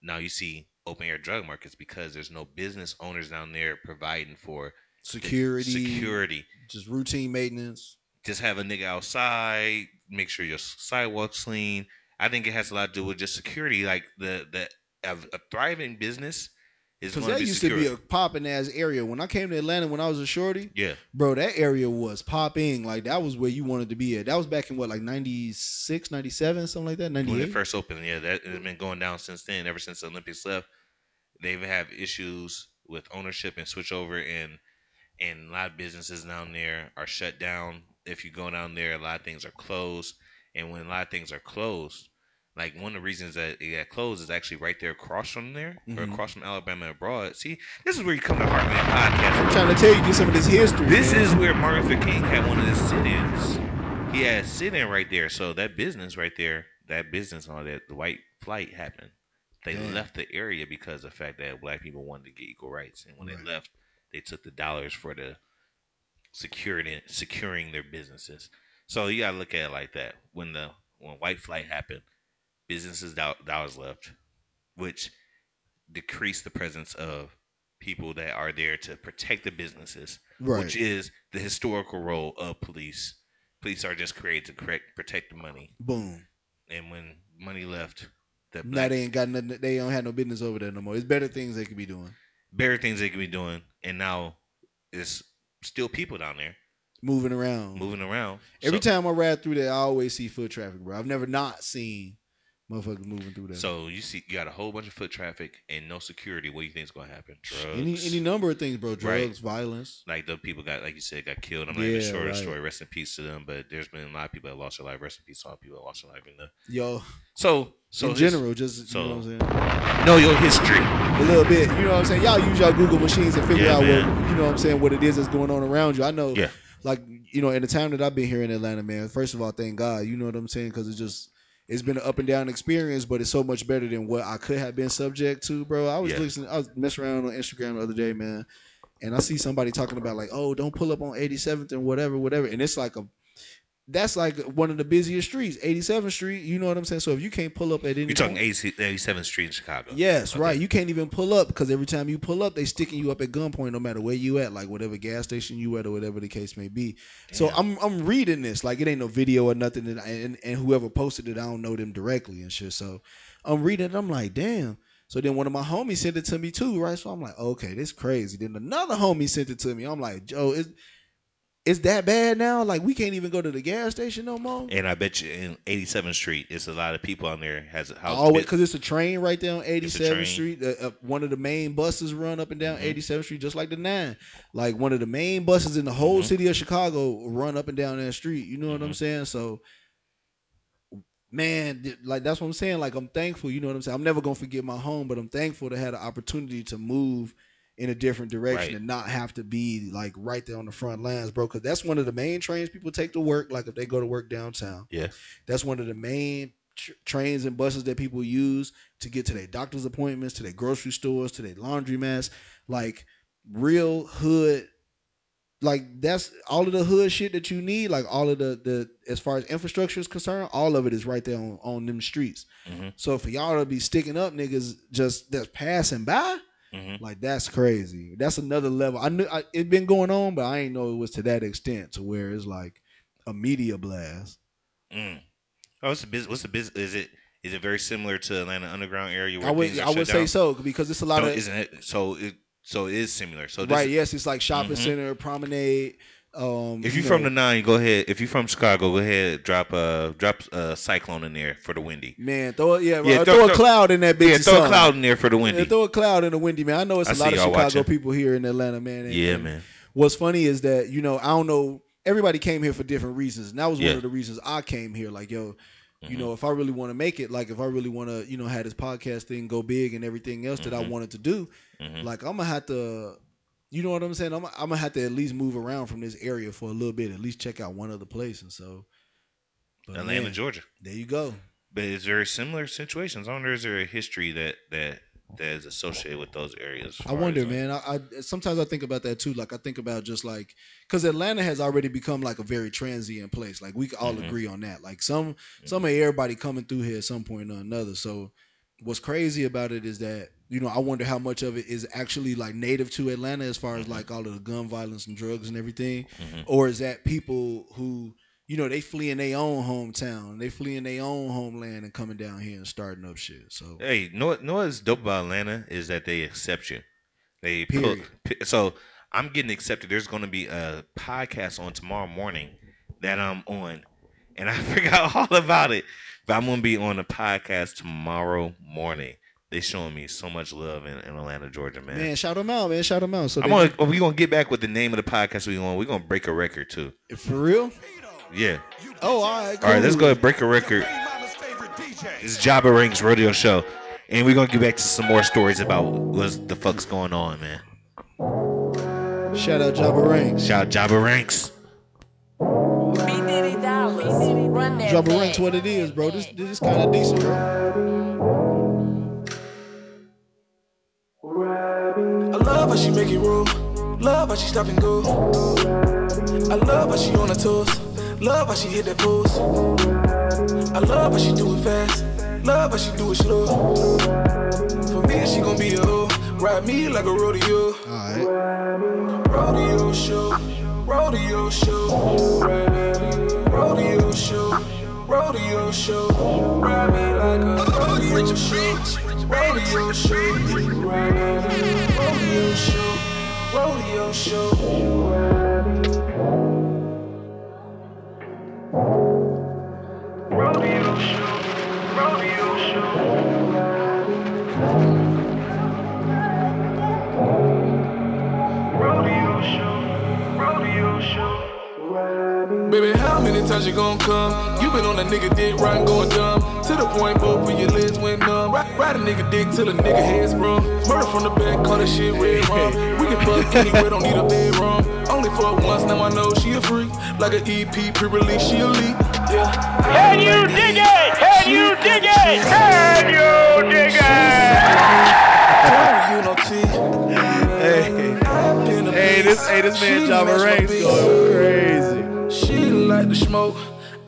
Now you see open air drug markets because there's no business owners down there providing for Security. Security. Just routine maintenance. Just have a nigga outside. Make sure your sidewalks clean. I think it has a lot to do with just security. Like the the a, a thriving business is Because that be used secure. to be a popping ass area. When I came to Atlanta when I was a shorty, yeah. bro, that area was popping. Like that was where you wanted to be at. That was back in what, like 96, 97, something like that? when it first opened. Yeah, that has been going down since then. Ever since the Olympics left, they've had issues with ownership and switchover, and and a lot of businesses down there are shut down. If you go down there, a lot of things are closed, and when a lot of things are closed, like one of the reasons that it got closed is actually right there across from there, or Mhm. across from Alabama abroad. See, this is where you come to Heartland Podcast. I'm trying to tell you, get some of this history. This man. is where Martin Luther King had one of his sit-ins. He had a sit-in right there. So that business right there, that business on that, the white flight happened. They Damn. left the area because of the fact that black people wanted to get equal rights, and when Right. they left, they took the dollars for the security securing their businesses. So you gotta look at it like that. When the when white flight happened, businesses do- dollars left, which decreased the presence of people that are there to protect the businesses, Right. which is the historical role of police. Police are just created to correct, protect the money, Boom. and when money left, the Now black, they ain't got nothing. They don't have no business over there no more. It's better things they could be doing. better things they could be doing, and now it's still people down there Moving around. moving around. Every So- time I ride through there, I always see foot traffic, bro. I've never not seen motherfuckers moving through there. So you see, you got a whole bunch of foot traffic and no security. What do you think is going to happen? Drugs. any any number of things, bro. Drugs, Right. violence. Like the people got, like you said, got killed. I'm not even sure the story. Rest in peace to them. But there's been a lot of people that lost their life. Rest in peace to all people that lost their life in the. Yo. So, so in his- general, just so you know what I'm saying. know your history. A little bit, you know what I'm saying. Y'all use y'all Google machines and figure Yeah, out man. what you know what I'm saying. What it is that's going on around you. I know. Yeah. Like you know, in the time that I've been here in Atlanta, man. First of all, thank God. You know what I'm saying? Because it's just it's been an up and down experience, but it's so much better than what I could have been subject to, bro. I was Yeah. listening. I was messing around on Instagram the other day, man, and I see somebody talking about like, oh, don't pull up on 87th and whatever, whatever, and it's like a that's like one of the busiest streets, 87th Street. You know what I'm saying? So if you can't pull up at any You're talking point- 80 87th Street in Chicago. Yes, Okay. right. You can't even pull up because every time you pull up, they sticking you up at gunpoint, no matter where you at, like whatever gas station you at or whatever the case may be. So I'm I'm reading this like it ain't no video or nothing, and, and and whoever posted it, I don't know them directly and shit. So I'm reading it, I'm like, damn. So then one of my homies sent it to me too, right? So I'm like, okay, this crazy. Then another homie sent it to me. I'm like, Joe, is it's that bad now? Like we can't even go to the gas station no more. And I bet you in 87th Street, it's a lot of people on there has. Always because it's a train right there on 87th Street. Uh, uh, one of the main buses run up and down Mm-hmm. 87th Street, just like the nine. Like one of the main buses in the whole Mm-hmm. city of Chicago run up and down that street. You know what I'm saying? So, man, th- like that's what I'm saying. Like I'm thankful. You know what I'm saying? I'm never gonna forget my home, but I'm thankful to have the opportunity to move in a different direction Right. and not have to be like right there on the front lines, bro. Because that's one of the main trains people take to work. Like if they go to work downtown. Yeah. That's one of the main tr- trains and buses that people use to get to their doctor's appointments, to their grocery stores, to their laundromats. Like real hood. Like that's all of the hood shit that you need. Like all of the the as far as infrastructure is concerned, all of it is right there on, on them streets. Mhm. So for y'all to be sticking up niggas just that's passing by, Mhm. like that's crazy. That's another level. I knew I, it been going on, but I ain't know it was to that extent to where it's like a media blast. Mm. Oh, what's the business? What's the business? Is it is it very similar to Atlanta Underground area? Where I would I would say down? so because it's a lot So of isn't it? So it so it is similar. So right. is- yes, it's like shopping Mhm. center, promenade. Um, If you you're from the nine, go ahead. If you're from Chicago, go ahead. Drop a drop a cyclone in there for the windy. man, throw it, yeah, Yeah, throw- throw, a cloud in that bitch. yeah, throw a cloud in there for the windy. Yeah, throw a cloud in the windy, man. I know it's a I lot of Chicago watching. people here in Atlanta, man. and- Yeah, and man. What's funny is that you know I don't know. Everybody came here for different reasons, and that was Yeah. one of the reasons I came here. Like, yo, you Mm-hmm. know, if I really want to make it, like if I really want to, you know, have this podcast thing go big and everything else that I Mhm. wanted to do, Mhm. like I'm gonna have to, you know what I'm saying? I'm, I'm gonna have to at least move around from this area for a little bit, at least check out one other place, and so. but Atlanta, man, Georgia. There you go. But it's very similar situations. I wonder is there a history that that that is associated with those areas. I wonder, man. I, I sometimes I think about that too. Like I think about just like because Atlanta has already become like a very transient place. Like we all Mhm. agree on that. Like some some of everybody coming through here at some point or another. So what's crazy about it is that you know I wonder how much of it is actually like native to Atlanta as far as like all of the gun violence and drugs and everything, Mhm. or is that people who you know they flee in their own hometown, they flee in their own homeland and coming down here and starting up shit. So Hey, know? Know what's dope about Atlanta is that they accept you. They Period. pi- so I'm getting accepted. There's going to be a podcast on tomorrow morning that I'm on, and I forgot all about it. But I'm going to be on a podcast tomorrow morning. They showing me so much love in, in Atlanta, Georgia, man. man, shout them out, man, shout them out. So I'm they- gonna, we gonna get back with the name of the podcast we on. We're gonna break a record too. for real. Yeah. Oh, all right. All right, let's go ahead and break a record. This is Jabba Ranks Rodeo Show. And we're gonna get back to some more stories about what the fuck's going on, man. Shout out Jabba Ranks. Shout out Jabba Ranks. Jabba Ranks, what it is, bro. This this is kind of decent, bro. I love how she make it roll. Love how she stop and go. I love how she on her toes. Love how she hit that pose. I love how she do it fast. Love how she do it slow. For me, she gon' be a hoe. Ride me like a rodeo. Alright. Rodeo show. Rodeo show. Rodeo show. Rodeo show. Ride me like a rodeo show. Rodeo show. Rodeo show. Rodeo show. Rodeo show. Rodeo show. Baby, how many times you gon' come? You been on a nigga dick riding going dumb. To the point both of your legs went numb. Ride, ride a nigga dick till a nigga head sprung. Murder from the back, call that shit red rum. We can fuck anywhere, don't need a bedroom. Only fuck once, now I know she a freak. Like an EP pre-release, she a elite. Yeah. Can you dig it? Can you dig it? Can you dig it? You know T. Hey, hey, this hey this man Jabba Ranks going crazy. She like the smoke,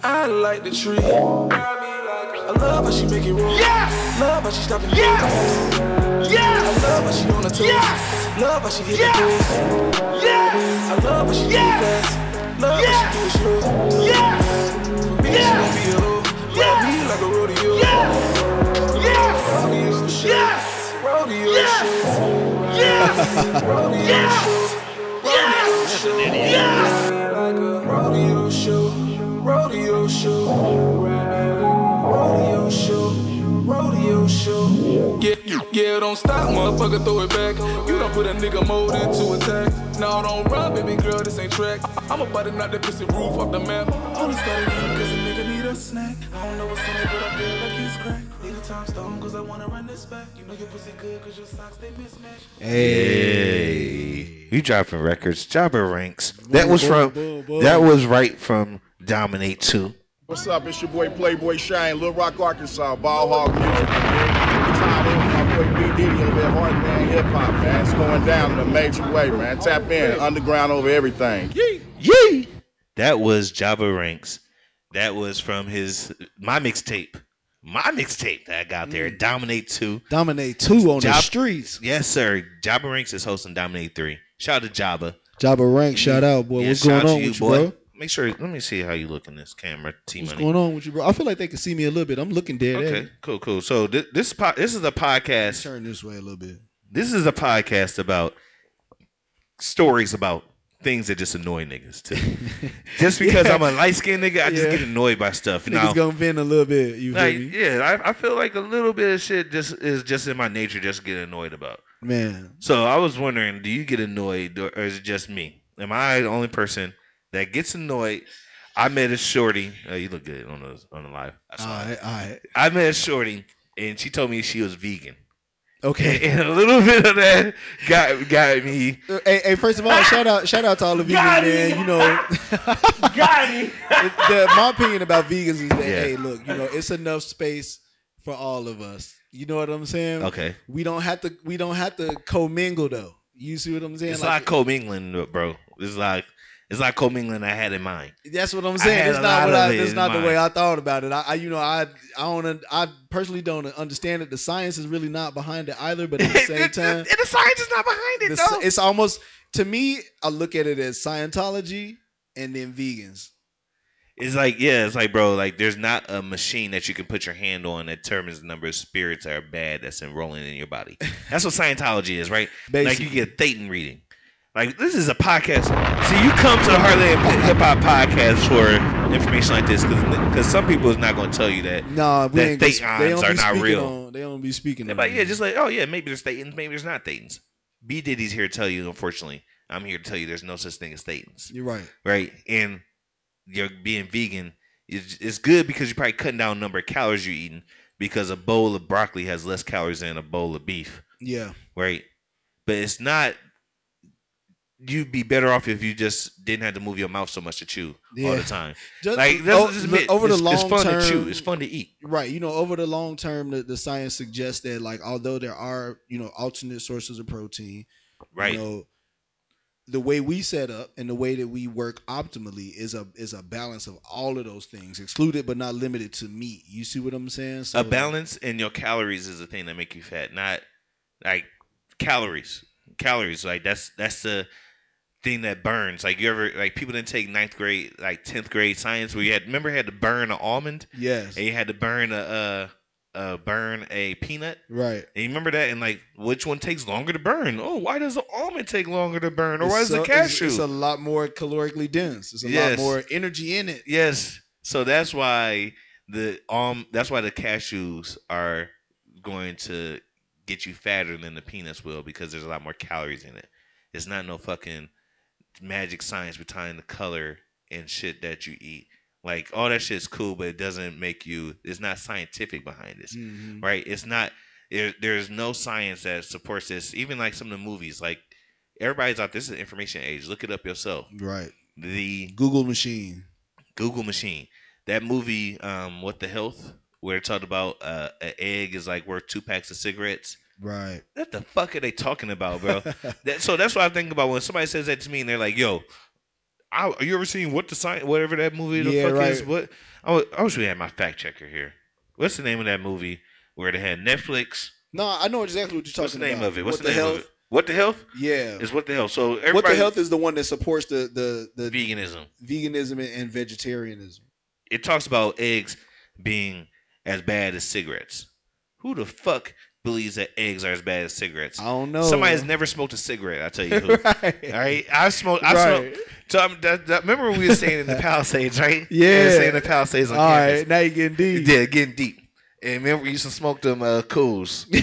I like the tree. I love how she make it roll. Yes. Love how she stop and yes. Yes. I love how she on the toes. Yes. Love how she hit the pose. Yes. I love how she do it fast. Love how she do it slow. Yes. For me, she gon' be a hoe. Ride me like a rodeo. Yes. Yes. Rodeo show. Yes. Rodeo show. Yes. Rodeo show. Yes. Yes. Like a show. Yeah, yeah, don't stop, motherfucker, throw it back. You don't put a nigga mode into attack. No, don't run, baby girl, this ain't track. I'm about to knock that pussy roof off the map. Only started eating cause a nigga need a snack. I don't know what's in it, but I feel like it's crack. Need a time stone cause I wanna run this back. You know your pussy good cause your socks they mismatch. Hey, we dropping records. Jabba Ranks. That was from. boom, boom. That was right from Dominate Two. What's up? It's your boy Playboy Shine, Little Rock, Arkansas, Ball Hog Music. Man. Tied in with my boy B Diddy over at Heartland Hip Hop, man. It's going down in a major way, man. Tap in, underground over everything. Yee! That was Jabba Ranks. That was from his my mixtape. My mixtape that I got there. Mm. Dominate Two. Dominate two on the Job- streets. Yes, sir. Jabba Ranks is hosting Dominate Three. Shout out to Jabba. Jabba Ranks, shout out, boy. Yeah, What's going on you, with you, boy. bro? Make sure. Let me see how you look in this camera. T What's Money. going on with you, bro? I feel like they can see me a little bit. I'm looking dead Okay, it. cool, cool. So this this po- this is a podcast. Turn this way a little bit. This is a podcast about stories about things that just annoy niggas too. just because Yeah. I'm a light skinned nigga, I just get annoyed by stuff. Niggas Now, gonna vent a little bit. You feel like, me? yeah, I, I feel like a little bit of shit just is just in my nature, just get annoyed about. Man. So I was wondering, do you get annoyed, or or is it just me? Am I the only person that gets annoyed? I met a shorty. Uh, you look good on the on the live. I saw All it. right, all right. I met a shorty, and she told me she was vegan. Okay. And a little bit of that got got me. Hey, hey, first of all, shout out, shout out to all the vegans, Got man. him. You know, got him. the, my opinion about vegans is that Yeah. hey, look, you know, it's enough space for all of us. You know what I'm saying? Okay. We don't have to. We don't have to commingle though. You see what I'm saying? It's like commingling, bro. It's like it's like commingling I had in mind. That's what I'm saying. It's not what I, it it's not the way. I thought about it. I, I you know, I I don't I personally don't understand it. The science is really not behind it either. But at the same time, and the science is not behind it the though. it's almost to me. I look at it as Scientology and then vegans. It's like yeah, it's like bro, like there's not a machine that you can put your hand on that determines the number of spirits that are bad that's enrolling in your body. That's what Scientology is, right? Like you Basically. get Thetan reading. Like this is a podcast. See, you come to the Heartland Hip Hop Podcast for information like this because some people is not going to tell you that. No, we that they don't are not real. on- they don't be speaking. They're like, yeah, just like, oh yeah, maybe there's Thetans, maybe there's not Thetans. B Diddy's here to tell you. Unfortunately, I'm here to tell you there's no such thing as Thetans. You're right. Right, and you're being vegan is is good because you're probably cutting down the number of calories you're eating because a bowl of broccoli has less calories than a bowl of beef. Yeah. Right, but it's not. You'd be better off if you just didn't have to move your mouth so much to chew all the time. Just- like that's, admit, over the it's, long it's fun term, to chew. It's fun to eat. Right. You know, over the long term, the, the science suggests that like although there are you know alternate sources of protein, Right. You know, the way we set up and the way that we work optimally is a is a balance of all of those things, excluded but not limited to meat. You see what I'm saying? a balance in your calories is the thing that make you fat, not like calories. Calories, like that's that's the thing that burns. Like you ever like people didn't take ninth grade, like tenth grade science where you had remember you had to burn an almond. Yes. And you had to burn a uh uh burn a peanut. Right. And you remember that and like which one takes longer to burn? Oh, why does the almond take longer to burn? Or why It's does the so- it's- cashew? It's, a lot more calorically dense. It's a Yes. lot more energy in it. Yes. So that's why the um that's why the cashews are going to get you fatter than the peanuts will because there's a lot more calories in it. It's not no fucking magic science behind the color and shit that you eat. Like all that shit's cool, but it doesn't make you. It's not scientific behind this, Mhm. right? It's not. There, there's no science that supports this. Even like some of the movies, like everybody's out. This is information age. Look it up yourself. Right. The Google machine. Google machine. That movie, um, What the Health, where it talked about uh, an egg is like worth two packs of cigarettes. Right. What the fuck are they talking about, bro? that, so that's what I think about when somebody says that to me, and they're like, "Yo, I, are you ever seen what the science, whatever that movie the Yeah, fuck is? right. What? I, I wish we had my fact checker here. What's the name of that movie where they had Netflix? No, I know exactly what you're talking What's the name about. of it? What's What the, the name health? of it? What the health? Yeah. Is what the hell? So what the health is the one that supports the the the veganism, veganism and vegetarianism. it talks about eggs being as bad as cigarettes. Who the fuck believes that eggs are as bad as cigarettes? I don't know. Somebody has never smoked a cigarette. I tell you who. Right. All right, I smoked. I Right. smoked. So I'm, that, that, remember when we were saying in the Palisades, right? Yeah. we were staying in the Palisades on All campus. right, now you're getting deep. Yeah, getting deep. And remember, we used to smoke them uh, cools. we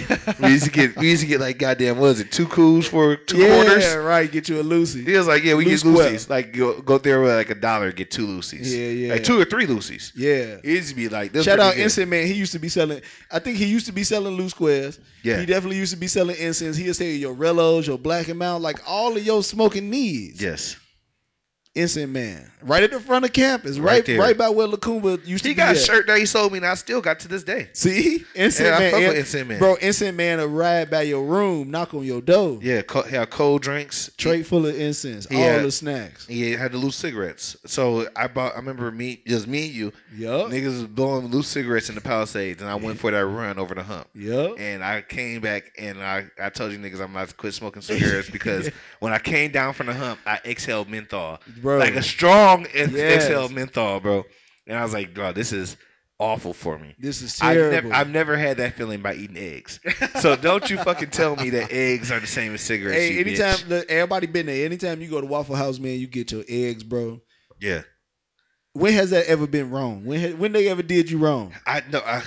used to get, we used to get like goddamn, what was it, two cools for two yeah, quarters? Yeah, right. Get you a Lucy. He was like, yeah, we Loose get. Lucy's. Like go, go there with like a dollar, get two Lucy's. Yeah, yeah. Like two or three Lucy's. Yeah. It used to be like this. Shout out good. Instant Man. He used to be selling. I think he used to be selling loose squares. Yeah. He definitely used to be selling incense. He'll say your Rellos, your Black and Mild, like all of your smoking needs. Yes. Instant Man, right at the front of campus, Right right, there. right, by where Lacumba used to be. He got a shirt that he sold me, and I still got to this day. See, Instant Yeah, I Man, fuck with Instant Man. bro. Instant Man ride by your room, knock on your door, Yeah, co- have cold drinks. tray full of incense, He all had- the snacks. He had the loose cigarettes. So I bought. I remember me, just me and you. Yup. Niggas was blowing loose cigarettes in the Palisades, and I went for that run over the hump. Yup. And I came back, and I, I told you niggas I'm about to quit smoking cigarettes because when I came down from the hump, I exhaled menthol, Bro. Like a strong Yes. exhaled menthol, bro. And I was like, bro, this is awful for me. This is I've terrible. never, I've never had that feeling by eating eggs. So don't you fucking tell me that eggs are the same as cigarettes. Hey, anytime bitch. look, everybody been there. Anytime you go to Waffle House, man, you get your eggs, bro. Yeah. When has that ever been wrong? When when they ever did you wrong? I no, I,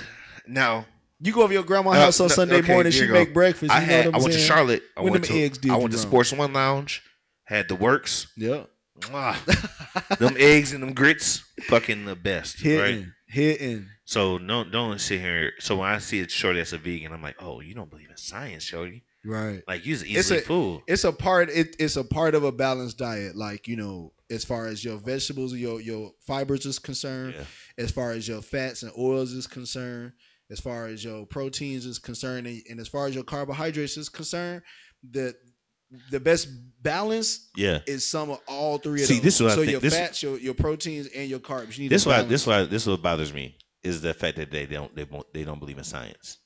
now You go over your grandma's Uh, house on no, Sunday okay, morning, she make breakfast. You I know had. I went to? Charlotte. I when went to. eggs did I went to wrong? Sports One Lounge. Had the works. Yeah. Them eggs and them grits, fucking the best. Hitting, Right. hitting. So no, don't sit here. So when I see a shorty that's a vegan, I'm like, oh, you don't believe in science, shorty. Right. Like you're It's easily a fooled. it's a part. It, it's a part of a balanced diet. Like you know, as far as your vegetables, your your fibers is concerned, as far as your fats and oils is concerned, as far as your proteins is concerned, and, and as far as your carbohydrates is concerned, the the best balance Yeah. is some of all three of See, those. this is what I so think- your this- fats, your your proteins, and your carbs. You need This to why balance. this why this is what bothers me is the fact that they don't they won't they don't believe in science.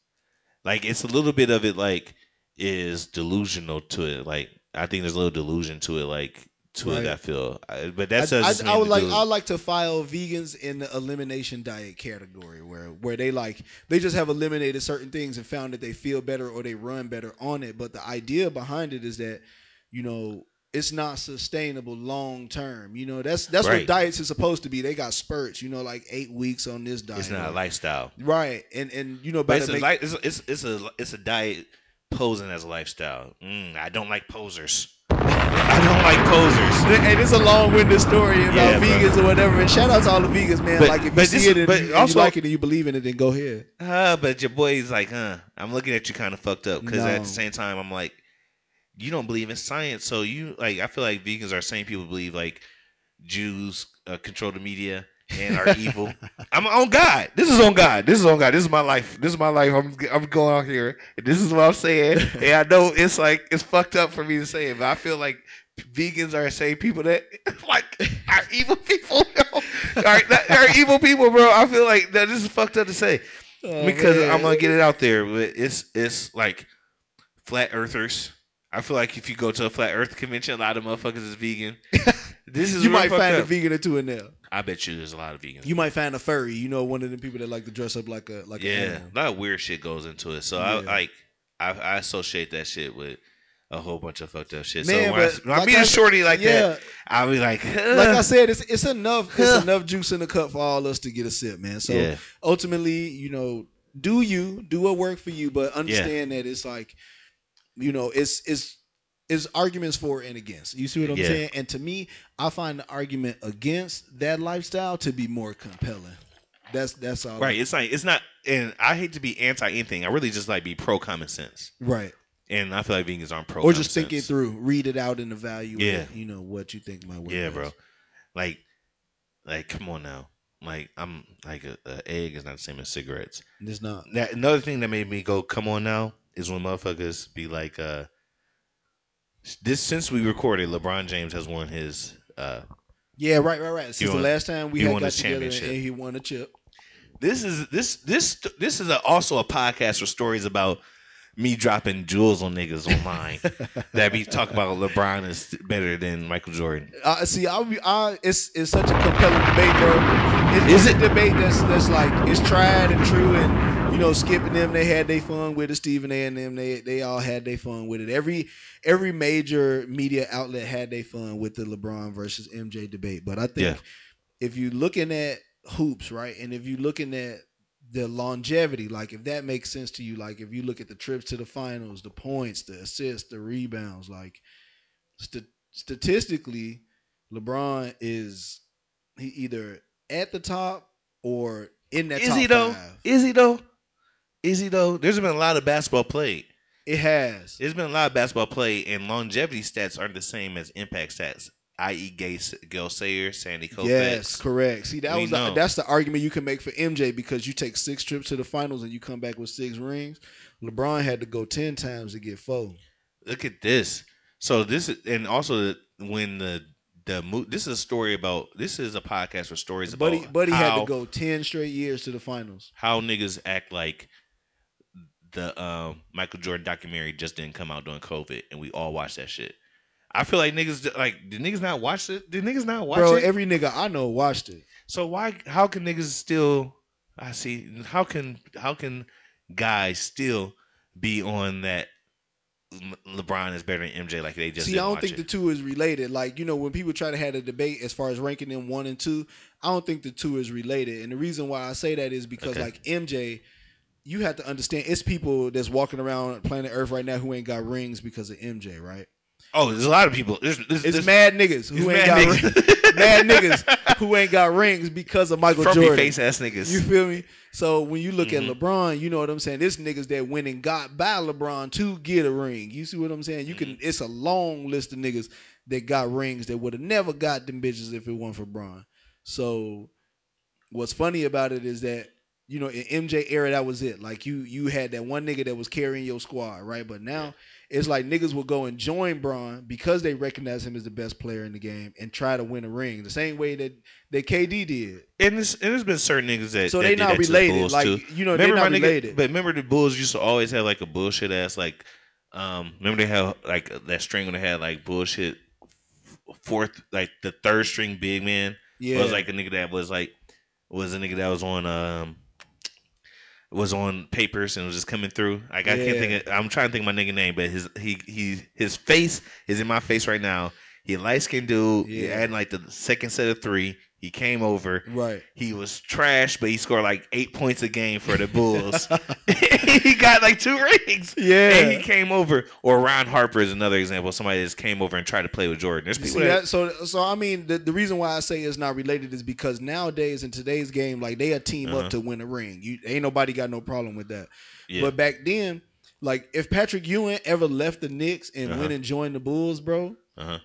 Like it's a little bit of it like is delusional to it. Like I think there's a little delusion to it. Like to Right. it. I feel, I, but that's I, I, I would like I would like to file vegans in the elimination diet category where where they like they just have eliminated certain things and found that they feel better or they run better on it. But the idea behind it is that you know it's not sustainable long term. You know that's that's Right. what diets is supposed to be. They got spurts. You know like eight weeks on this diet. It's not a lifestyle. right? And and you know But it's a, make, li- it's, it's, it's a it's a diet posing as a lifestyle. Mm, I don't like posers. I don't like posers. And it's a long-winded story about Yeah, bro. vegans or whatever. And shout out to all the vegans, man. But- like if you see this- it and, and also- you like it and you believe in it, then go ahead. Uh, but your boy's like, huh? I'm looking at you kind of fucked up because at the same time, I'm like, you don't believe in science, so you like. I feel like vegans are the same people believe like Jews uh, control the media and are evil. I'm on God. This is on God. This is on God. This is my life. This is my life. I'm I'm going out here. And this is what I'm saying. and I know it's like it's fucked up for me to say it, but I feel like vegans are the same people that like are evil people. are, are evil people, bro. I feel like that this is fucked up to say Oh, because man. I'm gonna get it out there. But it's it's like flat earthers. I feel like if you go to a flat Earth convention, a lot of motherfuckers is vegan. This is you might find a vegan or two in there. I bet you there's a lot of vegans. You might find a furry. You know, one of the people that like to dress up like a like a yeah, a lot of weird shit goes into it. So I like I, I associate that shit with a whole bunch of fucked up shit. Man, so when I, when I meet I a shorty like yeah. that, I'll be like, like I said, it's it's enough it's enough juice in the cup for all us to get a sip, man. So Yeah. ultimately, you know, do you do what work for you, but understand that it's like, you know, it's it's it's arguments for and against. You see what I'm Yeah. saying? And to me, I find the argument against that lifestyle to be more compelling. That's that's all. right. It's like it's not, and I hate to be anti anything. I really just like be pro common sense. Right. And I feel like vegans aren't pro. or just think it through, read it out and evaluate. Yeah. You know what you think my work. Yeah, bro. Like, like, come on now. Like, I'm like a, a egg is not the same as cigarettes. It's not. That another thing that made me go, come on now, is when motherfuckers be like, uh, this since we recorded, LeBron James has won his. uh Yeah, right, right, right. Since He the last time we had won got together and he won a chip. This is this this this is a, also a podcast with stories about me dropping jewels on niggas online that be talking about LeBron is better than Michael Jordan. Uh, see, I, I, it's it's such a compelling debate, bro. It, Is it a debate that's that's like it's tried and true, and you know, skipping them they had their fun with it. Stephen A. and them they they all had their fun with it. Every every major media outlet had their fun with the LeBron versus MJ debate. But I think Yeah. if you're looking at hoops, right, and if you're looking at the longevity, like if that makes sense to you, like if you look at the trips to the finals, the points, the assists, the rebounds, like st- statistically, LeBron is he either at the top or in that Is he though? five. Is he though? Is he though? There's been a lot of basketball played. It has. There's been a lot of basketball played, and longevity stats aren't the same as impact stats. I.e., Gay, Gale Sayers, Sandy Koufax. Yes, correct. See, that We was the, that's the argument you can make for MJ because you take six trips to the finals and you come back with six rings. LeBron had to go ten times to get four. Look at this. So this is, and also when the the mo- this is a story about. This is a podcast for stories about. Buddy, Buddy had to go ten straight years to the finals. how niggas act like the um, Michael Jordan documentary just didn't come out during COVID, and we all watched that shit. I feel like niggas like did niggas not watch it? Did niggas not watch Bro, it? every nigga I know watched it. so why? How can niggas still? I see. How can how can guys still be on that? Le- LeBron is better than MJ. Like they just See, I don't think it. the two is related. Like, you know, when people try to have a debate as far as ranking them one and two, I don't think the two is related. And the reason why I say that is because Okay. like MJ, you have to understand it's people that's walking around planet Earth right now who ain't got rings because of MJ, right? Oh, there's a lot of people. There's, there's, It's there's- mad niggas who ain't mad got niggas. rings. mad niggas who ain't got rings because of Michael Frumpy Jordan. face ass niggas. You feel me? So when you look Mhm. at LeBron, you know what I'm saying. This niggas that went and got by LeBron to get a ring. You see what I'm saying? You can. Mm-hmm. It's a long list of niggas that got rings that would have never got them bitches if it weren't for Bron. So what's funny about it is that you know, in MJ era, that was it. Like you, you had that one nigga that was carrying your squad, right? But now it's like niggas will go and join Bron because they recognize him as the best player in the game and try to win a ring, the same way that that KD did. And, it's, and there's been certain niggas that So that they not to the related, like, too. you know, they Remember not my nigga- related. But remember the Bulls used to always have like a bullshit ass like um remember they had like that string when they had like bullshit fourth like the third string big man Yeah. was like a nigga that was like was a nigga that was on um was on papers and was just coming through. Like I can't think of, I'm trying to think of my nigga name, but his he he his face is in my face right now. He light skinned dude. He Yeah. had like the second set of three. He came over. Right. He was trash, but he scored like eight points a game for the Bulls. he got like two rings. Yeah. And he came over. Or Ron Harper is another example. Somebody just came over and tried to play with Jordan. There's people that, that? So, so I mean, the, the reason why I say it's not related is because nowadays in today's game, like they a team Uh-huh. up to win a ring. You ain't nobody got no problem with that. Yeah. But back then, like if Patrick Ewing ever left the Knicks and Uh-huh. went and joined the Bulls, bro, uh-huh.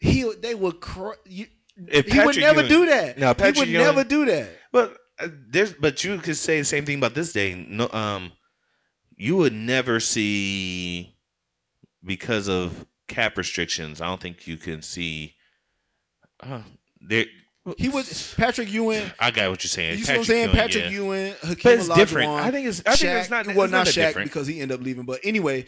he they would. Cr- you, If he would never Ewing- do that. No, he would Ewing- never do that. But uh, there's but you could say the same thing about this day. No, um, you would never see because of cap restrictions. I don't think you can see. Uh, there, He was Patrick Ewing. I got what you're saying. You see what I'm saying? Patrick Ewing, Hakeem But it's Olajuwon, different. I think it's- I think it's not- Well, it's not not Shaq different. because he ended up leaving. But anyway,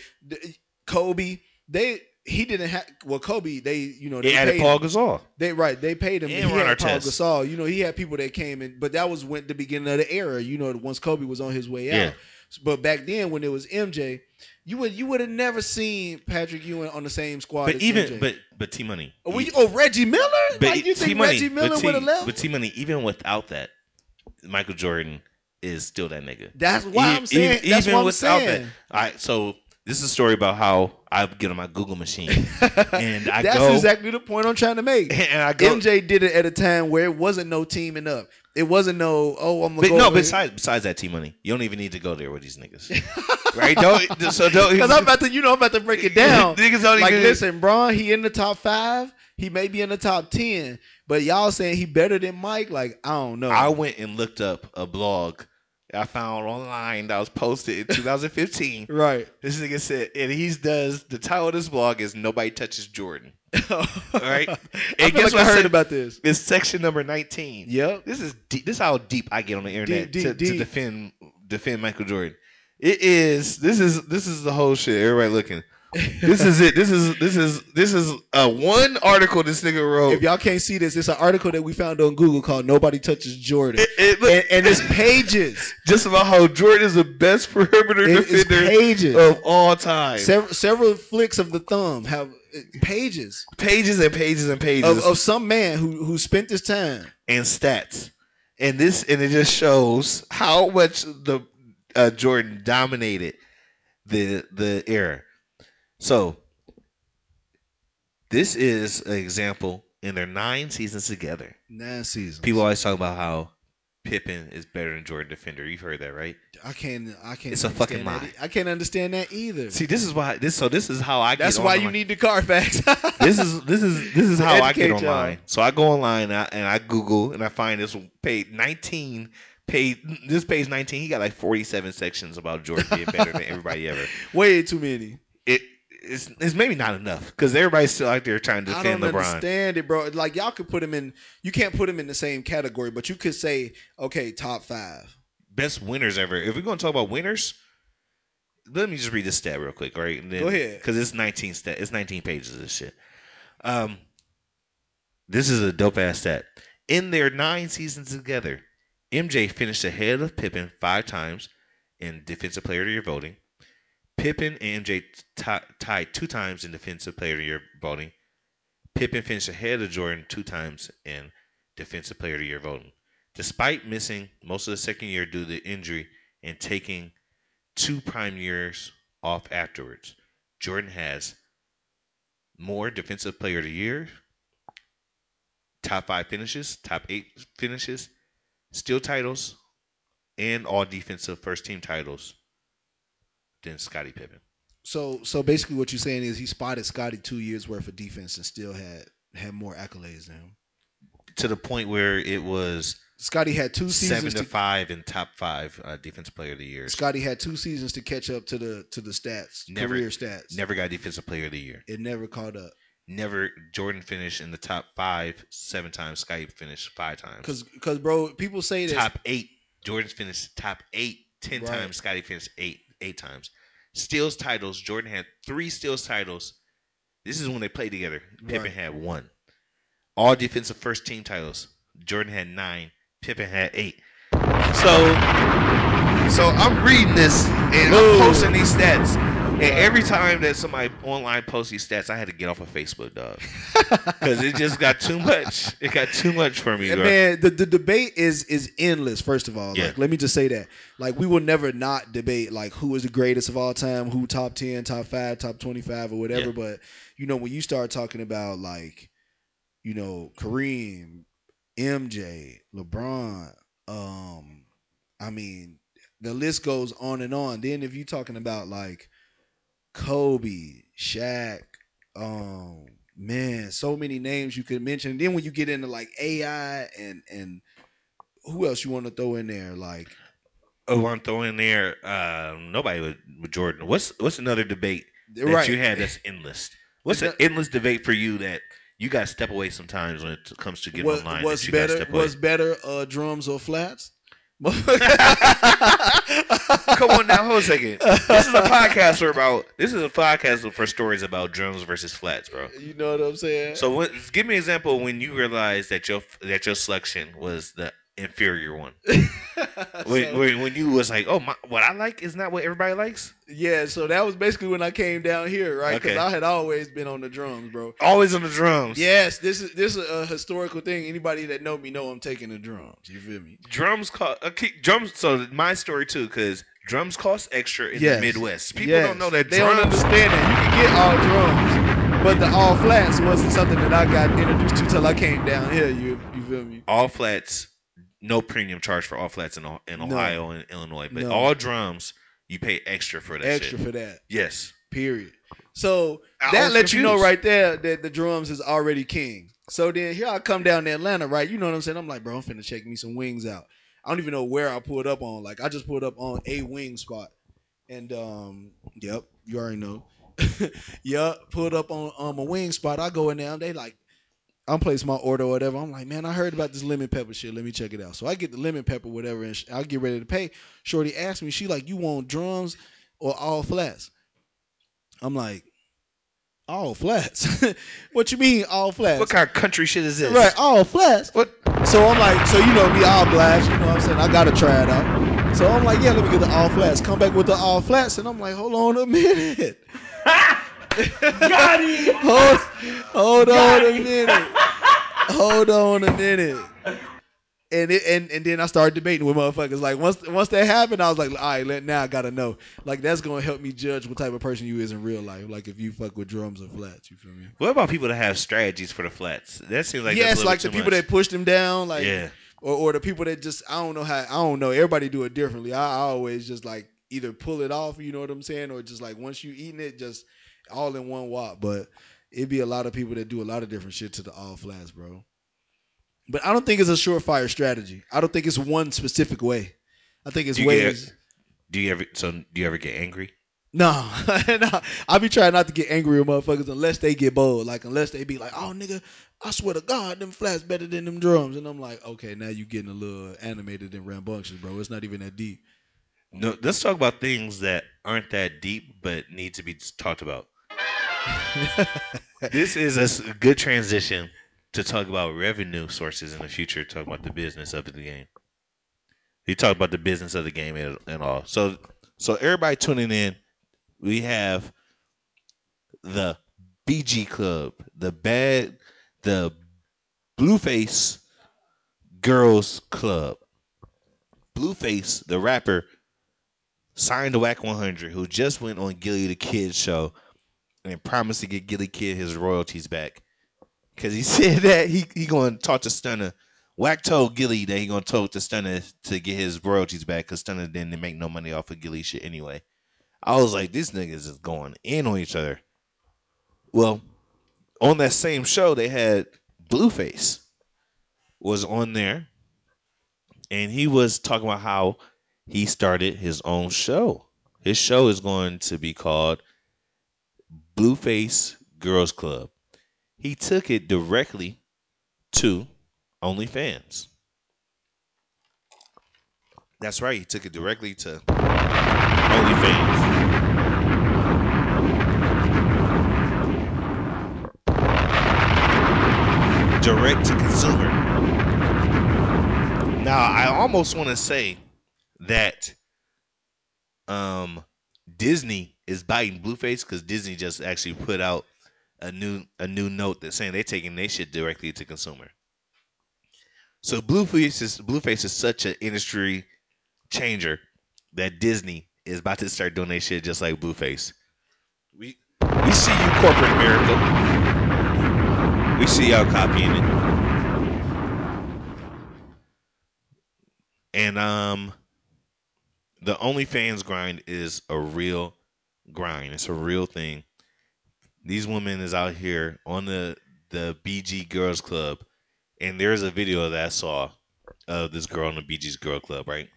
Kobe, they he didn't have. Well, Kobe, they you know they They added paid Paul him. Gasol. They right, they paid him. And he Ron had Paul Artest. Gasol. You know, he had people that came in, but that was when the beginning of the era. You know, once Kobe was on his way Yeah. out. But back then, when it was MJ, you would you would have never seen Patrick Ewing on the same squad. But as even MJ. but but T Money. Oh, we- oh, Reggie Miller? Like, you think Reggie Miller would've left? But T Money, even without that, Michael Jordan is still that nigga. That's why I'm saying- that's what I'm saying. All right, so this is a story about how I get on my Google machine and I That's go. exactly the point I'm trying to make. And I go- MJ did it at a time where it wasn't no teaming up. It wasn't no oh I'm gonna But go no, besides besides that T Money, you don't even need to go there with these niggas, right? Don't so don't Because I'm about to, you know, I'm about to break it down. Niggas don't like, even- listen, Bron, he in the top five. He may be in the top ten, but y'all saying he better than Mike? Like, I don't know. I went and looked up a blog I found online that was posted in 2015. right. This nigga said, and he does the title of this blog is "Nobody Touches Jordan." All right. I And feel guess like I heard about this. It's section number 19. Yep. This is deep. This is how deep I get on the internet Deep, to, deep, to deep. defend defend Michael Jordan. It is. This is this is the whole shit. Everybody looking. This is it. This is this is this is uh, one article this nigga wrote. If y'all can't see this, it's an article that we found on Google called "Nobody Touches Jordan," It- look- and, and it's pages, just about how Jordan is the best perimeter It- defender pages. of all time. several, several flicks of the thumb have uh, pages pages and pages and pages of, of some man who who spent his time. and stats. And this and it just shows how much the uh, Jordan dominated the the era. So this is an example in their nine seasons together. Nine seasons. People always talk about how Pippen is better than Jordan defender. You've heard that, right? I can't. I can't. It's a fucking that lie. e- I can't understand that either. See, this is why this. So this is how I. That's get why on you need the Carfax. this is this is this is how I educate get y'all. online. So I go online and I, and I Google and I find this page nineteen. Page this page nineteen. He got like forty seven sections about Jordan being better than everybody ever. Way too many. It it's, it's maybe not enough because everybody's still out there trying to defend I don't LeBron. understand it, bro. Like y'all could put him in. You can't put him in the same category, but you could say, okay, top five. Best winners ever. If we're gonna talk about winners, let me just read this stat real quick, right? Then, Go ahead. because it's nineteen stat. It's nineteen pages of this shit. Um, this is a dope ass stat. In their nine seasons together, MJ finished ahead of Pippen five times in Defensive Player of the Year voting. Pippen and MJ ti- tied two times in Defensive Player of the Year voting. Pippen finished ahead of Jordan two times in Defensive Player of the Year voting. Despite missing most of the second year due to injury and taking two prime years off afterwards, Jordan has more Defensive Player of the Year, top five finishes, top eight finishes, steal titles, and all defensive first team titles than Scottie Pippen. So, so basically, what you're saying is he spotted Scottie two years worth of defense and still had had more accolades than him. To the point where it was Scottie had two seven seasons to to, five in top five uh, defensive player of the year. Scottie had two seasons to catch up to the to the stats, Never, career stats. Never got defensive player of the year. It never caught up. Never Jordan finished in the top five seven times. Scottie finished five times. Cause, cause, bro, people say that top eight. Jordan's finished top eight ten Right. times. Scottie finished eight eight times. Steals titles. Jordan had three steals titles. This is when they played together. Pippen Right. had one. All defensive first team titles. Jordan had nine. Pippen had eight. So, so I'm reading this and I'm posting these stats. And every time that somebody online posts these stats, I had to get off of Facebook, dog, because it just got too much. It got too much for me, Yeah, man, the, the debate is is endless. First of all, Yeah. like let me just say that, like we will never not debate like who is the greatest of all time, who top ten, top five, top twenty five, or whatever. Yeah. But you know when you start talking about like, you know Kareem, MJ, LeBron, um, I mean the list goes on and on. Then if you're talking about like Kobe, Shaq, um, man, so many names you could mention. Then when you get into like AI and and who else you want to throw in there? Like Oh, I'm throwing there. Uh, nobody with, with Jordan. What's what's another debate that Right. you had that's endless? What's an endless debate for you that you got to step away sometimes when it comes to getting what, online? what's that you gotta better? What's better? Uh, drums or flats? Come on now, hold a second. This is a podcast for about. This is a podcast for stories about drums versus flats, bro. You know what I'm saying? So, when, give me an example when you realized that your that your selection was the inferior one. when, when when you was like, oh, my, what I like is not what everybody likes. Yeah, so that was basically when I came down here, right? Because Okay. I had always been on the drums, bro. Always on the drums. Yes, this is this is a historical thing. Anybody that know me know I'm taking the drums. You feel me? Drums cost uh, drums. So my story too, because drums cost extra in Yes. the Midwest. People Yes. don't know that They drums. don't understand that. You can get all drums, but the all flats wasn't something that I got introduced to till I came down here. You you feel me? all flats, no premium charge for all flats in, in No. Ohio and Illinois, but No. all drums you pay extra for that. Extra shit. for that. Yes. Period. So I that lets you know right there that the drums is already king. So then here I come down to Atlanta, right? You know what I'm saying? I'm like, bro, I'm finna check me some wings out. I don't even know where I pulled up on. Like I just pulled up on a wing spot. And um, yep, you already know. yep, pulled up on um a wing spot. I go in there, and they like I'm placing my order or whatever. I'm like, man, I heard about this lemon pepper shit. Let me check it out. So I get the lemon pepper, whatever, and I'll get ready to pay. Shorty asked me, she like, you want drums or all flats? I'm like, all flats. what you mean all flats? What kind of country shit is this? Right, all flats. What? So I'm like, so you know me, all blast. You know what I'm saying? I gotta try it out. So I'm like, yeah, let me get the all flats. Come back with the all flats, and I'm like, hold on a minute. Got him. Hold, hold on a minute. Hold on a minute. And it, and and then I started debating with motherfuckers. Like once once that happened, I was like, all right, let, now I gotta know. Like that's gonna help me judge what type of person you is in real life. Like if you fuck with drums or flats, you feel me? What about people that have strategies for the flats? That seems like that's yes, like the too people much. that push them down, like Yeah. or or the people that just I don't know how I don't know. Everybody do it differently. I, I always just like either pull it off, you know what I'm saying, or just like once you eating it, just all in one wop. But it'd be a lot of people that do a lot of different shit to the all flats, bro. But I don't think it's a surefire strategy. I don't think it's one specific way. I think it's do ways. Get, do you ever? So do you ever get angry? No, no. I be trying not to get angry with motherfuckers unless they get bold. Like unless they be like, "Oh, nigga, I swear to God, them flats better than them drums." And I'm like, "Okay, now you getting a little animated and rambunctious, bro. It's not even that deep." No. Let's talk about things that aren't that deep but need to be talked about. this is a good transition to talk about revenue sources in the future. Talk about the business of the game. You talk about the business of the game and, all. So, so everybody tuning in, we have the BG Club, the bad, the Blueface Girls Club. Blueface, the rapper, signed to Wack 100, who just went on Gillie Da Kid show and promised to get Gillie Kid his royalties back. Because he said that he, he going to talk to Stunna. Wack told Gillie that he going to talk to Stunna to get his royalties back because Stunna didn't make no money off of Gillie shit anyway. I was like, these niggas is going in on each other. Well, on that same show, they had Blueface was on there and he was talking about how he started his own show. His show is going to be called Blueface Girls Club. He took it directly to OnlyFans. That's right. He took it directly to OnlyFans. Direct to consumer. Now, I almost want to say that um, Disney is biting Blueface because Disney just actually put out a new a new note that's saying they're taking their shit directly to consumer. So Blueface is Blueface is such an industry changer that Disney is about to start doing their shit just like Blueface. We we see you, corporate America. We see y'all copying it. And um the OnlyFans grind is a real grind. It's a real thing. These women is out here on the the BG Girls Club, and there's a video that I saw of this girl in the BG's Girl Club. Right?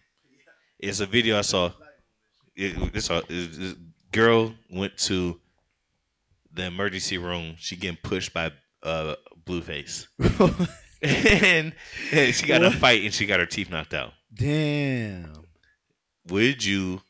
It's a video I saw. It, this, uh, this girl went to the emergency room. She getting pushed by uh, Blueface, and, and she got a fight and she got her teeth knocked out. Damn. Would you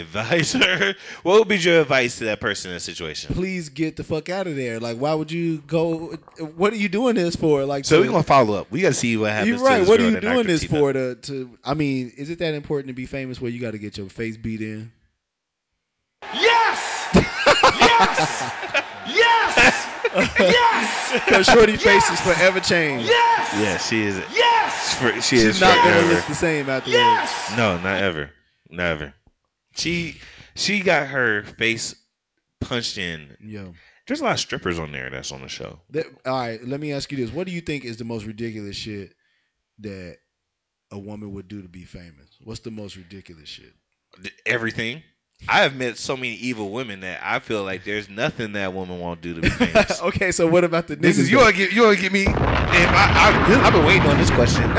advise her? What would be your advice to that person in that situation? Please get the fuck out of there. Like, why would you go? What are you doing this for? Like, So to- we're gonna follow up. We gotta see what happens. You're to right. this What are you doing this teeth for? To, to I mean, is it that important to be famous where you got to get your face beat in? Yes! Yes! yes! Yes! Because Shorty face is forever changed. Yes! Yeah, she is. Yes! For, she She's is not gonna look the same afterwards. Yes! No, not ever. Never. She she got her face punched in. Yeah. There's a lot of strippers on there that's on the show. That, all right, let me ask you this: What do you think is the most ridiculous shit that a woman would do to be famous? What's the most ridiculous shit? Everything. I have met so many evil women that I feel like there's nothing that woman won't do to me. okay, so what about the niggas? This is you though? want to get you want to get me? If I, I I've been waiting on this question.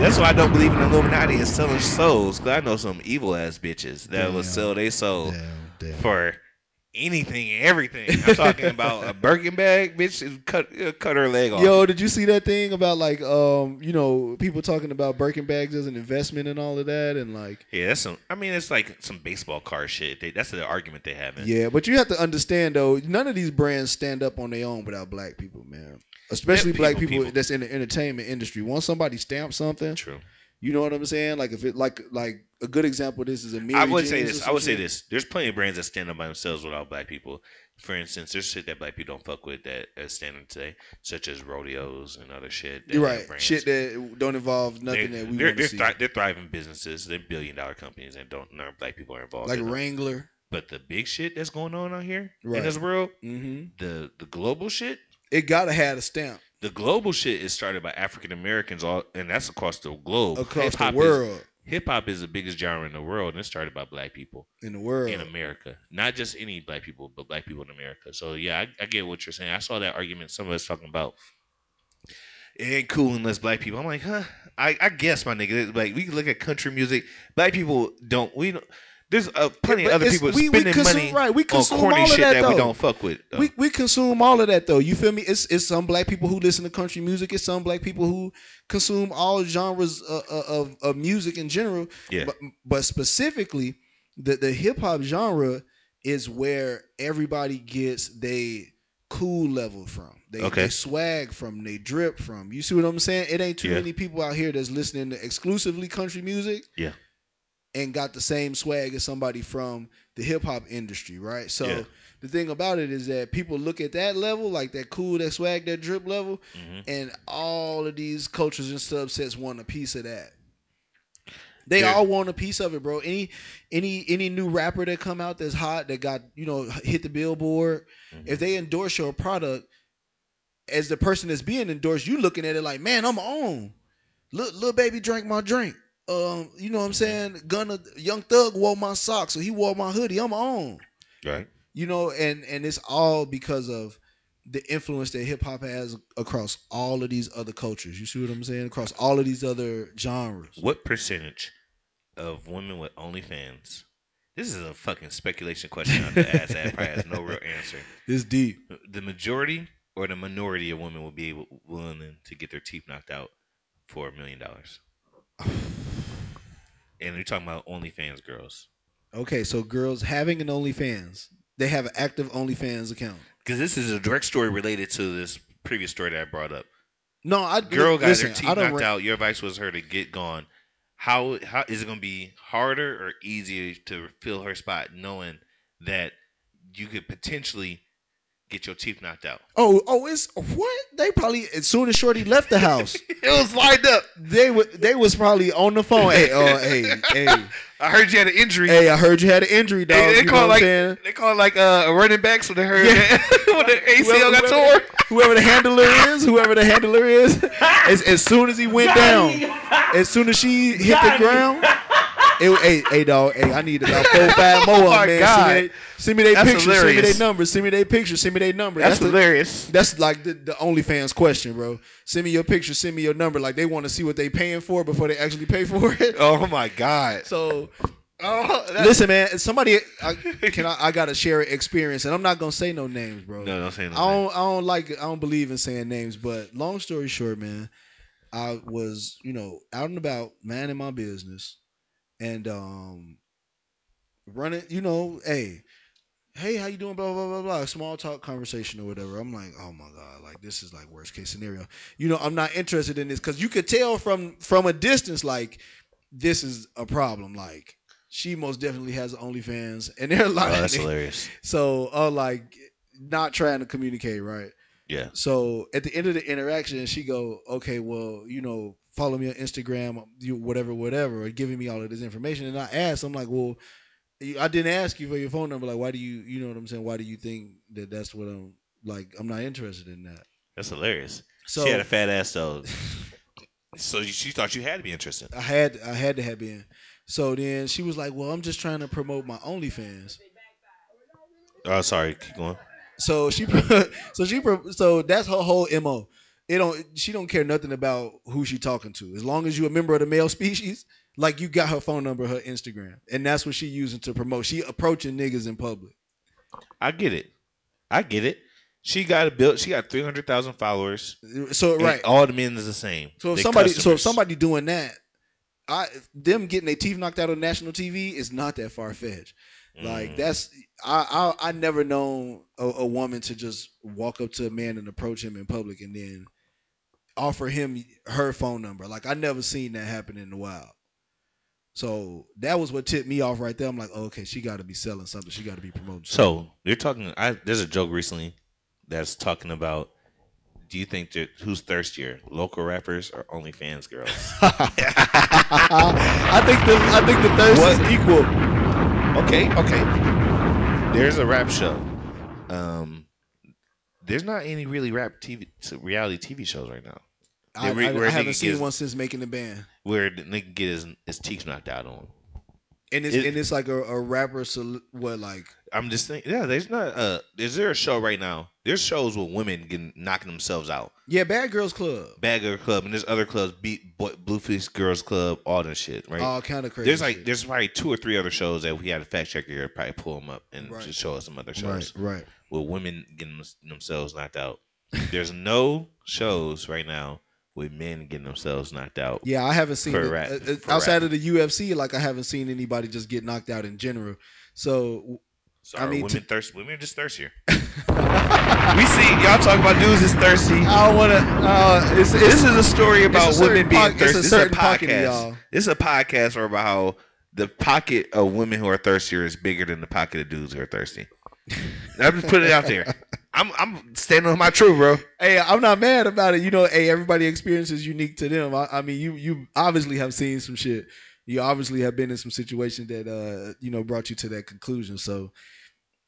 That's why I don't believe in Illuminati and selling souls. Cause I know some evil ass bitches that will sell their soul for anything and everything. I'm talking about a Birkin bag, bitch. Cut uh, cut her leg off. Yo, did you see that thing about like um, you know, people talking about Birkin bags as an investment and all of that and like Yeah, that's some. I mean, it's like some baseball card shit. They, that's the argument they have. Yeah, but you have to understand though, none of these brands stand up on their own without black people, man. Especially Yeah, black people- people, people. that's in the entertainment industry. Once somebody stamps something, true. You know what I'm saying? Like if it like like a good example of this is a Mary I would say Jane's this. I would say this. There's plenty of brands that stand up by themselves without black people. For instance, there's shit that black people don't fuck with that is standing today, such as rodeos and other shit. that You're right. Shit that don't involve nothing They're, that we they're, want they're, see. thri- they're thriving businesses. They're billion dollar companies and don't none black people are involved. like in them. Wrangler. But the big shit that's going on out here Right. in this world, Mhm. the the global shit, It gotta have a stamp. the global shit is started by African Americans, all and that's across the globe, Across the Hip-hop is- world. Hip hop is the biggest genre in the world, and it started by black people In the world. in America. Not just any black people, but black people in America. So yeah, I, I get what you're saying. I saw that argument. Some of us talking about it ain't cool unless black people. I'm like, huh? I, I guess my nigga. Like we can look at country music. Black people don't. We don't. There's uh, plenty of other people we- we spending consume- money right, we on consume corny all of shit that, that, we though. don't fuck with. though. We we consume all of that though. You feel me? It's it's some black people who listen to country music. It's some black people who consume all genres uh, uh, of of music in general. Yeah. But but specifically, the the hip hop genre is where everybody gets they cool level from. They, Okay. they swag from. They drip from. You see what I'm saying? It ain't too Yeah. many people out here that's listening to exclusively country music yeah. And got the same swag as somebody from the hip hop industry, right? So Yeah. the thing about it is that people look at that level, like that cool, that swag, that drip level, Mm-hmm. and all of these cultures and subsets want a piece of that. They all want a piece of it, bro. Any any any new rapper that come out that's hot that got you know hit the billboard, Mm-hmm. if they endorse your product, as the person that's being endorsed, you looking at it like, man, I'm on. Look, Lil Baby drank my drink. Um, you know what I'm saying? Gunna, Young Thug wore my socks, so he wore my hoodie. I'm on. Right. You know, and and it's all because of the influence that hip hop has across all of these other cultures. You see what I'm saying? Across all of these other genres. What percentage of women with OnlyFans? This is a fucking speculation question on the ass that probably has no real answer. This deep. The majority or the minority of women will be able, willing to get their teeth knocked out for a million dollars. And you're talking about OnlyFans girls. Okay, so girls having an OnlyFans, they have an active OnlyFans account. Because this is a direct story related to this previous story that I brought up. No, I girl got listen, her teeth don't knocked out. Your advice was her to get gone. How how is it going to be harder or easier to fill her spot, knowing that you could potentially get your teeth knocked out? Oh, oh, it's what they probably as soon as Shorty left the house, it was lined up. They were they was probably on the phone. Hey, oh, hey, hey. I heard you had an injury. Hey, I heard you had an injury, dog. They, they call like saying? they call like uh, a running back, so they heard that, when the ACL Whoever- got whoever- torn. Whoever the handler is, whoever the handler is, as, as soon as he went down, as soon as she hit the ground, it, hey, hey, dog, hey, I need about four, five oh more, Oh man. God. Send me their That's pictures, send me their numbers, send me their pictures, send me their number. That's the- hilarious. That's like the, the OnlyFans question, bro. Send me your picture, send me your number. Like they want to see what they paying for before they actually pay for it. Oh my god. So Oh, listen, man. Somebody, I, can I? I gotta share an experience, and I'm not gonna say no names, bro. No, don't say no I don't. I don't like. I don't believe in saying names. But long story short, man, I was, you know, out and about, man, in my business, and um, running. You know, hey, hey, how you doing? Blah blah blah blah. Small talk conversation or whatever. I'm like, oh my god, like this is like worst case scenario. You know, I'm not interested in this because you could tell from from a distance, like this is a problem. Like she most definitely has OnlyFans, and they're like, Oh, that's hilarious. So, uh, like, not trying to communicate, right? Yeah. So at the end of the interaction, she go, okay, well, you know, follow me on Instagram, you whatever, whatever, or giving me all of this information. And I asked, I'm like, well, I didn't ask you for your phone number. Like, why do you, you know what I'm saying? Why do you think that that's what I'm like? I'm not interested in that. That's hilarious. So- she had a fat ass though. so she thought you had to be interested. I had, I had to have been. So then she was like, well, I'm just trying to promote my OnlyFans. Oh, sorry. Keep going. So she, so she, so that's her whole mo. It don't. She don't care nothing about who she talking to. As long as you a member of the male species, like you got her phone number, her Instagram, and that's what she using to promote. She approaching niggas in public. I get it. I get it. She got a build. She got three hundred thousand followers. So right. all the men is the same. So if somebody, so if somebody doing that, I them getting their teeth knocked out on national TV is not that far fetched. Mm. Like that's I, I I never known a, a woman to just walk up to a man and approach him in public and then offer him her phone number. Like I never seen that happen in the wild. So that was what tipped me off right there. I'm like, oh, okay, she got to be selling something. She got to be promoting. So you're talking. I there's a joke recently that's talking about. Do you think that who's thirstier, local rappers or OnlyFans girls? I think the I think the thirst is equal. Okay, okay. There's a rap show. Um, there's not any really rap TV reality TV shows right now. I, Where- I- where I haven't seen gets- one since making the band. where the nigga get his, his teeth knocked out on. And it's It- and it's like a, a rapper. So what like I'm just thinking. Yeah, there's not. Uh, is there a show right now? There's shows with women getting knocking themselves out. yeah, Bad Girls Club. Bad Girl Club, and there's other clubs, Beat Boy, Blueface Girls Club, all that shit, right? All kinda crazy There's like there's probably two or three other shows that we had a fact checker here probably pull them up and Right. just show us some other shows. Right, right. With women getting themselves knocked out. There's no shows right now with men getting themselves knocked out. Yeah, I haven't seen it. rap- Uh, uh, outside rap. of the UFC. Like I haven't seen anybody just get knocked out in general. So Sorry, I mean, women to- thirst. Women are just thirstier. we see y'all talk about dudes is thirsty. I don't want to. Uh, it's, it's, this is a story it's a about certain women being poc- it's a thirsty. This is a certain pocket podcast. y'all. This is a podcast or about how the pocket of women who are thirstier is bigger than the pocket of dudes who are thirsty. I'm just putting it out there. I'm I'm standing on my truth, bro. Hey, I'm not mad about it. You know, hey, everybody experience is unique to them. I, I mean, you you obviously have seen some shit. You obviously have been in some situation that uh you know brought you to that conclusion. So,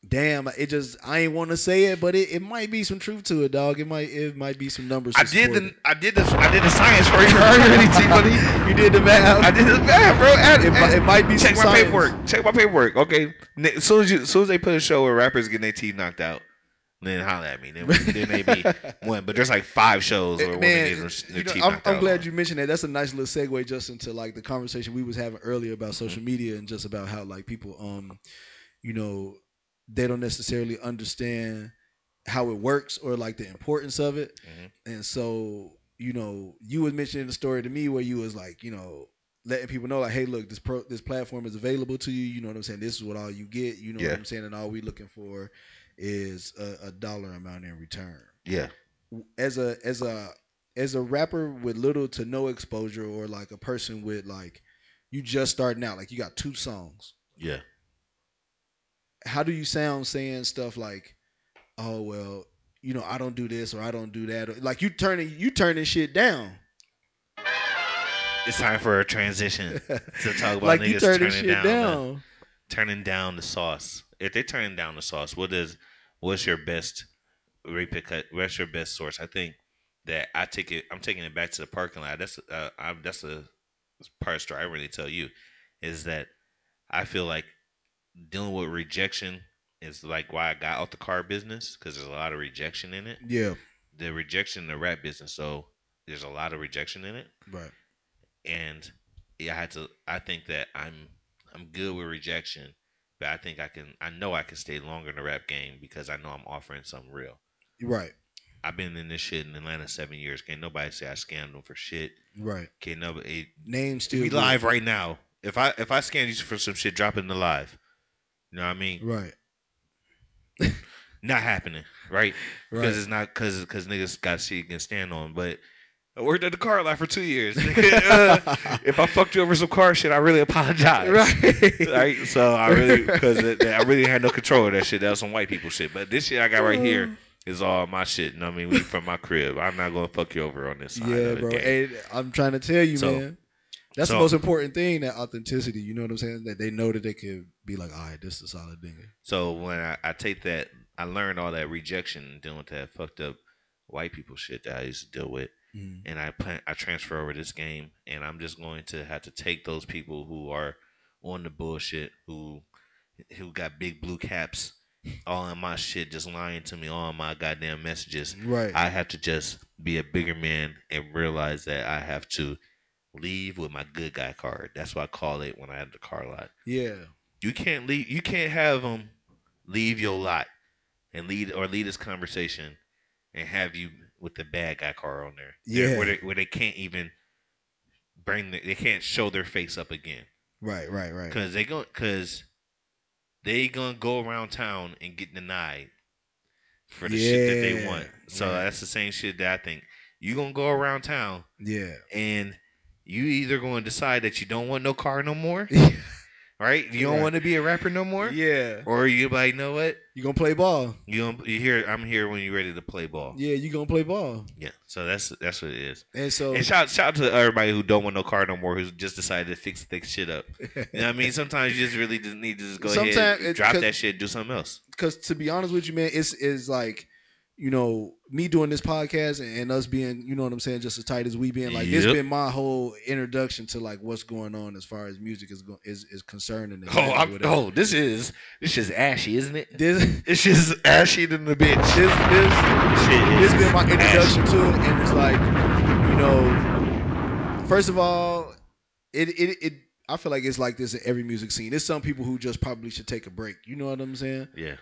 damn, it just I ain't want to say it, but it, it might be some truth to it, dog. It might it might be some numbers. I did the it. I did the I did the science for you already, T Money. You did the math. I did the math, bro. Add- It add- it might be check some my science. paperwork. Check my paperwork. Okay, as soon as you as soon as they put a show where rappers getting their teeth knocked out, then holler at me. Then, then maybe one. But there's like five shows where women get Man, their, their you know, I'm, I'm glad you mentioned that. That's a nice little segue just into like the conversation we was having earlier about Mm-hmm. social media and just about how like people, um, you know, they don't necessarily understand how it works or like the importance of it. Mm-hmm. And so, you know, you was mentioning the story to me where you was like, you know, letting people know like, hey, look, this pro this platform is available to you. You know what I'm saying? This is what all you get. You know Yeah. what I'm saying? And all we looking for is a, a dollar amount in return. Yeah. As a as a as a rapper with little to no exposure or like a person with like you just starting out, like you got two songs. Yeah. How do you sound saying stuff like, "Oh well, you know, I don't do this or I don't do that," or, like you turning you turning shit down. It's time for a transition to talk about Like niggas you turning turning shit down, down. The, turning down the sauce. If they're turning down the sauce, what is what's your best repercut? What's your best source? I think that I take it. I'm taking it back to the parking lot. That's uh, I, that's a part of story I really tell you is that I feel like dealing with rejection is like why I got out the car business because there's a lot of rejection in it. Yeah. the rejection in the rap business. So there's a lot of rejection in it Right. and yeah, I had to. I think that I'm I'm good with rejection, but I think I can. I know I can stay longer in the rap game because I know I'm offering something real. Right. I've been in this shit in Atlanta seven years. Can't nobody say I scammed them for shit. Right. Can't nobody. Name still we good. live right now. If I if I scam you for some shit, drop it in the live. You know what I mean? Right. Not happening, right? Because Right. it's not because because niggas got shit you can stand on. But I worked at the car lot for two years. Uh, if I fucked you over some car shit, I really apologize. Right. right. So I really because I really had no control of that shit. That was some white people shit. But this shit I got right here is all my shit. You know what I mean? We from my crib. I'm not gonna fuck you over on this side. Yeah, of the bro. And I'm trying to tell you, So- man. That's so- the most important thing, that authenticity. You know what I'm saying? That they know that they could be like, all right, this is a solid nigga. So when I, I take that, I learned all that rejection dealing with that fucked up white people shit that I used to deal with, Mhm. and I plan, I transfer over this game, and I'm just going to have to take those people who are on the bullshit, who who got big blue caps, all in my shit, just lying to me, all in my goddamn messages. Right. I have to just be a bigger man and realize that I have to leave with my good guy card. That's what I call it when I had the car lot. Yeah. You can't leave. You can't have them leave your lot and lead or lead this conversation and have you with the bad guy car on there. Yeah. where they, where they can't even bring. The, they can't show their face up again Right, right, right. because they going because they gonna go around town and get denied for the shit that they want. So right. that's the same shit that I think you gonna go around town. Yeah. and you either going to decide that you don't want no car no more, right? You don't Right. want to be a rapper no more, Yeah. or you like, you know what? You gonna play ball? You gonna, you here? I'm here when you're ready to play ball. Yeah, you gonna play ball. Yeah. So that's that's what it is. And so And shout shout out to everybody who don't want no car no more, who's just decided to fix thick shit up. you know what I mean? Sometimes you just really just need to just go Sometimes ahead, it- drop that shit, do something else. because to be honest with you, man, it's is like, you know, me doing this podcast and, and us being, you know what I'm saying, just as tight as we being. Like, this Yep. been my whole introduction to like what's going on as far as music is go- is is concerned. And Oh, I'm, oh, this is this is ashy, isn't it? This it's just ashy than the bitch. This this shit this is been my introduction ashy. to it, and it's like, you know, first of all, it it it. I feel like it's like this in every music scene. There's some people who just probably should take a break. You know what I'm saying? Yeah.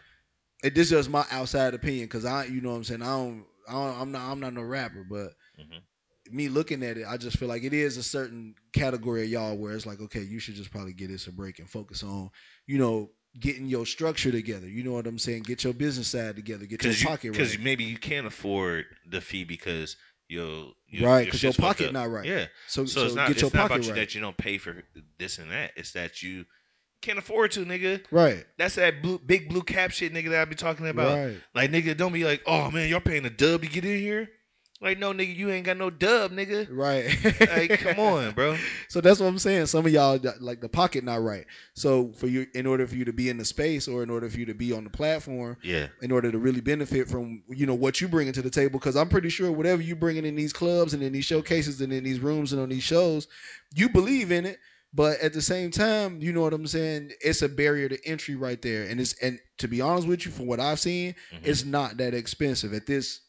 And this is just my outside opinion because I, you know what I'm saying. I don't, I don't, I'm not, I'm not no rapper, but Mm-hmm. me looking at it, I just feel like it is a certain category of y'all where it's like, okay, you should just probably get this a break and focus on, you know, getting your structure together. You know what I'm saying? Get your business side together. Get your Because pocket because right. maybe you can't afford the fee because your, your Right, 'cause your fucked pocket not right. Yeah. So- So, so it's not get your pocket about you right. that you don't pay for this and that. It's that you can't afford to, nigga. Right. That's that blue, big blue cap shit, nigga. That I be talking about. Right. Like, nigga, don't be like, oh man, y'all paying a dub to get in here. Like, no, nigga, you ain't got no dub, nigga. Right. like, come on, bro. So that's what I'm saying. Some of y'all like the pocket not right. So for you, in order for you to be in the space, or in order for you to be on the platform, Yeah. in order to really benefit from you know what you bringing to the table, because I'm pretty sure whatever you bringing in these clubs and in these showcases and in these rooms and on these shows, you believe in it. But at the same time, you know what I'm saying? It's a barrier to entry right there. And it's and to be honest with you, from what I've seen, Mm-hmm. it's not that expensive at this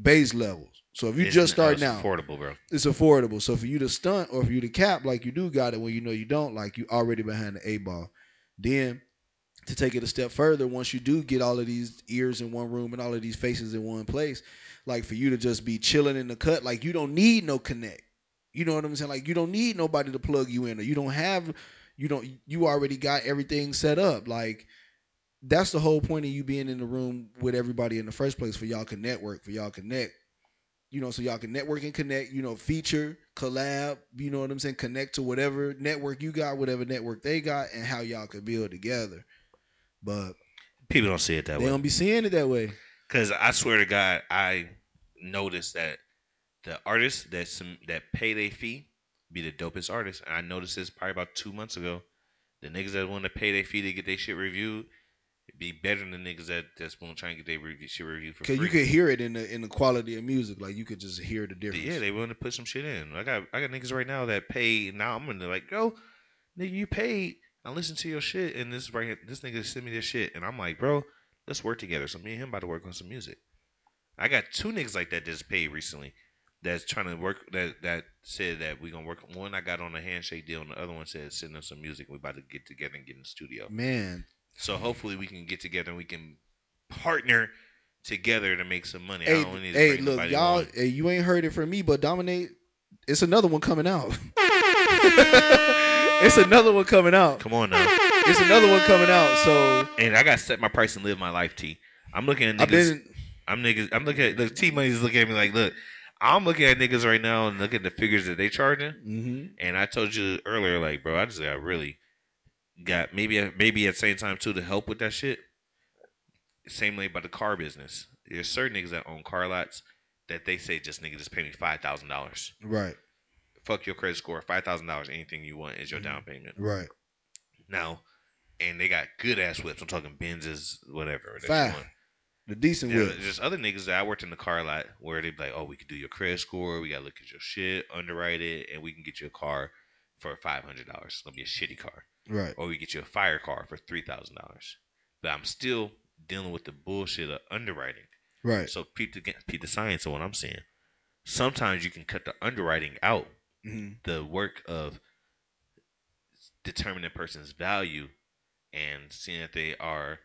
base level. So if you It's- just start now. affordable, bro. It's affordable. So for you to stunt or for you to cap like you do got it when you know you don't, like you already behind the A ball. Then to take it a step further, once you do get all of these ears in one room and all of these faces in one place, like for you to just be chilling in the cut, like you don't need no connect. You know what I'm saying? Like you don't need nobody to plug you in, or you don't have, you don't, you already got everything set up. Like that's the whole point of you being in the room with everybody in the first place for y'all can network, for y'all connect. You know, so y'all can network and connect. You know, feature, collab. You know what I'm saying? Connect to whatever network you got, whatever network they got, and how y'all can build together. But People don't see it that they way. They don't be seeing it that way. Because I swear to God, I noticed that the artists that some that pay their fee be the dopest artists. And I noticed this probably about two months ago. The niggas that want to pay their fee to get their shit reviewed be better than the niggas that that's want to try and get their review, shit reviewed for Cause free. you could hear it in the in the quality of music. Like you could just hear the difference. Yeah, they want to put some shit in. I got I got niggas right now that pay. Now I'm gonna like, yo, nigga, you paid. I listen to your shit, and this right here, this nigga sent me this shit, and I'm like, bro, let's work together. So me and him about to work on some music. I got two niggas like that that just paid recently. That's trying to work. That that said that we're gonna work. One I got on a handshake deal, and the other one said send us some music. We're about to get together and get in the studio. Man, So hopefully we can get together and we can partner together to make some money. I Hey, don't need hey, look, y'all. Hey, you ain't heard it from me, but dominate. It's another one coming out. it's another one coming out. Come on now. It's another one coming out. So And I gotta set my price and live my life, T. I'm looking at niggas. I've been- I'm niggas. I'm looking at look. T Money's looking at me like, look. I'm looking at niggas right now and looking at the figures that they charging. Mm-hmm. And I told you earlier, like, bro, I just got really got maybe maybe at the same time too to help with that shit. Same way about the car business. There's certain niggas that own car lots that they say just nigga just pay me five thousand dollars. right, Fuck your credit score. Five thousand dollars. Anything you want is your down payment. right. Now, and they got good ass whips. I'm talking Benzes, whatever. Five. The decent Yeah, whip. there's other niggas that I worked in the car lot where they'd be like, oh, we could do your credit score. We got to look at your shit, underwrite it, and we can get you a car for $500. It's going to be a shitty car. Right. Or we get you a fire car for $3,000. But I'm still dealing with the bullshit of underwriting. Right. So peep the, peep the science of what I'm saying. Sometimes you can cut the underwriting out, Mhm. the work of determining a person's value and seeing that they are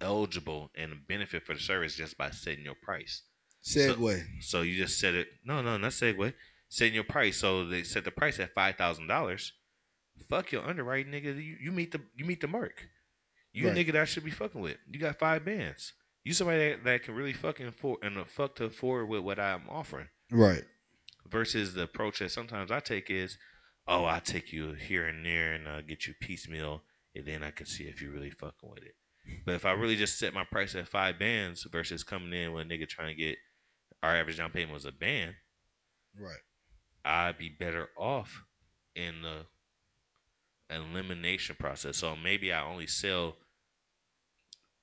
eligible and benefit for the service just by setting your price. Segue. So, so you just set it. No, no, not Segway. Setting your price. So they set the price at five thousand dollars. Fuck your underwriting, nigga. You, you meet the you meet the mark. You Right. a nigga that I should be fucking with. You got five bands. You somebody that, that can really fucking afford and uh, fuck to afford with what I'm offering. Right. Versus the approach that sometimes I take is, oh, I take you here and there and uh, get you piecemeal, and then I can see if you really fucking with it. But if I really just set my price at five bands versus coming in with a nigga trying to get our average down payment was a band, Right. I'd be better off in the elimination process. So maybe I only sell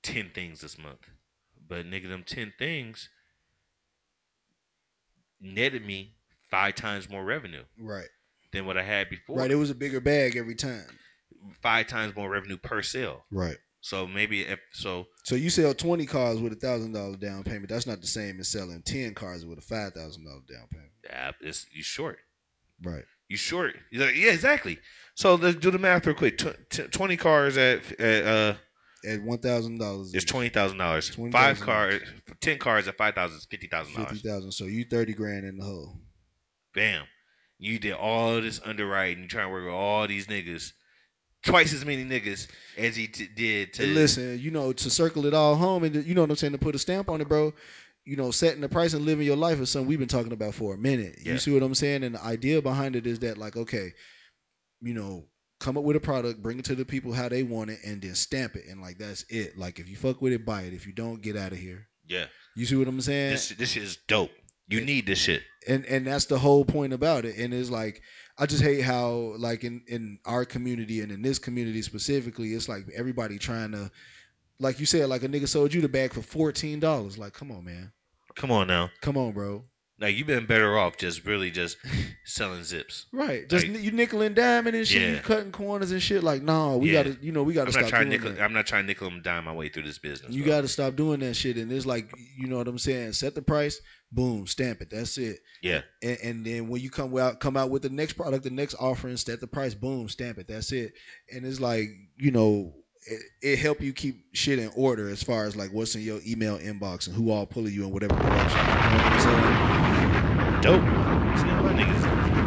ten things this month, but nigga, them ten things netted me five times more revenue Right. than what I had before. Right. It was a bigger bag every time. five times more revenue per sale. Right. So maybe if so, So you sell twenty cars with a thousand dollar down payment. That's not the same as selling ten cars with a five thousand dollar down payment. yeah, it's you short. Right. You short. Like, yeah, exactly. So let's do the math real quick. Tw- t- Twenty cars at at uh At one thousand dollars. is twenty thousand dollars. Five cars, ten cars at five thousand is fifty thousand dollars. thousand. So you thirty grand in the hole. Bam. You did all this underwriting. You trying to work with all these niggas, twice as many niggas as he t- did to listen, you know, to circle it all home and you know what I'm saying, to put a stamp on it, bro. You know, setting the price and living your life is something we've been talking about for a minute. Yeah. You see what I'm saying? And the idea behind it is that, like, okay, you know, come up with a product, bring it to the people how they want it, and then stamp it. And like that's it. Like if you fuck with it, buy it. If you don't, get out of here. Yeah. You see what I'm saying? This this shit is dope. You need this shit. and and that's the whole point about it and it's like i just hate how like in in our community and in this community specifically it's like everybody trying to like you said like a nigga sold you the bag for $14 like come on man. Come on now. come on bro Like you've been better off just really just selling zips. Right. Just Like, you nickel and diming and shit. You cutting corners and shit. Like, nah, we yeah. gotta, you know, we gotta I'm stop not trying doing nickel. that. I'm not trying to nickel and dime my way through this business. You bro. got to stop doing that shit. And it's like, you know what I'm saying? Set the price, boom, stamp it. That's it. Yeah. And, and then when you come out, come out with the next product, the next offering, set the price, boom, stamp it. That's it. And it's like, you know, it, it help you keep shit in order as far as like what's in your email inbox and who all pulling you in whatever direction. You know what I'm saying? Dope. See, my niggas,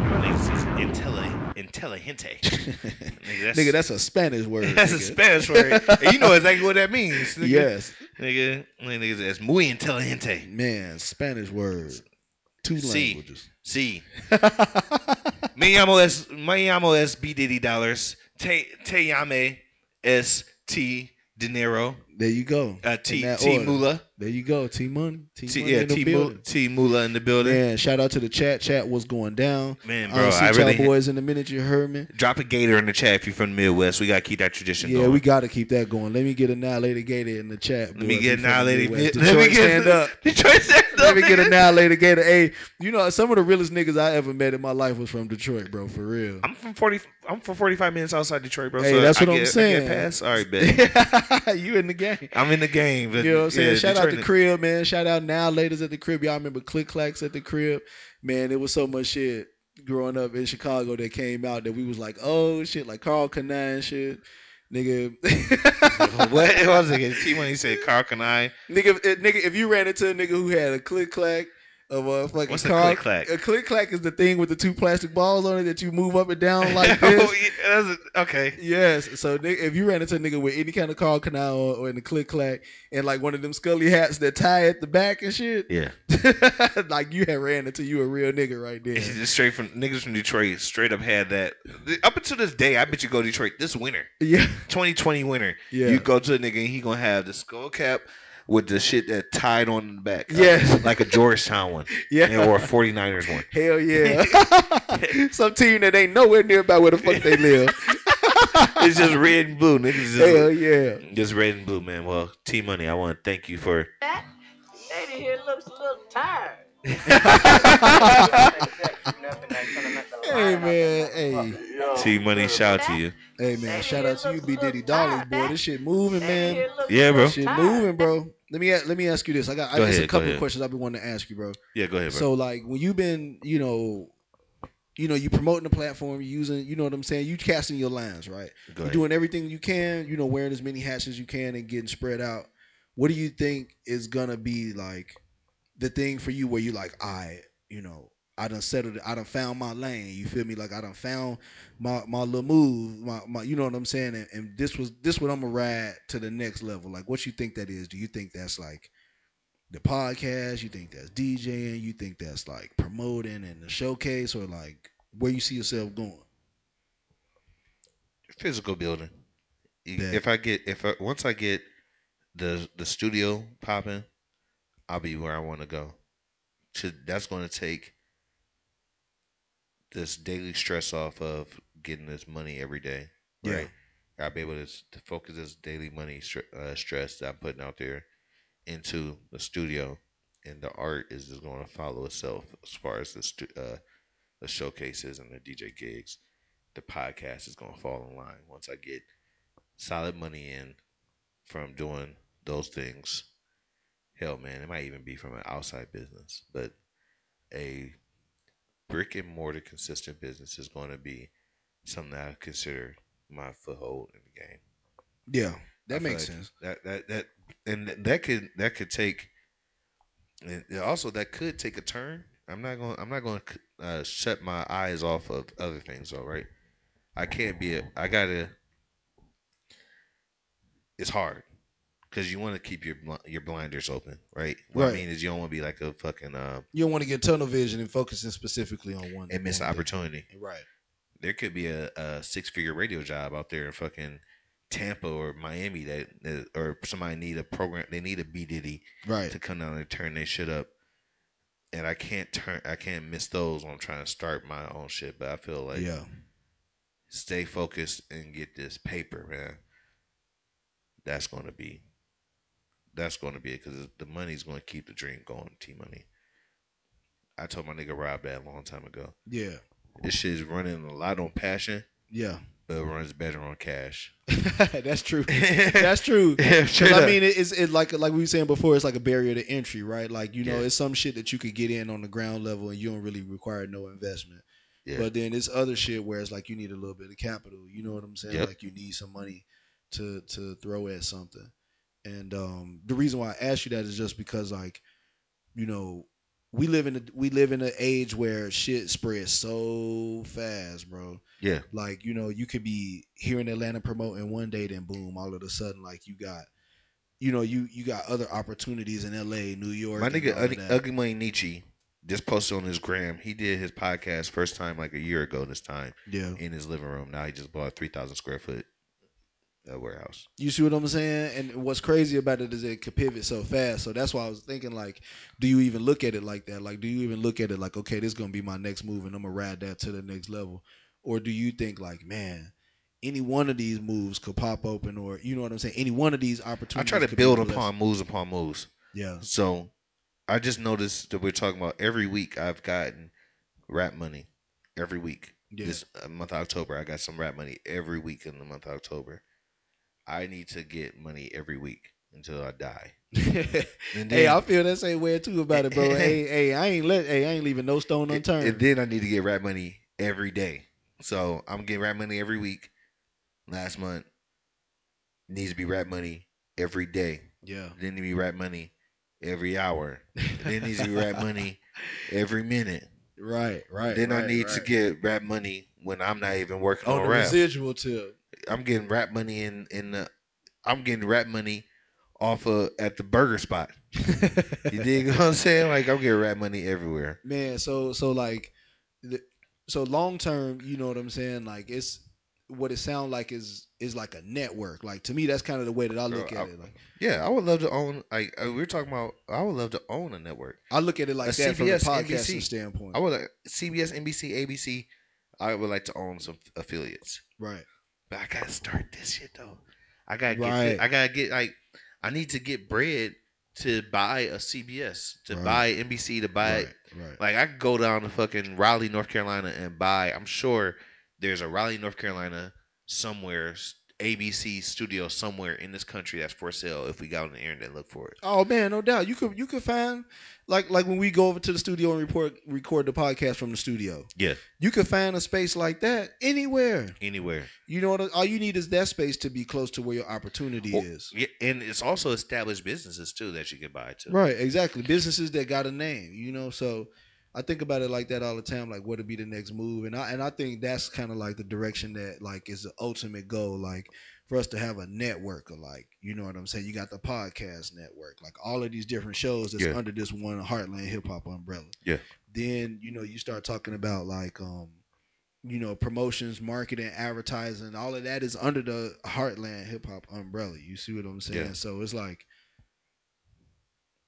my niggas is intelli- intelligente. nigga, Nigga, that's a Spanish word. That's a. Spanish word. And you know exactly what that means. Nigga. Yes. Nigga, niggas es muy inteligente. Man, Spanish word. Two Sí. languages. Sí. me llamo es, me llamo es B Diddy Dollars. Te, te llame es T Dinero. There you go. Uh, T T order. Mula. There you go. T Money. T, T, Money yeah, in the T Mula. T Mula in the building. Man, shout out to the chat. Chat what's going down. Man, I bro, don't see I y'all really- boys in a minute. You heard me. Drop a gator in the chat if you're from the Midwest. We gotta keep that tradition Yeah, going. we got to keep that going. Let me get annihilated Gator in the chat. Let me get We from the annihilated. Let me get- stand up. Detroit stand Let me get nigga. annihilated Gator. Hey, you know some of the realest niggas I ever met in my life was from Detroit, bro. For real. I'm from forty. I'm from 45 minutes outside Detroit, bro. Hey, so that's I what I saying. get past. All right, bet. you in the game. I'm in the game. But You know what I'm saying? yeah, Shout out Detroit to nigga- crib, man. Shout out now laters at the crib. Y'all remember click clacks at the crib? Man, it was so much shit growing up in Chicago that came out that we was like, oh shit, like Karl Kani shit. Nigga. what it was again? T Money said Karl Kani? nigga, if, nigga, if you ran into a nigga who had a click clack a fucking What's a click-clack? A click clack is the thing with the two plastic balls on it that you move up and down like oh, this. yeah, that's a, okay. Yes. So if you ran into a nigga with any kind of Karl Kani or, or in the click clack and like one of them scully hats that tie at the back and shit, Yeah, like you had ran into you a real nigga right there. it's just straight from niggas from Detroit. Straight up had that. Up until this day, I bet you go to Detroit this winter. Yeah. 2020 winter. Yeah. You go to a nigga and he gonna have the skull cap with the shit that tied on the back. Yes. like a Georgetown one. Yeah. or a 49ers one. Hell yeah. Some team that ain't nowhere near about where the fuck they live. it's just red and blue. Niggas just, Hell yeah. Just red and blue, man. Well, T Money, I want to thank you for That Lady here looks a little tired. Hey man, hey. T Money. Shout out to you. Hey man, shout out to you, B Diddy Dollars, boy. This shit moving, man. Yeah, bro. Shit moving, bro. Let me let me ask you this. I got I Go just ahead, a couple of questions I've been wanting to ask you, bro. Yeah, go ahead, bro. So like when you've been, you know, you know, you promoting the platform, you using, you know what I'm saying, you casting your lines, right? Go You're doing everything you can, you know, wearing as many hats as you can and getting spread out. What do you think is gonna be like the thing for you where you like, I, you know, I done settled I done found my lane. You feel me? Like I done found my my little move, my, my you know what I'm saying? And, and this was this what I'm gonna ride to the next level. Like what you think that is? Do you think that's like the podcast? You think that's DJing? You think that's like promoting and the showcase, or like where you see yourself going? physical building. Bet. If I get if I, once I get the the studio popping, I'll be where I want to go. To that's going to take this daily stress off of getting this money every day. Yeah. Right. I'll be able to, to focus this daily money uh, stress that I'm putting out there into the studio, and the art is just going to follow itself as far as the stu- uh, the showcases and the DJ gigs. The podcast is going to fall in line once I get solid money in from doing those things. Hell, man, it might even be from an outside business, but a brick and mortar consistent business is going to be something that I consider my foothold in the game. Yeah, that makes like sense. That that that and that could that could take, and also that could take a turn. I'm not going. I'm not going to uh, shut my eyes off of other things, though. Right? I can't be. A, I gotta. It's hard because you want to keep your your blinders open, right? What Right. I mean is you don't want to be like a fucking uh, You don't want to get tunnel vision and focusing specifically on one and miss one an thing. opportunity. Right. There could be a, a six figure radio job out there in fucking Tampa or Miami that, that or somebody need a program. They need a B Diddy Right. to come down and turn their shit up. And I can't turn. I can't miss those when I'm trying to start my own shit. But I feel like Yeah. stay focused and get this paper, man. That's going to be. That's going to be it because the money's going to keep the dream going. T money. I told my nigga Rob that a long time ago. Yeah. This shit is running a lot on passion. Yeah. But it runs better on cash. That's true. That's true. Yeah, 'Cause straight I mean, it- it's it like like we were saying before. It's like a barrier to entry, right? Like you know, Yeah. it's some shit that you could get in on the ground level, and you don't really require no investment. Yeah. But then it's other shit where it's like you need a little bit of capital. You know what I'm saying? Yep. Like you need some money to to throw at something. And um, the reason why I asked you that is just because like, you know, we live in a we live in an age where shit spreads so fast, bro. Yeah. Like, you know, you could be here in Atlanta promoting one day, then boom, all of a sudden, like you got, you know, you you got other opportunities in L.A., New York. My nigga Ugly. Ugly Money Nietzsche just posted on his gram. He did his podcast first time like a year ago. This time, Yeah. in his living room. Now he just bought a three thousand square foot uh, warehouse. You see what I'm saying? And what's crazy about it is it could pivot so fast. So that's why I was thinking, like, do you even look at it like that? Like, do you even look at it like, okay, this is gonna be my next move, and I'm gonna ride that to the next level, or do you think like, man, any one of these moves could pop open, or you know what I'm saying? Any one of these opportunities. I try to build upon moves upon moves. Yeah. So I just noticed that we're talking about every week I've gotten rap money every week. Yeah. This uh, month of October, I got some rap money every week in the month of October. I need to get money every week until I die. And hey, I feel that same way too about it, bro. hey, hey, I ain't let, hey, I ain't leaving no stone unturned. And then I need to get rap money every day. So I'm getting rap money every week. Last month needs to be rap money every day. Yeah. Then need to be rap money every hour. then needs to be rap money every minute. Right, right. Then I right, need to get rap money when I'm not even working on on, the rap. residual tip. I'm getting rap money in in the. I'm getting rap money off of at the burger spot. you dig what I'm saying? Like I'm getting rap money everywhere. man so so like the, so long term you know what i'm saying like it's what it sounds like is is like a network like to me that's kind of the way that i look Bro, at I- it like Yeah, I would love to own. Like uh, we we're talking about, I would love to own a network. i look at it like A that from a CBS, podcasting NBC. standpoint I would like CBS, NBC, ABC. I would like to own some affiliates. right But I gotta start this shit though. I gotta get. Right. I gotta get like. I need to get bread to buy a CBS, to Right. buy NBC, to buy. Right. Like I could go down to fucking Raleigh, North Carolina, and buy. I'm sure there's a Raleigh, North Carolina somewhere, ABC studio somewhere in this country that's for sale. If we got on the internet and look for it. oh man no doubt you could you could find like like when we go over to the studio and report record the podcast from the studio Yeah, you could find a space like that anywhere anywhere. you know what all you need is that space to be close to where your opportunity Well, is Yeah, and it's also established businesses too that you can buy too. Right, exactly. Businesses that got a name, you know. So I think about it like that all the time. Like, what would be the next move? And I and I think that's kind of like the direction that like is the ultimate goal. Like for us to have a network of like, you know what I'm saying. You got the podcast network, like all of these different shows that's Yeah. under this one Heartland Hip Hop umbrella. Yeah. Then you know you start talking about like um. You know, promotions, marketing, advertising, all of that is under the Heartland Hip Hop umbrella. You see what I'm saying? Yeah. So it's like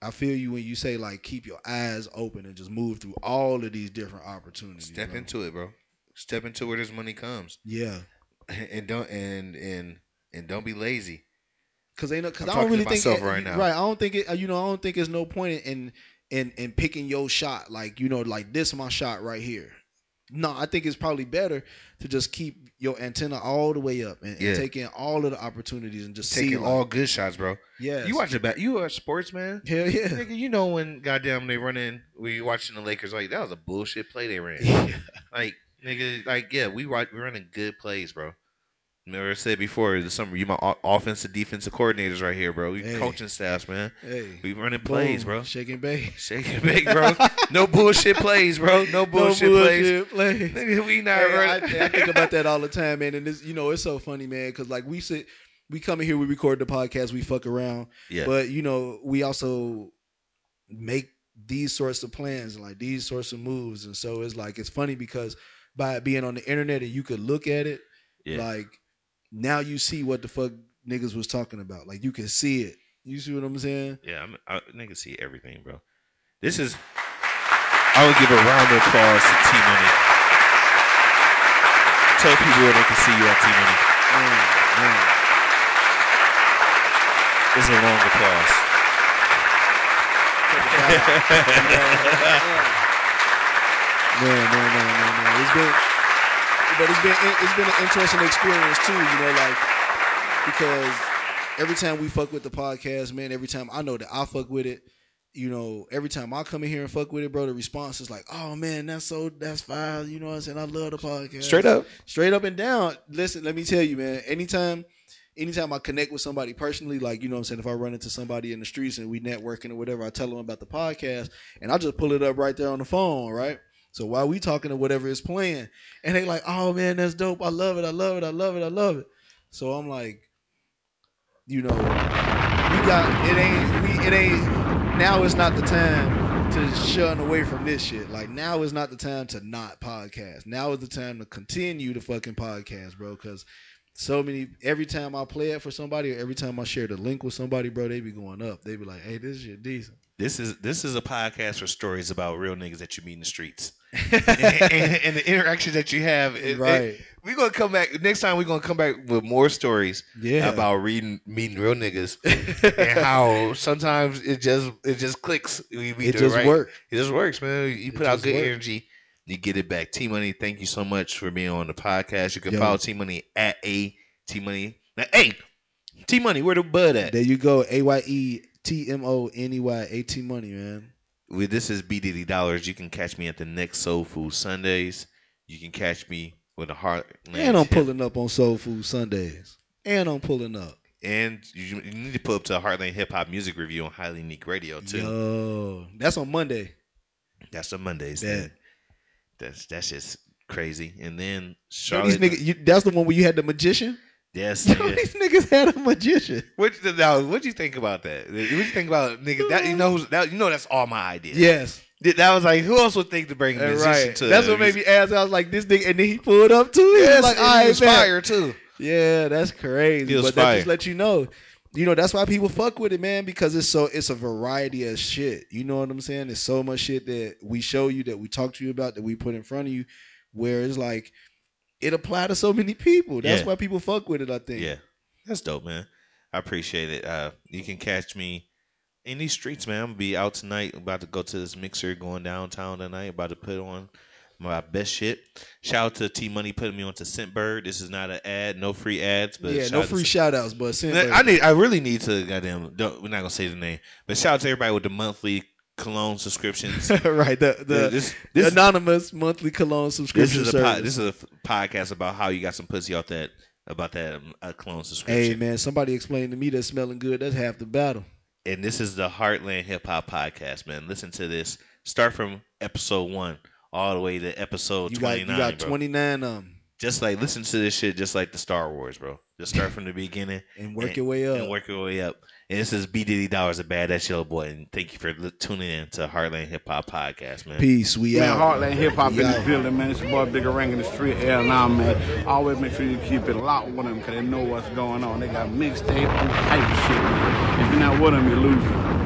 I feel you when you say like keep your eyes open and just move through all of these different opportunities. Step bro. into it, bro. Step into where this money comes. Yeah. And don't and and and don't be lazy. Cause they know, cause I'm I don't talking really think myself it- right now. Right, I don't think it. You know, I don't think there's no point in in in picking your shot. Like you know, like this my shot right here. No, I think it's probably better to just keep your antenna all the way up and, and take in all of the opportunities and just Taking see like, all good shots, bro. Yeah, You watch back. You are a sports man? Hell yeah. Nigga, you know when goddamn they run in, we watching the Lakers like that was a bullshit play they ran. Yeah. like nigga, like yeah, we right, we running good plays, bro. Remember I said before the summer, you my o- offensive defensive coordinators right here, bro. We Hey. coaching staffs, man. Hey. we running plays, Boom. bro. Shake and bake. Shake and bake, bro. no bullshit plays, bro. No bullshit, bullshit plays. plays. Nigga, we not Hey, I, running. I think about that all the time, man. And it's you know it's so funny, man, because like we sit, we come in here, we record the podcast, we fuck around, Yeah. But you know we also make these sorts of plans and like these sorts of moves, and so it's like it's funny because by being on the internet and you could look at it, Yeah. like now you see what the fuck niggas was talking about. Like you can see it. You see what I'm saying? Yeah, I'm, I nigga see everything, bro. This is. I would give a round of applause to T Money. Tell people where they can see you at T Money. It's a long applause. Man, man, man, man, man. It's been, but it's been it's been an interesting experience too. You know, like because every time we fuck with the podcast, man, every time I know that I fuck with it. You know, every time I come in here and fuck with it, bro, the response is like, "Oh man, that's so that's fine." You know what I'm saying? I love the podcast. Straight up. straight up and down. Listen, let me tell you, man. Anytime, anytime I connect with somebody personally, like you know what I'm saying, if I run into somebody in the streets and we networking or whatever, I tell them about the podcast and I just pull it up right there on the phone, right? So while we talking to whatever is playing, and they like, oh man, that's dope. I love it. I love it. I love it. I love it. So I'm like, you know, we got it ain't we it ain't now is not the time to shun away from this shit. Like now is not the time to not podcast. Now is the time to continue the fucking podcast, bro. Cause so many every time I play it for somebody or every time I share the link with somebody, bro, they be going up. They be like, hey, this shit decent. This is this is a podcast for stories about real niggas that you meet in the streets, and, and- and the interactions that you have. It- it- Right. we gonna come back next time. We're gonna come back with more stories. Yeah. about reading meeting real niggas and how sometimes it just it just clicks. We, we It just right. work. It just works, man. You It put out good work. energy. You get it back. T Money, thank you so much for being on the podcast. You can Yo. follow T Money at a T Money. Now, hey, T Money, where the bud at? There you go. A Y E T M O N E Y A T money, man. This is B Diddy Dollars. You can catch me at the next Soul Food Sundays. You can catch me with a heart. And I'm pulling up on Soul Food Sundays. And I'm pulling up. And you, you need to pull up to a Heartland Hip Hop Music Review on Highly Unique Radio too. Yo, that's on Monday. That's on Mondays. Then. That's that's just crazy. And then Charlotte. niggas, you, that's the one where you had the magician. Yes. Yo, these niggas had a magician. What now? What you think about that? What you think about niggas? That you know, that you know, that's all my idea. Yes. That was like, who else would think to bring a musician right. to? That's what made me ask. I was like, this nigga, and then he pulled up too. He was Yes, like, and all right, was man. fire too. Yeah, that's crazy. But that just let you know. You know, that's why people fuck with it, man, because it's so it's a variety of shit. You know what I'm saying? There's so much shit that we show you, that we talk to you about, that we put in front of you, where it's like it apply to so many people. That's Yeah. why people fuck with it, I think. Yeah, that's dope, man. I appreciate it. Uh, you can catch me in these streets, man. I'm gonna be out tonight. I'm about to go to this mixer going downtown tonight. About to put on my best shit. Shout out to T Money putting me onto Scentbird. This is not an ad, no free ads, but yeah, no to free Scent- shout outs, but send I need. I really need to. Goddamn. Don't, we're not gonna say the name, but shout out to everybody with the monthly cologne subscriptions. right. The the, Yeah, this- the anonymous monthly cologne subscription. this is a po- this is a podcast about how you got some pussy off that about that um, cologne subscription. Hey man, somebody explained to me that smelling good, that's half the battle. and this is the Heartland Hip Hop Podcast, man. Listen to this. Start from episode one all the way to episode You got you got twenty nine of them. Just like listen to this shit, just like the Star Wars, bro. Just start from the beginning And work your way up. and work your way up. And this is B Diddy Dollars, a bad that show boy, and thank you for li- tuning in to Heartland Hip Hop Podcast, man. Peace. We Man, out. Heartland Hip Hop in the building, man. It's your boy Bigger Ring in the street, L9, man. Always make sure you keep it locked with them because they know what's going on. They got mixtape, all type shit, man. If you're not with them, you're losing.